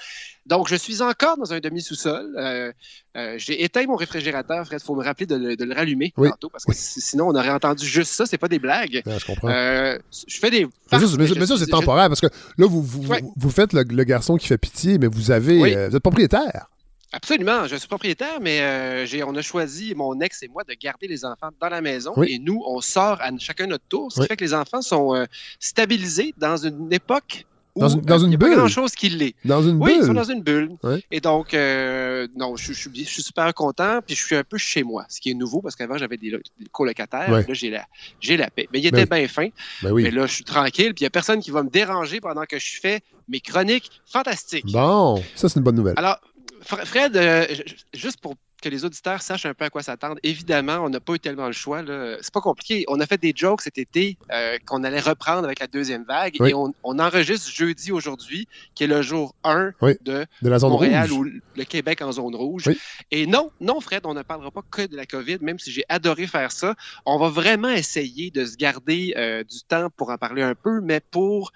Donc, je suis encore dans un demi-sous-sol. Euh, euh, J'ai éteint mon réfrigérateur, Fred. Il faut me rappeler de, le- de le rallumer Oui. tantôt, parce que si- sinon, on aurait entendu juste ça. C'est pas des blagues. Ah, je comprends. Je fais des. Mais ça, farces, c'est- mais ça, je mais ça, suis- c'est je- temporaire parce que là, vous, vous, Ouais. vous faites le, le garçon qui fait pitié, mais vous avez. Vous êtes propriétaire. Absolument, je suis propriétaire, mais euh, j'ai- on a choisi, mon ex et moi, de garder les enfants dans la maison. Oui. Et nous, on sort à chacun notre tour, ce Oui. qui fait que les enfants sont euh, stabilisés dans une époque où Dans une- dans euh, il une n'y a pas bulle. grand-chose qui l'est. Dans une Oui, ils bulle. sont dans une bulle. Oui. Et donc, euh, non, je, je suis, bien- je suis super content, puis je suis un peu chez moi, ce qui est nouveau parce qu'avant, j'avais des, lo- des colocataires. Là, j'ai la, j'ai la paix. Mais il Ben était bien fin. Ben oui. Mais là, je suis tranquille, puis il n'y a personne qui va me déranger pendant que je fais mes chroniques fantastiques. Bon, ça, c'est une bonne nouvelle. Alors, Fred, euh, juste pour que les auditeurs sachent un peu à quoi s'attendre, évidemment, on n'a pas eu tellement le choix. C'est pas compliqué. On a fait des jokes cet été euh, qu'on allait reprendre avec la deuxième vague Oui. et on, on enregistre jeudi aujourd'hui, qui est le jour 1 Oui, de, de la zone Montréal rouge. ou le Québec en zone rouge. Oui. Et non, non, Fred, on ne parlera pas que de la COVID, même si j'ai adoré faire ça. On va vraiment essayer de se garder euh, du temps pour en parler un peu, mais pour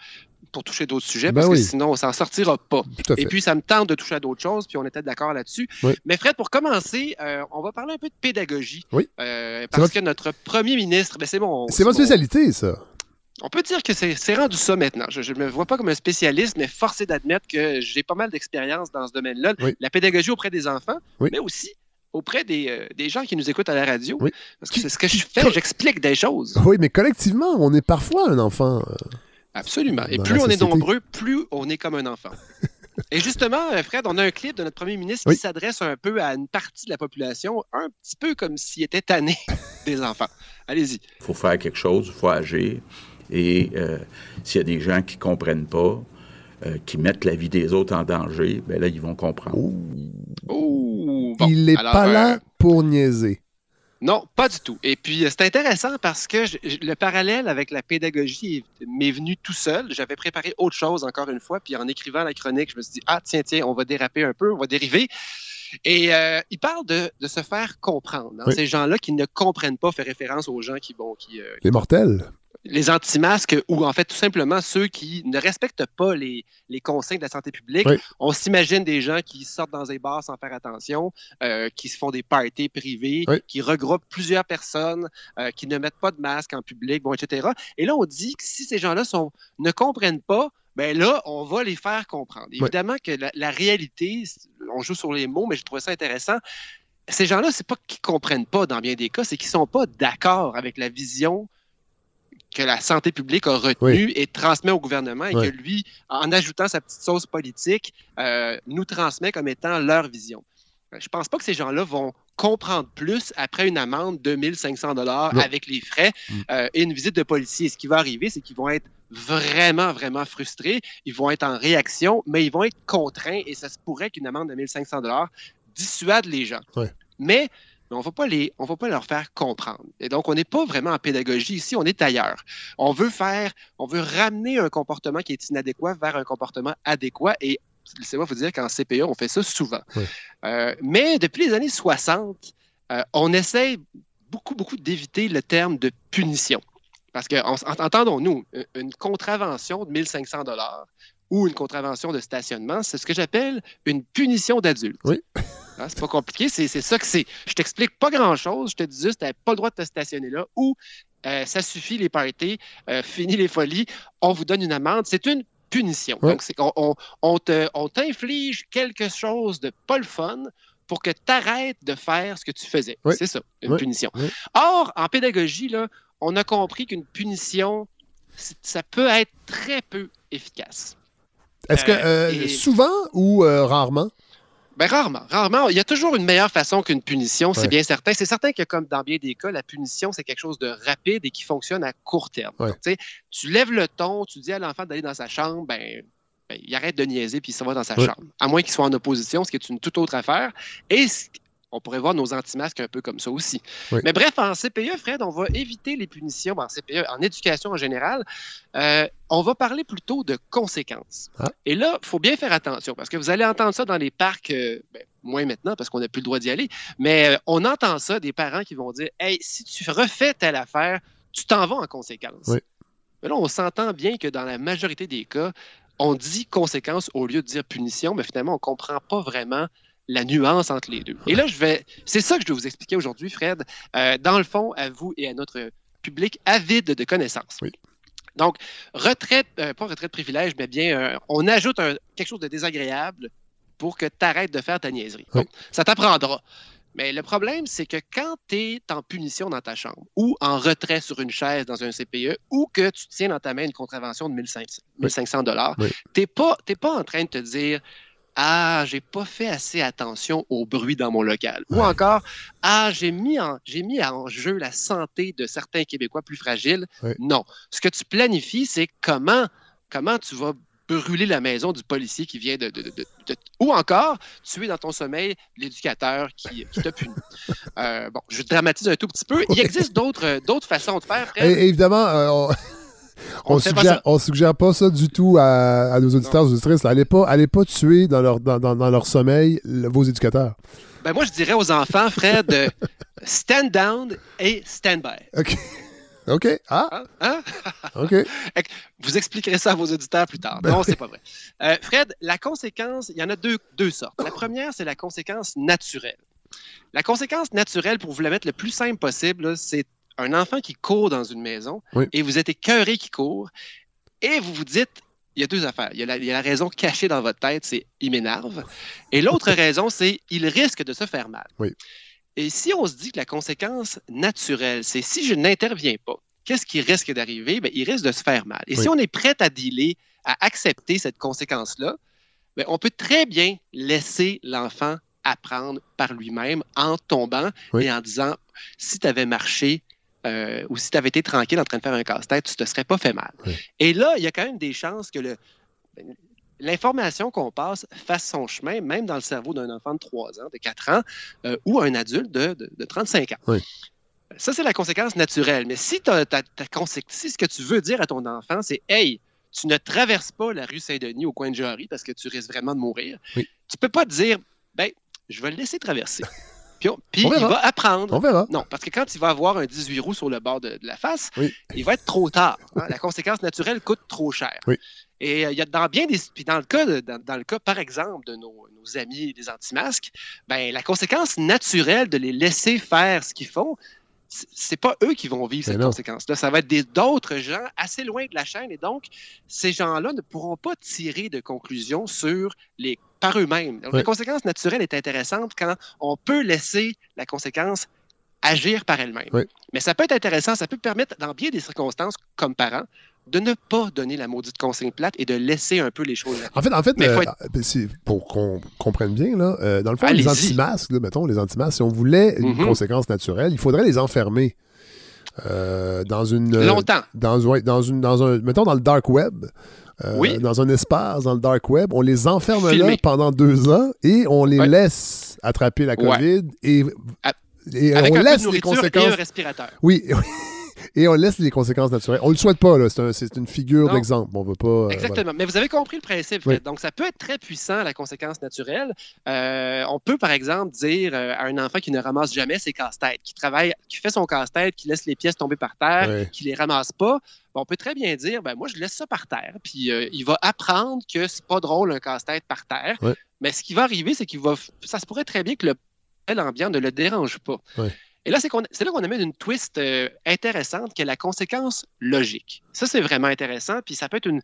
pour toucher d'autres sujets, Ben parce oui. que sinon, on s'en sortira pas. Et puis, ça me tente de toucher à d'autres choses, puis on était d'accord là-dessus. Oui. Mais Fred, pour commencer, euh, on va parler un peu de pédagogie. Oui. Euh, parce que notre premier ministre, ben c'est mon... C'est votre spécialité, ça. On peut dire que c'est c'est rendu ça maintenant. Je ne me vois pas comme un spécialiste, mais force est d'admettre que j'ai pas mal d'expérience dans ce domaine-là. Oui. La pédagogie auprès des enfants, mais aussi auprès des, euh, des gens qui nous écoutent à la radio. Oui. Parce que c'est ce que je fais, j'explique des choses. Oui, mais collectivement, on est parfois un enfant. euh, Absolument. Et plus on est nombreux, plus on est comme un enfant. Et justement, euh, Fred, on a un clip de notre premier ministre Oui. qui s'adresse un peu à une partie de la population, un petit peu comme s'il était tanné des enfants. Allez-y. Il faut faire quelque chose, il faut agir. Et euh, s'il y a des gens qui ne comprennent pas, euh, qui mettent la vie des autres en danger, ben là, ils vont comprendre. Ouh, bon, Il n'est pas euh, là pour niaiser. Non, pas du tout. Et puis, euh, c'est intéressant parce que je- le parallèle avec la pédagogie est- m'est venu tout seul. J'avais préparé autre chose, encore une fois, puis en écrivant la chronique, je me suis dit, ah, tiens, tiens, on va déraper un peu, on va dériver. Et euh, il parle de, de se faire comprendre. hein. Oui. Ces gens-là qui ne comprennent pas, fait référence aux gens qui, bon, qui, euh, Les mortels. Les anti-masques ou en fait tout simplement ceux qui ne respectent pas les, les consignes de la santé publique. Oui. On s'imagine des gens qui sortent dans des bars sans faire attention, euh, qui se font des parties privées, Oui. qui regroupent plusieurs personnes, euh, qui ne mettent pas de masque en public, bon, etc. Et là, on dit que si ces gens-là sont, ne comprennent pas, ben là, on va les faire comprendre. Évidemment que la, la réalité, on joue sur les mots, mais je trouvais ça intéressant. Ces gens-là, c'est pas qu'ils comprennent pas dans bien des cas, c'est qu'ils sont pas d'accord avec la vision que la santé publique a retenue et transmet au gouvernement et Oui. que lui, en ajoutant sa petite sauce politique, euh, nous transmet comme étant leur vision. Euh, Je pense pas que ces gens-là vont comprendre plus après une amende de 1500 dollars avec les frais euh, et une visite de policier. Ce qui va arriver, c'est qu'ils vont être vraiment, vraiment frustrés. Ils vont être en réaction, mais ils vont être contraints et ça se pourrait qu'une amende de 1500 dollars dissuade les gens. Mais mais on ne va pas les, on va pas leur faire comprendre. Et donc, on n'est pas vraiment en pédagogie ici, on est ailleurs. On veut faire, on veut ramener un comportement qui est inadéquat vers un comportement adéquat. Et laissez-moi vous dire qu'en CPA, on fait ça souvent. Euh, mais depuis les années 60, euh, on essaie beaucoup, beaucoup d'éviter le terme de punition. Parce que, en- entendons-nous, une contravention de 1500 dollars ou une contravention de stationnement, c'est ce que j'appelle une punition d'adulte. Oui. Hein, c'est pas compliqué, c'est c'est ça que c'est. Je t'explique pas grand-chose, je te dis juste, tu n'avais pas le droit de te stationner là ou euh, ça suffit les parties, euh, fini les folies, on vous donne une amende. C'est une punition. Ouais. Donc, c'est qu'on on, on te- on t'inflige quelque chose de pas le fun pour que tu arrêtes de faire ce que tu faisais. Oui. C'est ça, une Oui. punition. Oui. Or, en pédagogie, là, on a compris qu'une punition, ça peut être très peu efficace. Est-ce que Euh, euh, et- souvent ou euh, rarement? Ben, rarement, rarement. Il y a toujours une meilleure façon qu'une punition, c'est bien certain. C'est certain que, comme dans bien des cas, la punition, c'est quelque chose de rapide et qui fonctionne à court terme. Ouais. Donc, tu lèves le ton, tu dis à l'enfant d'aller dans sa chambre, ben, ben, il arrête de niaiser puis il s'en va dans sa Ouais. chambre. À moins qu'il soit en opposition, ce qui est une toute autre affaire. Et on pourrait voir nos anti-masques un peu comme ça aussi. Oui. Mais bref, en CPE, Fred, on va éviter les punitions, ben, en CPE, en éducation en général. Euh, on va parler plutôt de conséquences. Ah. Et là, il faut bien faire attention parce que vous allez entendre ça dans les parcs, euh, ben, moins maintenant parce qu'on n'a plus le droit d'y aller, mais euh, on entend ça des parents qui vont dire Hey, si tu refais telle affaire, tu t'en vas en conséquence. Oui. Mais là, on s'entend bien que dans la majorité des cas, on dit conséquence au lieu de dire punition, mais finalement, on ne comprend pas vraiment la nuance entre les deux. Et là, je vais. C'est ça que je vais vous expliquer aujourd'hui, Fred. Euh, dans le fond, à vous et à notre public avide de connaissances. Oui. Donc, retraite, euh, pas retraite privilège, mais bien, euh, on ajoute un- quelque chose de désagréable pour que tu arrêtes de faire ta niaiserie. Oui. Bon, ça t'apprendra. Mais le problème, c'est que quand tu es en punition dans ta chambre ou en retrait sur une chaise dans un CPE ou que tu tiens dans ta main une contravention de 1500 1500 dollars, Oui. t'es pas, t'es pas en train de te dire ah, j'ai pas fait assez attention au bruit dans mon local. Ou encore, ah, j'ai mis, en, j'ai mis en jeu la santé de certains Québécois plus fragiles. Non. Ce que tu planifies, c'est comment, comment tu vas brûler la maison du policier qui vient de, de- de- Ou encore, tuer dans ton sommeil l'éducateur qui, qui t'a puni. Euh, bon, je dramatise un tout petit peu. Il existe d'autres, d'autres façons de faire. Et, évidemment, euh, on, On suggère, on suggère pas ça du tout à, à nos auditeurs et auditrices. Allez pas, allez pas tuer dans leur, dans, dans- dans leur sommeil le- vos éducateurs. Ben, moi, je dirais aux enfants, Fred, euh, stand down et stand by. OK. OK. Ah, Hein? Hein? OK. Vous expliquerez ça à vos auditeurs plus tard. Ben non, c'est pas vrai. Euh, Fred, la conséquence, il y en a deux, deux sortes. La première, c'est la conséquence naturelle. La conséquence naturelle, pour vous la mettre le plus simple possible, c'est un enfant qui court dans une maison Oui. et vous êtes écœuré qui court et vous vous dites, il y a deux affaires. Il y a la, il y a la raison cachée dans votre tête, c'est il m'énerve. Et l'autre raison, c'est il risque de se faire mal. Oui. Et si on se dit que la conséquence naturelle, c'est si je n'interviens pas, qu'est-ce qui risque d'arriver? Ben, il risque de se faire mal. Et Oui. si on est prêt à dealer, à accepter cette conséquence-là, ben, on peut très bien laisser l'enfant apprendre par lui-même en tombant Oui. et en disant si tu avais marché euh, ou si tu avais été tranquille en train de faire un casse-tête, tu te serais pas fait mal. Oui. Et là, il y a quand même des chances que le, l'information qu'on passe fasse son chemin, même dans le cerveau d'un enfant de 3 ans, de 4 ans, euh, ou un adulte de, de- de 35 ans. Oui. Ça, c'est la conséquence naturelle. Mais si, t'as- si ce que tu veux dire à ton enfant, c'est Hey, tu ne traverses pas la rue Saint-Denis au coin de Jarry parce que tu risques vraiment de mourir, Oui. tu peux pas te dire Ben, je vais le laisser traverser. Puis, on- puis On il va apprendre. On verra. Non, parce que quand il va avoir un 18 roues sur le bord de, de la face, Oui. il va être trop tard. hein. La conséquence naturelle coûte trop cher. Oui. Et euh, il y a dans bien des. Puis dans le cas, de- dans, dans le cas, par exemple, de nos, nos amis des anti-masques, ben, la conséquence naturelle de les laisser faire ce qu'ils font, c'est pas eux qui vont vivre Mais cette conséquence-là. Ça va être des- d'autres gens assez loin de la chaîne. Et donc, ces gens-là ne pourront pas tirer de conclusions sur les par eux-mêmes. Oui. La conséquence naturelle est intéressante quand on peut laisser la conséquence agir par elle-même. Oui. Mais ça peut être intéressant, ça peut permettre, dans bien des circonstances, comme parents, de ne pas donner la maudite consigne plate et de laisser un peu les choses. En fait, en fait euh, être- c'est- pour qu'on comprenne bien, là, euh, dans le fond, les anti-masques, mettons, les anti-masques, si on voulait une Mhm. conséquence naturelle, il faudrait les enfermer euh, dans une. Longtemps. Dans, ouais, dans, une, dans un. Mettons, dans le dark web. euh, Oui. Dans un espace, dans le dark web, on les enferme là pendant deux ans et on les Ouais. laisse attraper la Ouais. COVID et, A- et Avec on un peu laisse de les nourriture et conséquences. un respirateur. Oui, oui. Et on laisse les conséquences naturelles. On le souhaite pas, là. C'est un- c'est une figure Non. d'exemple. On veut pas. euh, Exactement. Mais vous avez compris le principe. Oui. Donc, ça peut être très puissant, la conséquence naturelle. Euh, on peut, par exemple, dire euh, à un enfant qui ne ramasse jamais ses casse-têtes, qui travaille, qui fait son casse-tête, qui laisse les pièces tomber par terre, Ouais. qui les ramasse pas. ben, on peut très bien dire, ben moi, je laisse ça par terre. Puis, euh, il va apprendre que c'est pas drôle un casse-tête par terre. Mais ce qui va arriver, c'est qu'il va, ça se pourrait très bien que le l'ambiance ne le dérange pas. Et là, c'est là qu'on amène une twist euh, intéressante qui est la conséquence logique. Ça, c'est vraiment intéressant. Puis ça peut être une,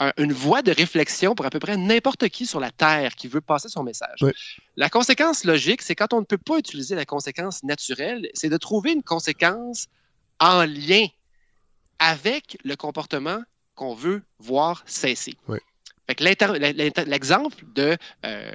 un- une voie de réflexion pour à peu près n'importe qui sur la Terre qui veut passer son message. La conséquence logique, c'est quand on ne peut pas utiliser la conséquence naturelle, c'est de trouver une conséquence en lien avec le comportement qu'on veut voir cesser. L'exemple de, euh,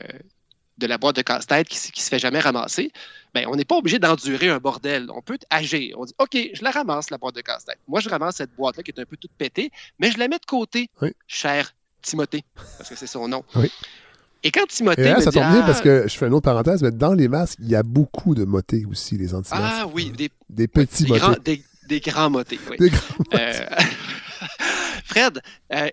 de la boîte de casse-tête qui, qui se fait jamais ramasser, ben, on n'est pas obligé d'endurer un bordel. On peut agir. On dit, OK, je la ramasse, la boîte de casse-tête. Moi, je ramasse cette boîte-là qui est un peu toute pétée, mais je la mets de côté, Oui. cher Timothée, parce que c'est son nom. Oui. Et quand Timothée Et là, me ça dit, tombe bien Ah, parce que je fais une autre parenthèse, mais dans les masques, il y a beaucoup de motés aussi, les anti-masques. Ah oui, des, des petits des, motés. grands, des, des grands motés. oui. Des grands Euh, Fred, euh,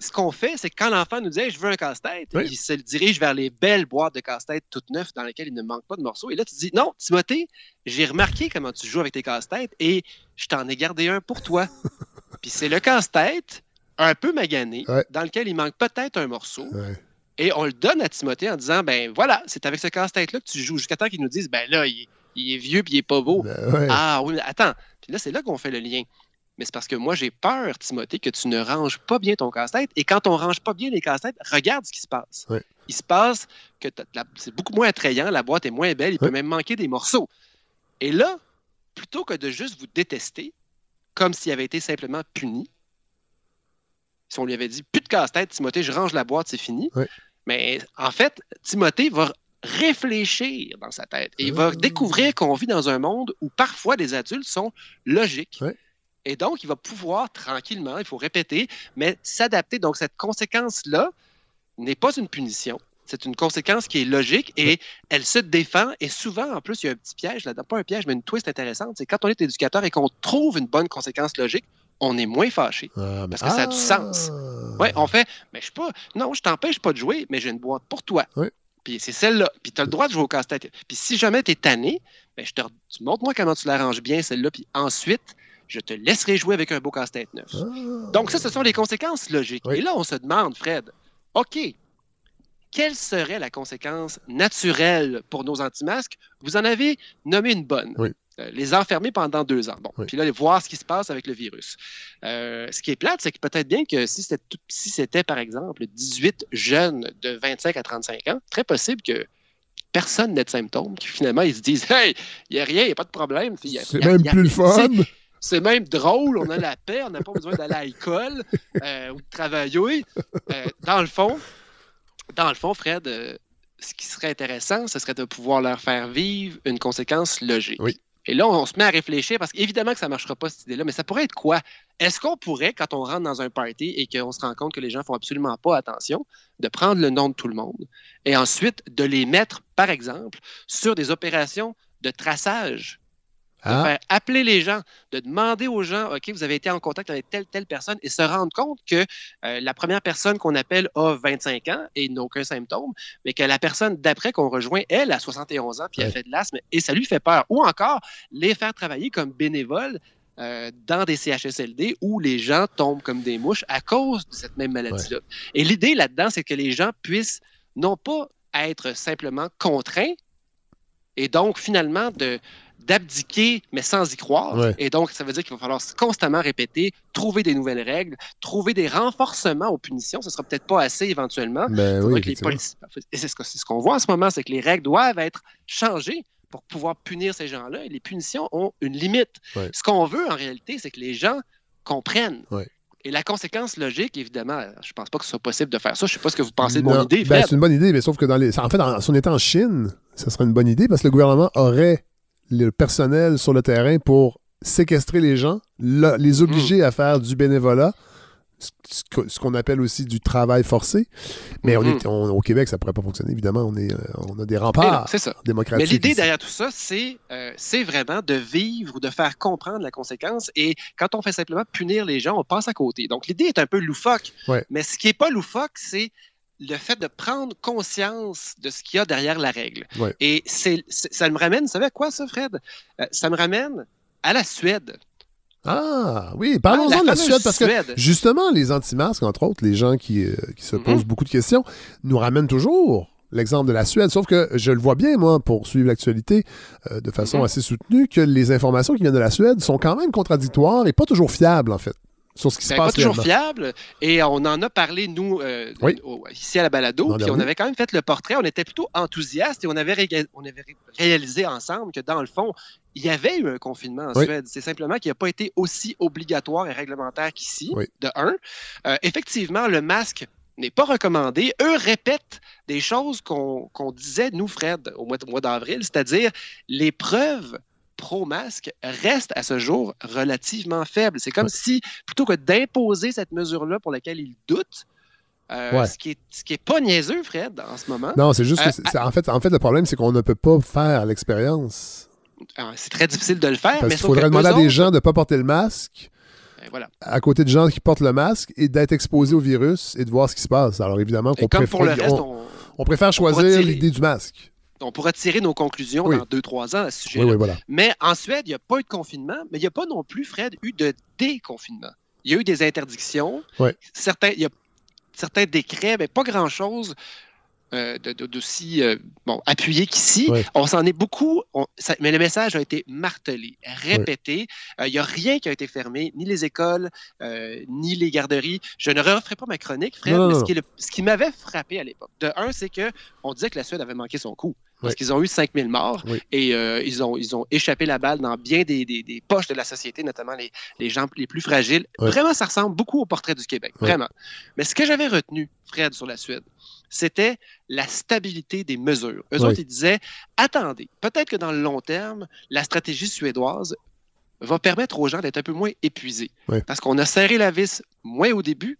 ce qu'on fait, c'est que quand l'enfant nous dit Hey, Je veux un casse-tête, Oui. il se dirige vers les belles boîtes de casse-tête toutes neuves dans lesquelles il ne manque pas de morceaux. Et là, tu dis Non, Timothée, j'ai remarqué comment tu joues avec tes casse-têtes et je t'en ai gardé un pour toi. Puis c'est le casse-tête un peu magané, Ouais. dans lequel il manque peut-être un morceau. Ouais. Et on le donne à Timothée en disant ben voilà, c'est avec ce casse-tête-là que tu joues jusqu'à temps qu'ils nous disent ben là, il, est- il est vieux puis il est pas beau. Ben ouais. Ah oui, attends. Puis là, c'est là qu'on fait le lien. Mais c'est parce que moi, j'ai peur, Timothée, que tu ne ranges pas bien ton casse-tête. Et quand on range pas bien les casse-têtes, regarde ce qui se passe. Il se passe que c'est beaucoup moins attrayant, la boîte est moins belle, il peut même manquer des morceaux. Et là, plutôt que de juste vous détester, comme s'il avait été simplement puni, si on lui avait dit plus de casse-tête, Timothée, je range la boîte, c'est fini. Mais en fait, Timothée va réfléchir dans sa tête et il Ah. va découvrir qu'on vit dans un monde où parfois les adultes sont logiques. Et donc, il va pouvoir tranquillement, il faut répéter, mais s'adapter. Donc, cette conséquence-là n'est pas une punition. C'est une conséquence qui est logique et elle se défend. Et souvent, en plus, il y a un petit piège là-dedans. Pas un piège, mais une twist intéressante. C'est quand on est éducateur et qu'on trouve une bonne conséquence logique, on est moins fâché. Ah, Parce que ça a du sens. Ouais, on fait, mais je suis pas, non, je t'empêche pas de jouer, mais j'ai une boîte pour toi. Ouais. Puis c'est celle-là. Puis tu as le droit de jouer au casse-tête. Puis si jamais tu es tanné, ben je te, tu montres-moi comment tu l'arranges bien, celle-là. Puis ensuite, je te laisserai jouer avec un beau casse-tête neuf. Ah. Donc, ça, ce sont les conséquences logiques. Oui. Et là, on se demande, Fred, OK, quelle serait la conséquence naturelle pour nos anti-masques? Vous en avez nommé une bonne. Oui. Euh, les enfermer pendant deux ans. Bon, Oui. puis là, voir ce qui se passe avec le virus. Euh, ce qui est plate, c'est que peut-être bien que si c'était, tout- si c'était, par exemple, 18 jeunes de 25 à 35 ans, très possible que personne n'ait de symptômes, qui finalement, ils se disent Hey, il n'y a rien, il n'y a pas de problème. C'est même y a- plus le fun. C'est même drôle, on a la paix, on n'a pas besoin d'aller à l'école euh, ou de travailler. Euh, dans le fond, dans le fond, Fred, euh, ce qui serait intéressant, ce serait de pouvoir leur faire vivre une conséquence logique. Oui. Et là, on se met à réfléchir parce qu'évidemment que ça ne marchera pas cette idée-là, mais ça pourrait être quoi? Est-ce qu'on pourrait, quand on rentre dans un party et qu'on se rend compte que les gens font absolument pas attention, de prendre le nom de tout le monde et ensuite de les mettre, par exemple, sur des opérations de traçage de Ah. faire appeler les gens, de demander aux gens, OK, vous avez été en contact avec telle, telle personne et se rendre compte que euh, la première personne qu'on appelle a 25 ans et n'a aucun symptôme, mais que la personne d'après qu'on rejoint, elle, a 71 ans puis elle Ouais. fait de l'asthme et ça lui fait peur. Ou encore, les faire travailler comme bénévoles euh, dans des CHSLD où les gens tombent comme des mouches à cause de cette même maladie-là. Et l'idée là-dedans, c'est que les gens puissent non pas être simplement contraints, et donc finalement de d'abdiquer, mais sans y croire. Ouais. Et donc, ça veut dire qu'il va falloir constamment répéter, trouver des nouvelles règles, trouver des renforcements aux punitions. Ce sera peut-être pas assez éventuellement. Ben oui, que les Et c'est ce qu'on voit en ce moment, c'est que les règles doivent être changées pour pouvoir punir ces gens-là. Et les punitions ont une limite. Ouais. Ce qu'on veut en réalité, c'est que les gens comprennent. Ouais. Et la conséquence logique, évidemment, je pense pas que ce soit possible de faire ça. Je sais pas ce que vous pensez de mon Non, idée, ben, c'est une bonne idée, mais sauf que dans les. En fait, en- si on était en Chine, ça serait une bonne idée parce que le gouvernement aurait le personnel sur le terrain pour séquestrer les gens, le- les obliger à faire du bénévolat, ce- qu'on appelle aussi du travail forcé. Mais on Mhm. est, on- au Québec, ça pourrait pas fonctionner, évidemment. On, est, euh, on a des non, remparts c'est ça. démocratiques. Mais l'idée derrière tout ça, c'est euh, c'est vraiment de vivre ou de faire comprendre la conséquence. Et quand on fait simplement punir les gens, on passe à côté. Donc l'idée est un peu loufoque. Ouais. Mais ce qui n'est pas loufoque, c'est le fait de prendre conscience de ce qu'il y a derrière la règle. Ouais. Et c'est ça me ramène, vous savez à quoi ça, Fred? Euh, ça me ramène à la Suède. Ah, oui, parlons-en Ah, de la Suède, parce que justement, les anti-masques, entre autres, les gens qui, euh, qui se Mhm. posent beaucoup de questions, nous ramènent toujours l'exemple de la Suède, sauf que je le vois bien, moi, pour suivre l'actualité euh, de façon Mhm. assez soutenue, que les informations qui viennent de la Suède sont quand même contradictoires et pas toujours fiables, en fait, sur ce qui se Ben, passe pas toujours fiable. Et on en a parlé, nous, euh, Oui. au- ici à la balado. Puis on avait quand même fait le portrait. On était plutôt enthousiastes et on avait, on avait ré- réalisé ensemble que, dans le fond, il y avait eu un confinement en Oui. Suède. C'est simplement qu'il n'a pas été aussi obligatoire et réglementaire qu'ici, Oui. de un. Euh, effectivement, le masque n'est pas recommandé. Eux répètent des choses qu'on disait, nous, Fred, au mois, au mois d'avril, c'est-à-dire les preuves pro-masque restent à ce jour relativement faibles. C'est comme si, plutôt que d'imposer cette mesure-là pour laquelle ils doutent, euh, Ouais. ce qui est, ce qui est pas niaiseux, Fred, en ce moment. Non, c'est juste que, Euh, en, fait, en fait, le problème, c'est qu'on ne peut pas faire l'expérience. ah, c'est très difficile de le faire, Parce mais sauf faudrait demander eux à des autres, gens de ne pas porter le masque ben voilà. à côté de gens qui portent le masque et d'être exposés au virus et de voir ce qui se passe. Alors évidemment, qu'on préfère, reste, on, on, on préfère choisir l'idée du masque. On pourra tirer nos conclusions Oui. dans deux, trois ans à ce sujet Oui, oui, voilà. Mais en Suède, il n'y a pas eu de confinement, mais il n'y a pas non plus, Fred, eu de déconfinement. Il y a eu des interdictions, certains, il y a certains décrets, mais pas grand-chose euh, de- euh, bon, appuyé qu'ici. Ouais. On s'en est beaucoup, on- ça- mais le message a été martelé, répété. Euh, Il n'y a rien qui a été fermé, ni les écoles, euh, ni les garderies. Je ne referai pas ma chronique, Fred, Non, mais non. ce qui, est le- ce qui m'avait frappé à l'époque, de un, c'est que on disait que la Suède avait manqué son coup. Parce Ouais. qu'ils ont eu 5000 morts Oui. et euh, ils, ont, ils ont échappé la balle dans bien des, des- des poches de la société, notamment les, les gens les plus fragiles. Ouais. Vraiment, ça ressemble beaucoup au portrait du Québec. Ouais. Vraiment. Mais ce que j'avais retenu, Fred, sur la Suède, c'était la stabilité des mesures. Eux autres, ils disaient attendez, peut-être que dans le long terme, la stratégie suédoise va permettre aux gens d'être un peu moins épuisés. Parce qu'on a serré la vis moins au début,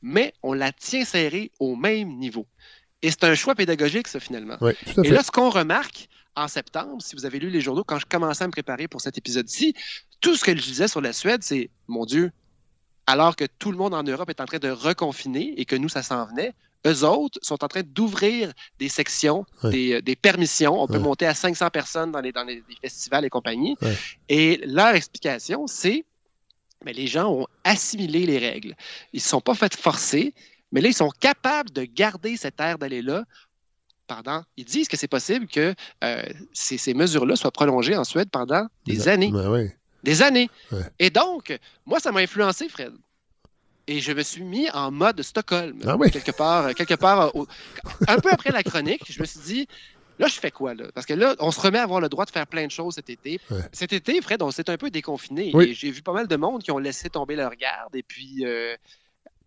mais on la tient serrée au même niveau. Et c'est un choix pédagogique, ça, finalement. Oui, Et là, ce qu'on remarque en septembre, si vous avez lu les journaux, quand je commençais à me préparer pour cet épisode-ci, tout ce que je disais sur la Suède, c'est mon Dieu, alors que tout le monde en Europe est en train de reconfiner et que nous, ça s'en venait, eux autres sont en train d'ouvrir des sections, des, euh, des permissions. On peut monter à 500 personnes dans les, dans les, les festivals et compagnie. Et leur explication, c'est mais les gens ont assimilé les règles. Ils ne se sont pas fait forcer, mais là, ils sont capables de garder cette air d'aller là pendant. Ils disent que c'est possible que euh, ces, ces mesures-là soient prolongées en Suède pendant des années. Ben oui. Des années. Ouais. Et donc, moi, ça m'a influencé, Fred. Et je me suis mis en mode Stockholm, Ah oui. quelque part, quelque part au- un peu après la chronique, je me suis dit, là, je fais quoi, là? Parce que là, on se remet à avoir le droit de faire plein de choses cet été. Ouais. Cet été, Fred, on s'est un peu déconfiné. Oui. Et j'ai vu pas mal de monde qui ont laissé tomber leur garde. Et puis, euh,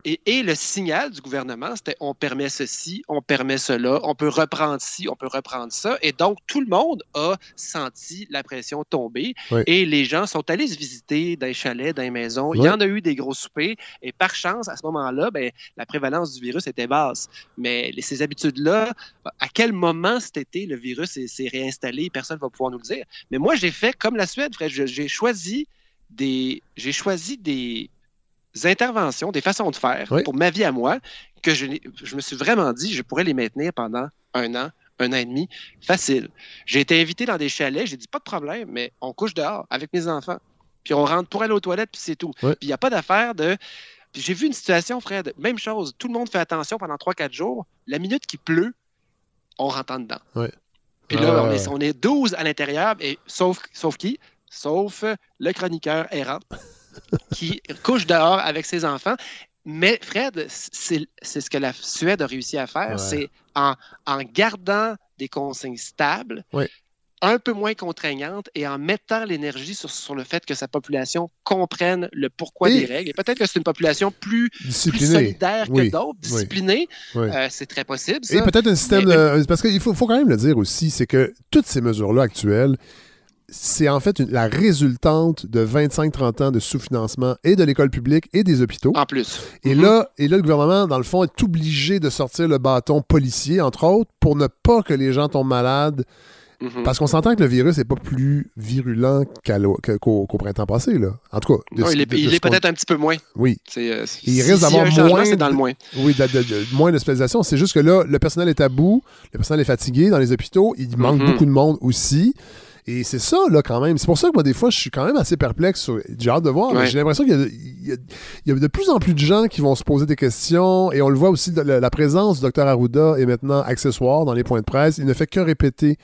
et, et le signal du gouvernement, c'était on permet ceci, on permet cela, on peut reprendre ci, on peut reprendre ça. Et donc, tout le monde a senti la pression tomber. Oui. Et les gens sont allés se visiter dans les chalets, dans les maisons. Il y en a eu des gros soupers. Et par chance, à ce moment-là, ben, la prévalence du virus était basse. Mais ces habitudes-là, à quel moment cet été le virus s'est- réinstallé, personne ne va pouvoir nous le dire. Mais moi, j'ai fait comme la Suède, J'ai choisi des, j'ai choisi des interventions, des façons de faire Oui. pour ma vie à moi que je, je me suis vraiment dit, je pourrais les maintenir pendant un an, un an et demi, facile. J'ai été invité dans des chalets, j'ai dit pas de problème, mais on couche dehors avec mes enfants. Puis on rentre pour aller aux toilettes, puis c'est tout. Oui. Puis il n'y a pas d'affaire de. Puis j'ai vu une situation, Fred, même chose. Tout le monde fait attention pendant 3-4 jours. La minute qu'il pleut, on rentre en dedans. Ouais. Puis là, Ah. on, est, on est 12 à l'intérieur, et sauf, sauf qui? Sauf le chroniqueur errant qui couche dehors avec ses enfants. Mais Fred, c'est ce que la Suède a réussi à faire, Ouais. c'est en, en gardant des consignes stables, Oui. un peu moins contraignantes et en mettant l'énergie sur, sur le fait que sa population comprenne le pourquoi Et- des règles. Et peut-être que c'est une population plus, plus solidaire que d'autres, disciplinée. Oui. Euh, c'est très possible. Et peut-être un système Mais- de. Parce qu'il faut, faut quand même le dire aussi, c'est que toutes ces mesures-là actuelles, c'est en fait une- la résultante de 25-30 ans de sous-financement et de l'école publique et des hôpitaux. En plus. Et, Mhm. là, et là, le gouvernement, dans le fond, est obligé de sortir le bâton policier, entre autres, pour ne pas que les gens tombent malades. Mhm. Parce qu'on s'entend que le virus n'est pas plus virulent qu'au printemps passé. Là. En tout cas, de Non, ce- il est, peut-être un petit peu moins. Oui. C'est, euh, Il risque d'avoir moins. c'est dans le de- moins. Oui, de, de- de- moins d'hospitalisation. C'est juste que là, le personnel est à bout, le personnel est fatigué dans les hôpitaux, il manque Mhm. beaucoup de monde aussi. Et c'est ça, là, quand même. C'est pour ça que moi, des fois, je suis quand même assez perplexe. sur- J'ai hâte de voir, mais j'ai l'impression qu'il y y a- il y a de plus en plus de gens qui vont se poser des questions. Et on le voit aussi, la, la présence du Dr Arruda est maintenant accessoire dans les points de presse. Il ne fait que répéter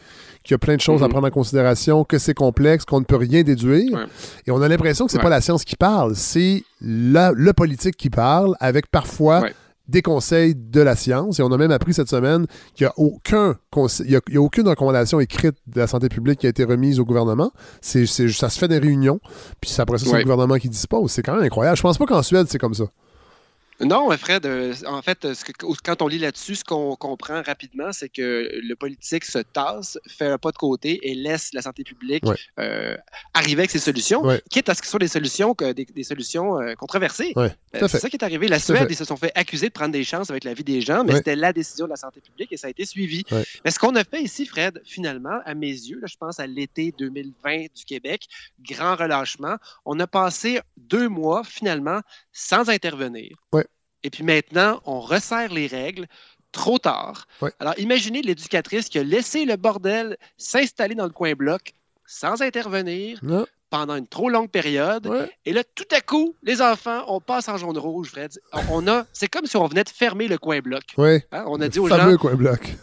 qu'il y a plein de choses à Mhm. prendre en considération, que c'est complexe, qu'on ne peut rien déduire. Ouais. Et on a l'impression que c'est Ouais. pas la science qui parle, c'est le politique qui parle, avec parfois. Des conseils de la science. Et on a même appris cette semaine qu'il n'y a, aucun conseil- il y a, il y a aucune recommandation écrite de la santé publique qui a été remise au gouvernement. C'est, ça se fait des réunions, puis après ça, c'est Ouais. le gouvernement qui dispose. C'est quand même incroyable. Je pense pas qu'en Suède, c'est comme ça. Non, Fred, euh, en fait, ce que- quand on lit là-dessus, ce qu'on comprend rapidement, c'est que le politique se tasse, fait un pas de côté et laisse la santé publique Ouais. euh, arriver avec ses solutions, Ouais. quitte à ce que ce soit des solutions, que des, des solutions euh, controversées. Ouais, c'est ça qui est arrivé. La Suède, ils se sont fait accuser de prendre des chances avec la vie des gens, mais c'était la décision de la santé publique et ça a été suivi. Mais ce qu'on a fait ici, Fred, finalement, à mes yeux, là, je pense à l'été 2020 du Québec, grand relâchement, on a passé deux mois, finalement, sans intervenir. Ouais. Et puis maintenant, on resserre les règles trop tard. Ouais. Alors, imaginez l'éducatrice qui a laissé le bordel s'installer dans le coin bloc sans intervenir pendant une trop longue période. Et là, tout à coup, les enfants, on passe en jaune-rouge, Fred. On a, c'est comme si on venait de fermer le coin bloc. Hein, On a Le dit aux fameux gens, coin bloc.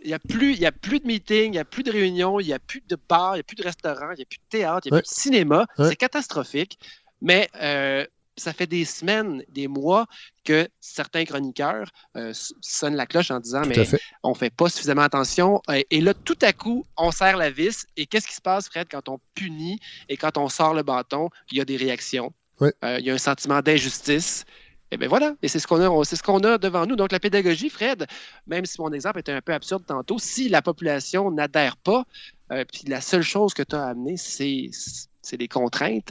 il n'y a, plus- il y a plus de meetings, il n'y a plus de réunions, il n'y a plus de bars, il n'y a plus de restaurants, il n'y a plus de théâtre, il n'y a Ouais. plus de cinéma. Ouais. C'est catastrophique. Mais euh, ça fait des semaines, des mois que certains chroniqueurs euh, sonnent la cloche en disant Tout Mais fait. on fait pas suffisamment attention. Euh, Et là, tout à coup, on serre la vis. Et qu'est-ce qui se passe, Fred, quand on punit et quand on sort le bâton? Il y a des réactions. Euh, il y a un sentiment d'injustice. Et bien voilà, et c'est ce qu'on a, c'est ce qu'on a devant nous. Donc la pédagogie, Fred, même si mon exemple était un peu absurde tantôt, si la population n'adhère pas, euh, puis la seule chose que tu as amené, c'est, c'est des contraintes.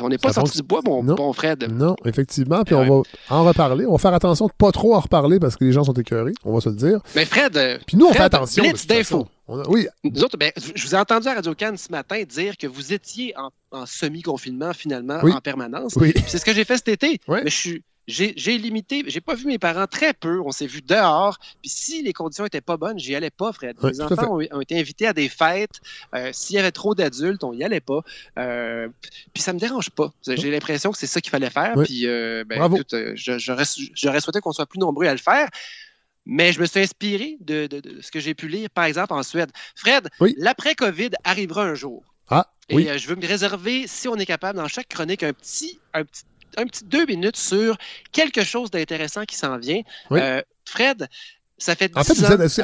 On n'est pas sorti du bois, mon Non. bon Fred. Non, effectivement. Puis Ouais. on va en reparler. On va faire attention de pas trop en reparler parce que les gens sont écœurés. On va se le dire. Mais Fred, euh, Puis nous, on Fred, fait attention. Blitz d'infos. Oui, Nous autres, ben, je vous ai entendu à Radio Cannes ce matin dire que vous étiez en, en semi-confinement finalement Oui. en permanence. Oui. C'est ce que j'ai fait cet été. Ouais. Mais je suis. J'ai limité, j'ai pas vu mes parents très peu, on s'est vu dehors. Puis si les conditions étaient pas bonnes, j'y allais pas, Fred. Ouais, les fait. enfants ont, ont été invités à des fêtes. Euh, S'il y avait trop d'adultes, on y allait pas. Euh, puis ça me dérange pas. J'ai l'impression que c'est ça qu'il fallait faire. Ouais. Puis euh, ben, euh, j'aurais souhaité qu'on soit plus nombreux à le faire. Mais je me suis inspiré de, de- de ce que j'ai pu lire, par exemple, en Suède. Fred, Oui. l'après-COVID arrivera un jour. Ah, Et oui. euh, je veux me réserver, si on est capable, dans chaque chronique, un petit, un petit, un petit deux minutes sur quelque chose d'intéressant qui s'en vient. Oui. Euh, Fred, ça fait 10 En fait, vous êtes,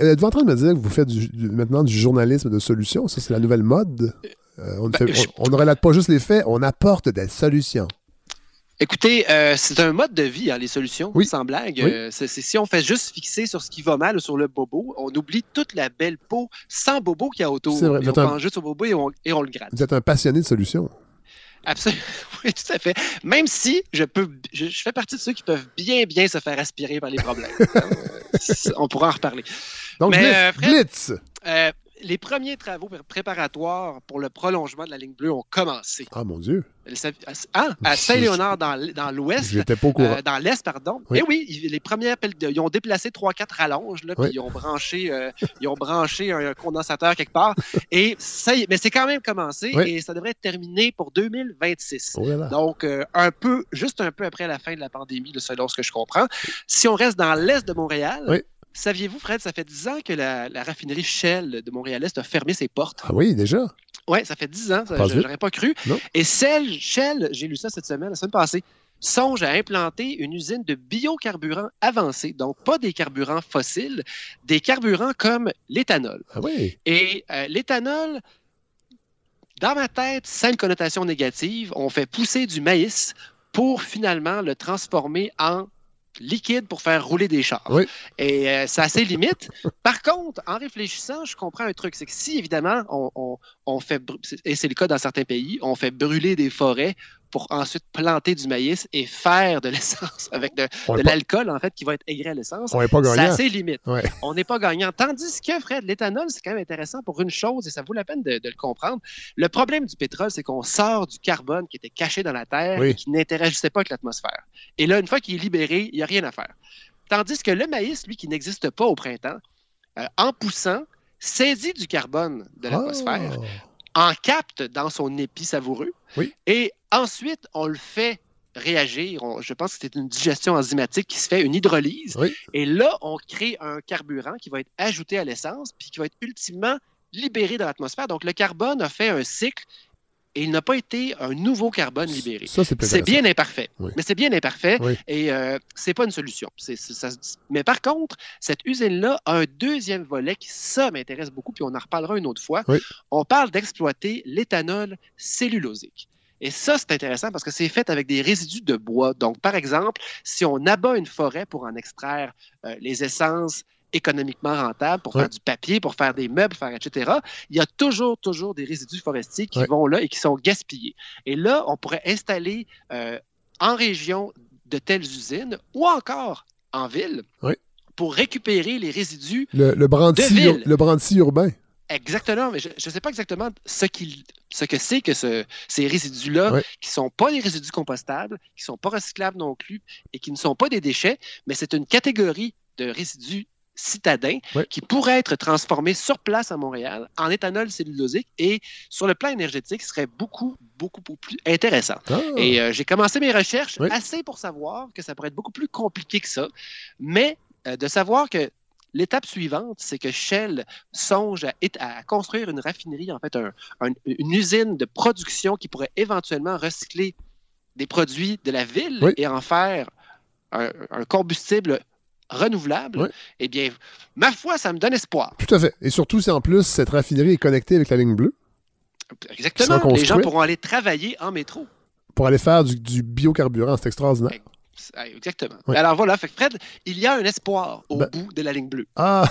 euh, êtes-vous en train de me dire que vous faites du- du- maintenant du journalisme de solution? Ça, c'est la nouvelle mode? Euh, on, ne Ben, fait- je- on- on ne relate pas juste les faits, on apporte des solutions. Écoutez, euh, c'est un mode de vie, hein, les solutions, Oui. sans blague. Oui. Euh, c'est- c'est- si on fait juste fixer sur ce qui va mal ou sur le bobo, on oublie toute la belle peau sans bobo qu'il y a autour. C'est vrai, Et on un- pense juste au bobo et on, et on le gratte. Vous êtes un passionné de solutions. Absolument. Oui, tout à fait. Même si je peux, je, je fais partie de ceux qui peuvent bien, bien se faire aspirer par les problèmes. Euh, on pourra en reparler. Donc, Mais, Blitz, euh, Fred- Blitz. Euh, les premiers travaux pré- préparatoires pour le prolongement de la ligne bleue ont commencé. Ah, mon Dieu. Ah, à Saint-Léonard, dans, l'ouest. J'étais pas au courant. Euh, dans l'est, pardon. Oui. Et oui, les premières ils ont déplacé 3-4 rallonges, là, Oui. puis ils ont branché, euh, ils ont branché un, condensateur quelque part. Et ça, mais c'est quand même commencé Oui. et ça devrait être terminé pour 2026. Oh là là. Donc, euh, un peu, juste un peu après la fin de la pandémie, selon ce que je comprends. Si on reste dans l'est de Montréal, Oui. Saviez-vous, Fred, ça fait 10 ans que la, la raffinerie Shell de Montréal-Est a fermé ses portes? Ah oui, déjà? Oui, ça fait 10 ans, ça, je n'aurais pas cru. Non. Et Shell, Shell, j'ai lu ça cette semaine, la semaine passée, songe à implanter une usine de biocarburants avancés, donc pas des carburants fossiles, des carburants comme l'éthanol. Ah oui. Et euh, l'éthanol, dans ma tête, sans une connotation négative, on fait pousser du maïs pour finalement le transformer en liquide pour faire rouler des chars. Oui. Et euh, c'est assez limite. Par contre, en réfléchissant, je comprends un truc, c'est que si évidemment on, on- on fait, et c'est le cas dans certains pays, on fait brûler des forêts pour ensuite planter du maïs et faire de l'essence avec de, l'alcool en fait qui va être aigré à l'essence. On est pas C'est gagnant. assez limite. Ouais. On n'est pas gagnant. Tandis que, Fred, l'éthanol, c'est quand même intéressant pour une chose et ça vaut la peine de, de le comprendre. Le problème du pétrole, c'est qu'on sort du carbone qui était caché dans la Terre Oui. et qui n'interagissait pas avec l'atmosphère. Et là, une fois qu'il est libéré, il n'y a rien à faire. Tandis que le maïs, lui, qui n'existe pas au printemps, euh, en poussant, saisit du carbone de l'atmosphère, en capte dans son épi savoureux, Oui. et ensuite, on le fait réagir. On- je pense que c'est une digestion enzymatique qui se fait, une hydrolyse. Oui. Et là, on crée un carburant qui va être ajouté à l'essence, puis qui va être ultimement libéré dans l'atmosphère. Donc, le carbone a fait un cycle et il n'a pas été un nouveau carbone libéré. Ça, c'est bien imparfait. Oui. Mais c'est bien imparfait Oui. et euh, c'est pas une solution. Ça- mais par contre, cette usine-là a un deuxième volet qui, ça, m'intéresse beaucoup, puis on en reparlera une autre fois. Oui. On parle d'exploiter l'éthanol cellulosique. Et ça, c'est intéressant parce que c'est fait avec des résidus de bois. Donc, par exemple, si on abat une forêt pour en extraire euh, les essences économiquement rentables, pour Ouais. faire du papier, pour faire des meubles, faire etc., il y a toujours, toujours des résidus forestiers qui Ouais. vont là et qui sont gaspillés. Et là, on pourrait installer euh, en région de telles usines ou encore en ville pour récupérer les résidus Le, le brandy, de ville. le brandy urbain. Exactement, mais je ne sais pas exactement ce, ce que c'est que ce- ces résidus-là, Ouais. qui ne sont pas des résidus compostables, qui ne sont pas recyclables non plus et qui ne sont pas des déchets, mais c'est une catégorie de résidus citadins Ouais. qui pourraient être transformés sur place à Montréal en éthanol cellulosique et sur le plan énergétique serait beaucoup, beaucoup, beaucoup plus intéressant. Ah. Et euh, j'ai commencé mes recherches Oui. assez pour savoir que ça pourrait être beaucoup plus compliqué que ça, mais euh, de savoir que l'étape suivante, c'est que Shell songe à, construire une raffinerie, en fait, un- un- une usine de production qui pourrait éventuellement recycler des produits de la ville Oui. et en faire un, un combustible renouvelable. Oui. Eh bien, ma foi, ça me donne espoir. Tout à fait. Et surtout, si en plus, cette raffinerie est connectée avec la ligne bleue Exactement. Les gens pourront aller travailler en métro. pour aller faire du, du biocarburant. C'est extraordinaire. Ah, Exactement. Oui. Alors voilà, fait que Fred, il y a un espoir au Ben- bout de la ligne bleue. Ah!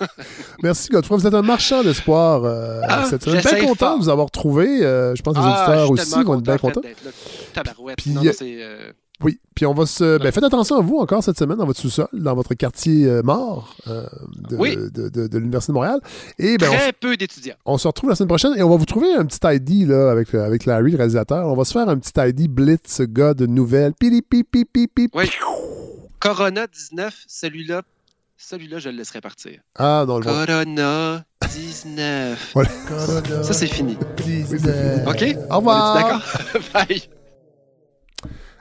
Merci, Godefroy. Vous êtes un marchand d'espoir euh, Ah, cette semaine. Bien content fort. de vous avoir trouvé. Euh, je pense que les Ah, auditeurs aussi vont être bien contents. Puis, Non, non, euh, Oui, puis on va se. Ben, faites attention à vous encore cette semaine dans votre sous-sol, dans votre quartier euh, mort euh, de, Oui. de, de- de l'Université de Montréal. Et ben, très peu d'étudiants. on se retrouve la semaine prochaine et on va vous trouver un petit ID là, avec, euh, avec Larry, le réalisateur. On va se faire un petit ID Blitz, gars de nouvelles. Pili, pi, pi, pi, pi. Oui. Corona 19, celui-là, celui-là, je le laisserai partir. Ah, non, le Corona 19. Voilà. Ça, c'est fini. OK? Au revoir. D'accord? Bye.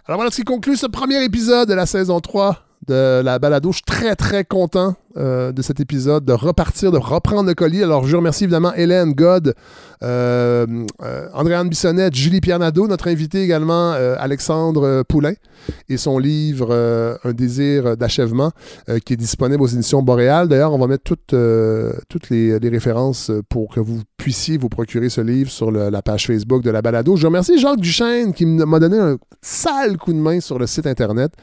Alors voilà ce qui conclut ce premier épisode de la saison 3 de la balado. Très très content euh, de cet épisode, de repartir, de reprendre le colis. Alors je remercie évidemment Hélène, God, euh, euh, Bissonnette, Julie Nadeau, notre invité également euh, Alexandre euh, Poulain et son livre Un désir d'achèvement qui est disponible aux éditions Boréal. D'ailleurs, on va mettre toutes, toutes les, références pour que vous puissiez vous procurer ce livre sur la page Facebook de la balado. Je remercie Jacques Duchesne qui m'a donné un sale coup de main sur le site Internet.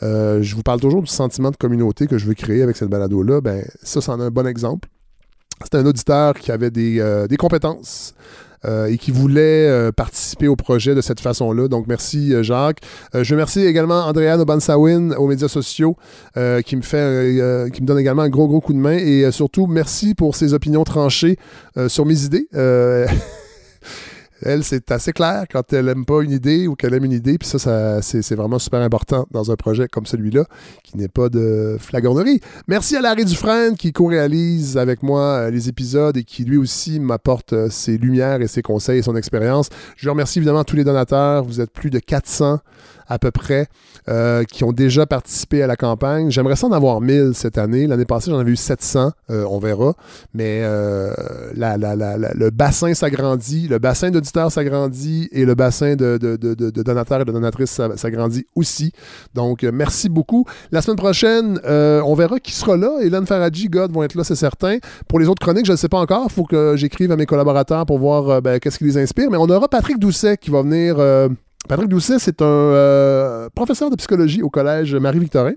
Je vous parle toujours du sentiment de communauté que je veux créer avec cette balado-là. Ben, ça, c'en est un bon exemple. C'était un auditeur qui avait des, euh, des compétences euh, et qui voulait euh, participer au projet de cette façon-là. Donc, merci Jacques. Je remercie également Andréane Obansawin aux médias sociaux qui me fait, qui me donne également un gros, gros coup de main. Et surtout, merci pour ses opinions tranchées sur mes idées. Elle, c'est assez clair quand elle aime pas une idée ou qu'elle aime une idée. Puis ça, c'est vraiment super important dans un projet comme celui-là, qui n'est pas de flagornerie. Merci à Larry Dufresne qui co-réalise avec moi euh, les épisodes et qui lui aussi m'apporte euh, ses lumières et ses conseils et son expérience. Je remercie évidemment tous les donateurs. Vous êtes plus de 400 à peu près euh, qui ont déjà participé à la campagne. J'aimerais ça en avoir 1000 cette année. L'année passée, j'en avais eu 700. Euh, on verra. Mais euh, la- la- la- le bassin s'agrandit, le bassin d'auditeurs s'agrandit et le bassin de, de- de- donateurs et de donatrices s'a- s'agrandit aussi. Donc, merci beaucoup. La semaine prochaine, on verra qui sera là. Hélène Faradji, God vont être là, c'est certain. Pour les autres chroniques, je ne sais pas encore. Il faut que j'écrive à mes collaborateurs pour voir ben, qu'est-ce qui les inspire. Mais on aura Patrick Doucet qui va venir. Patrick Doucet, c'est un euh, professeur de psychologie au collège Marie-Victorin.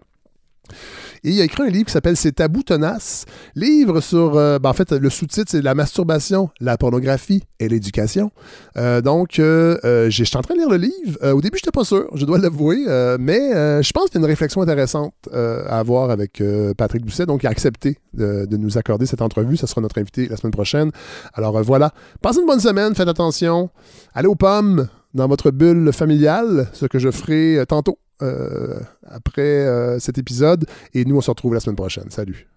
Et il a écrit un livre qui s'appelle Ces tabous tenaces. Livre sur. euh, ben, en fait, le sous-titre, c'est La masturbation, la pornographie et l'éducation. Euh, donc, euh, je suis en train de lire le livre. Au début, je n'étais pas sûr, je dois l'avouer. mais je pense qu'il y a une réflexion intéressante à avoir avec Patrick Doucet. Donc, il a accepté de, de nous accorder cette entrevue. Ça sera notre invité la semaine prochaine. Alors, voilà. Passez une bonne semaine. Faites attention. Allez aux pommes dans votre bulle familiale, ce que je ferai euh, tantôt. euh, après euh, cet épisode. Et nous, on se retrouve la semaine prochaine. Salut.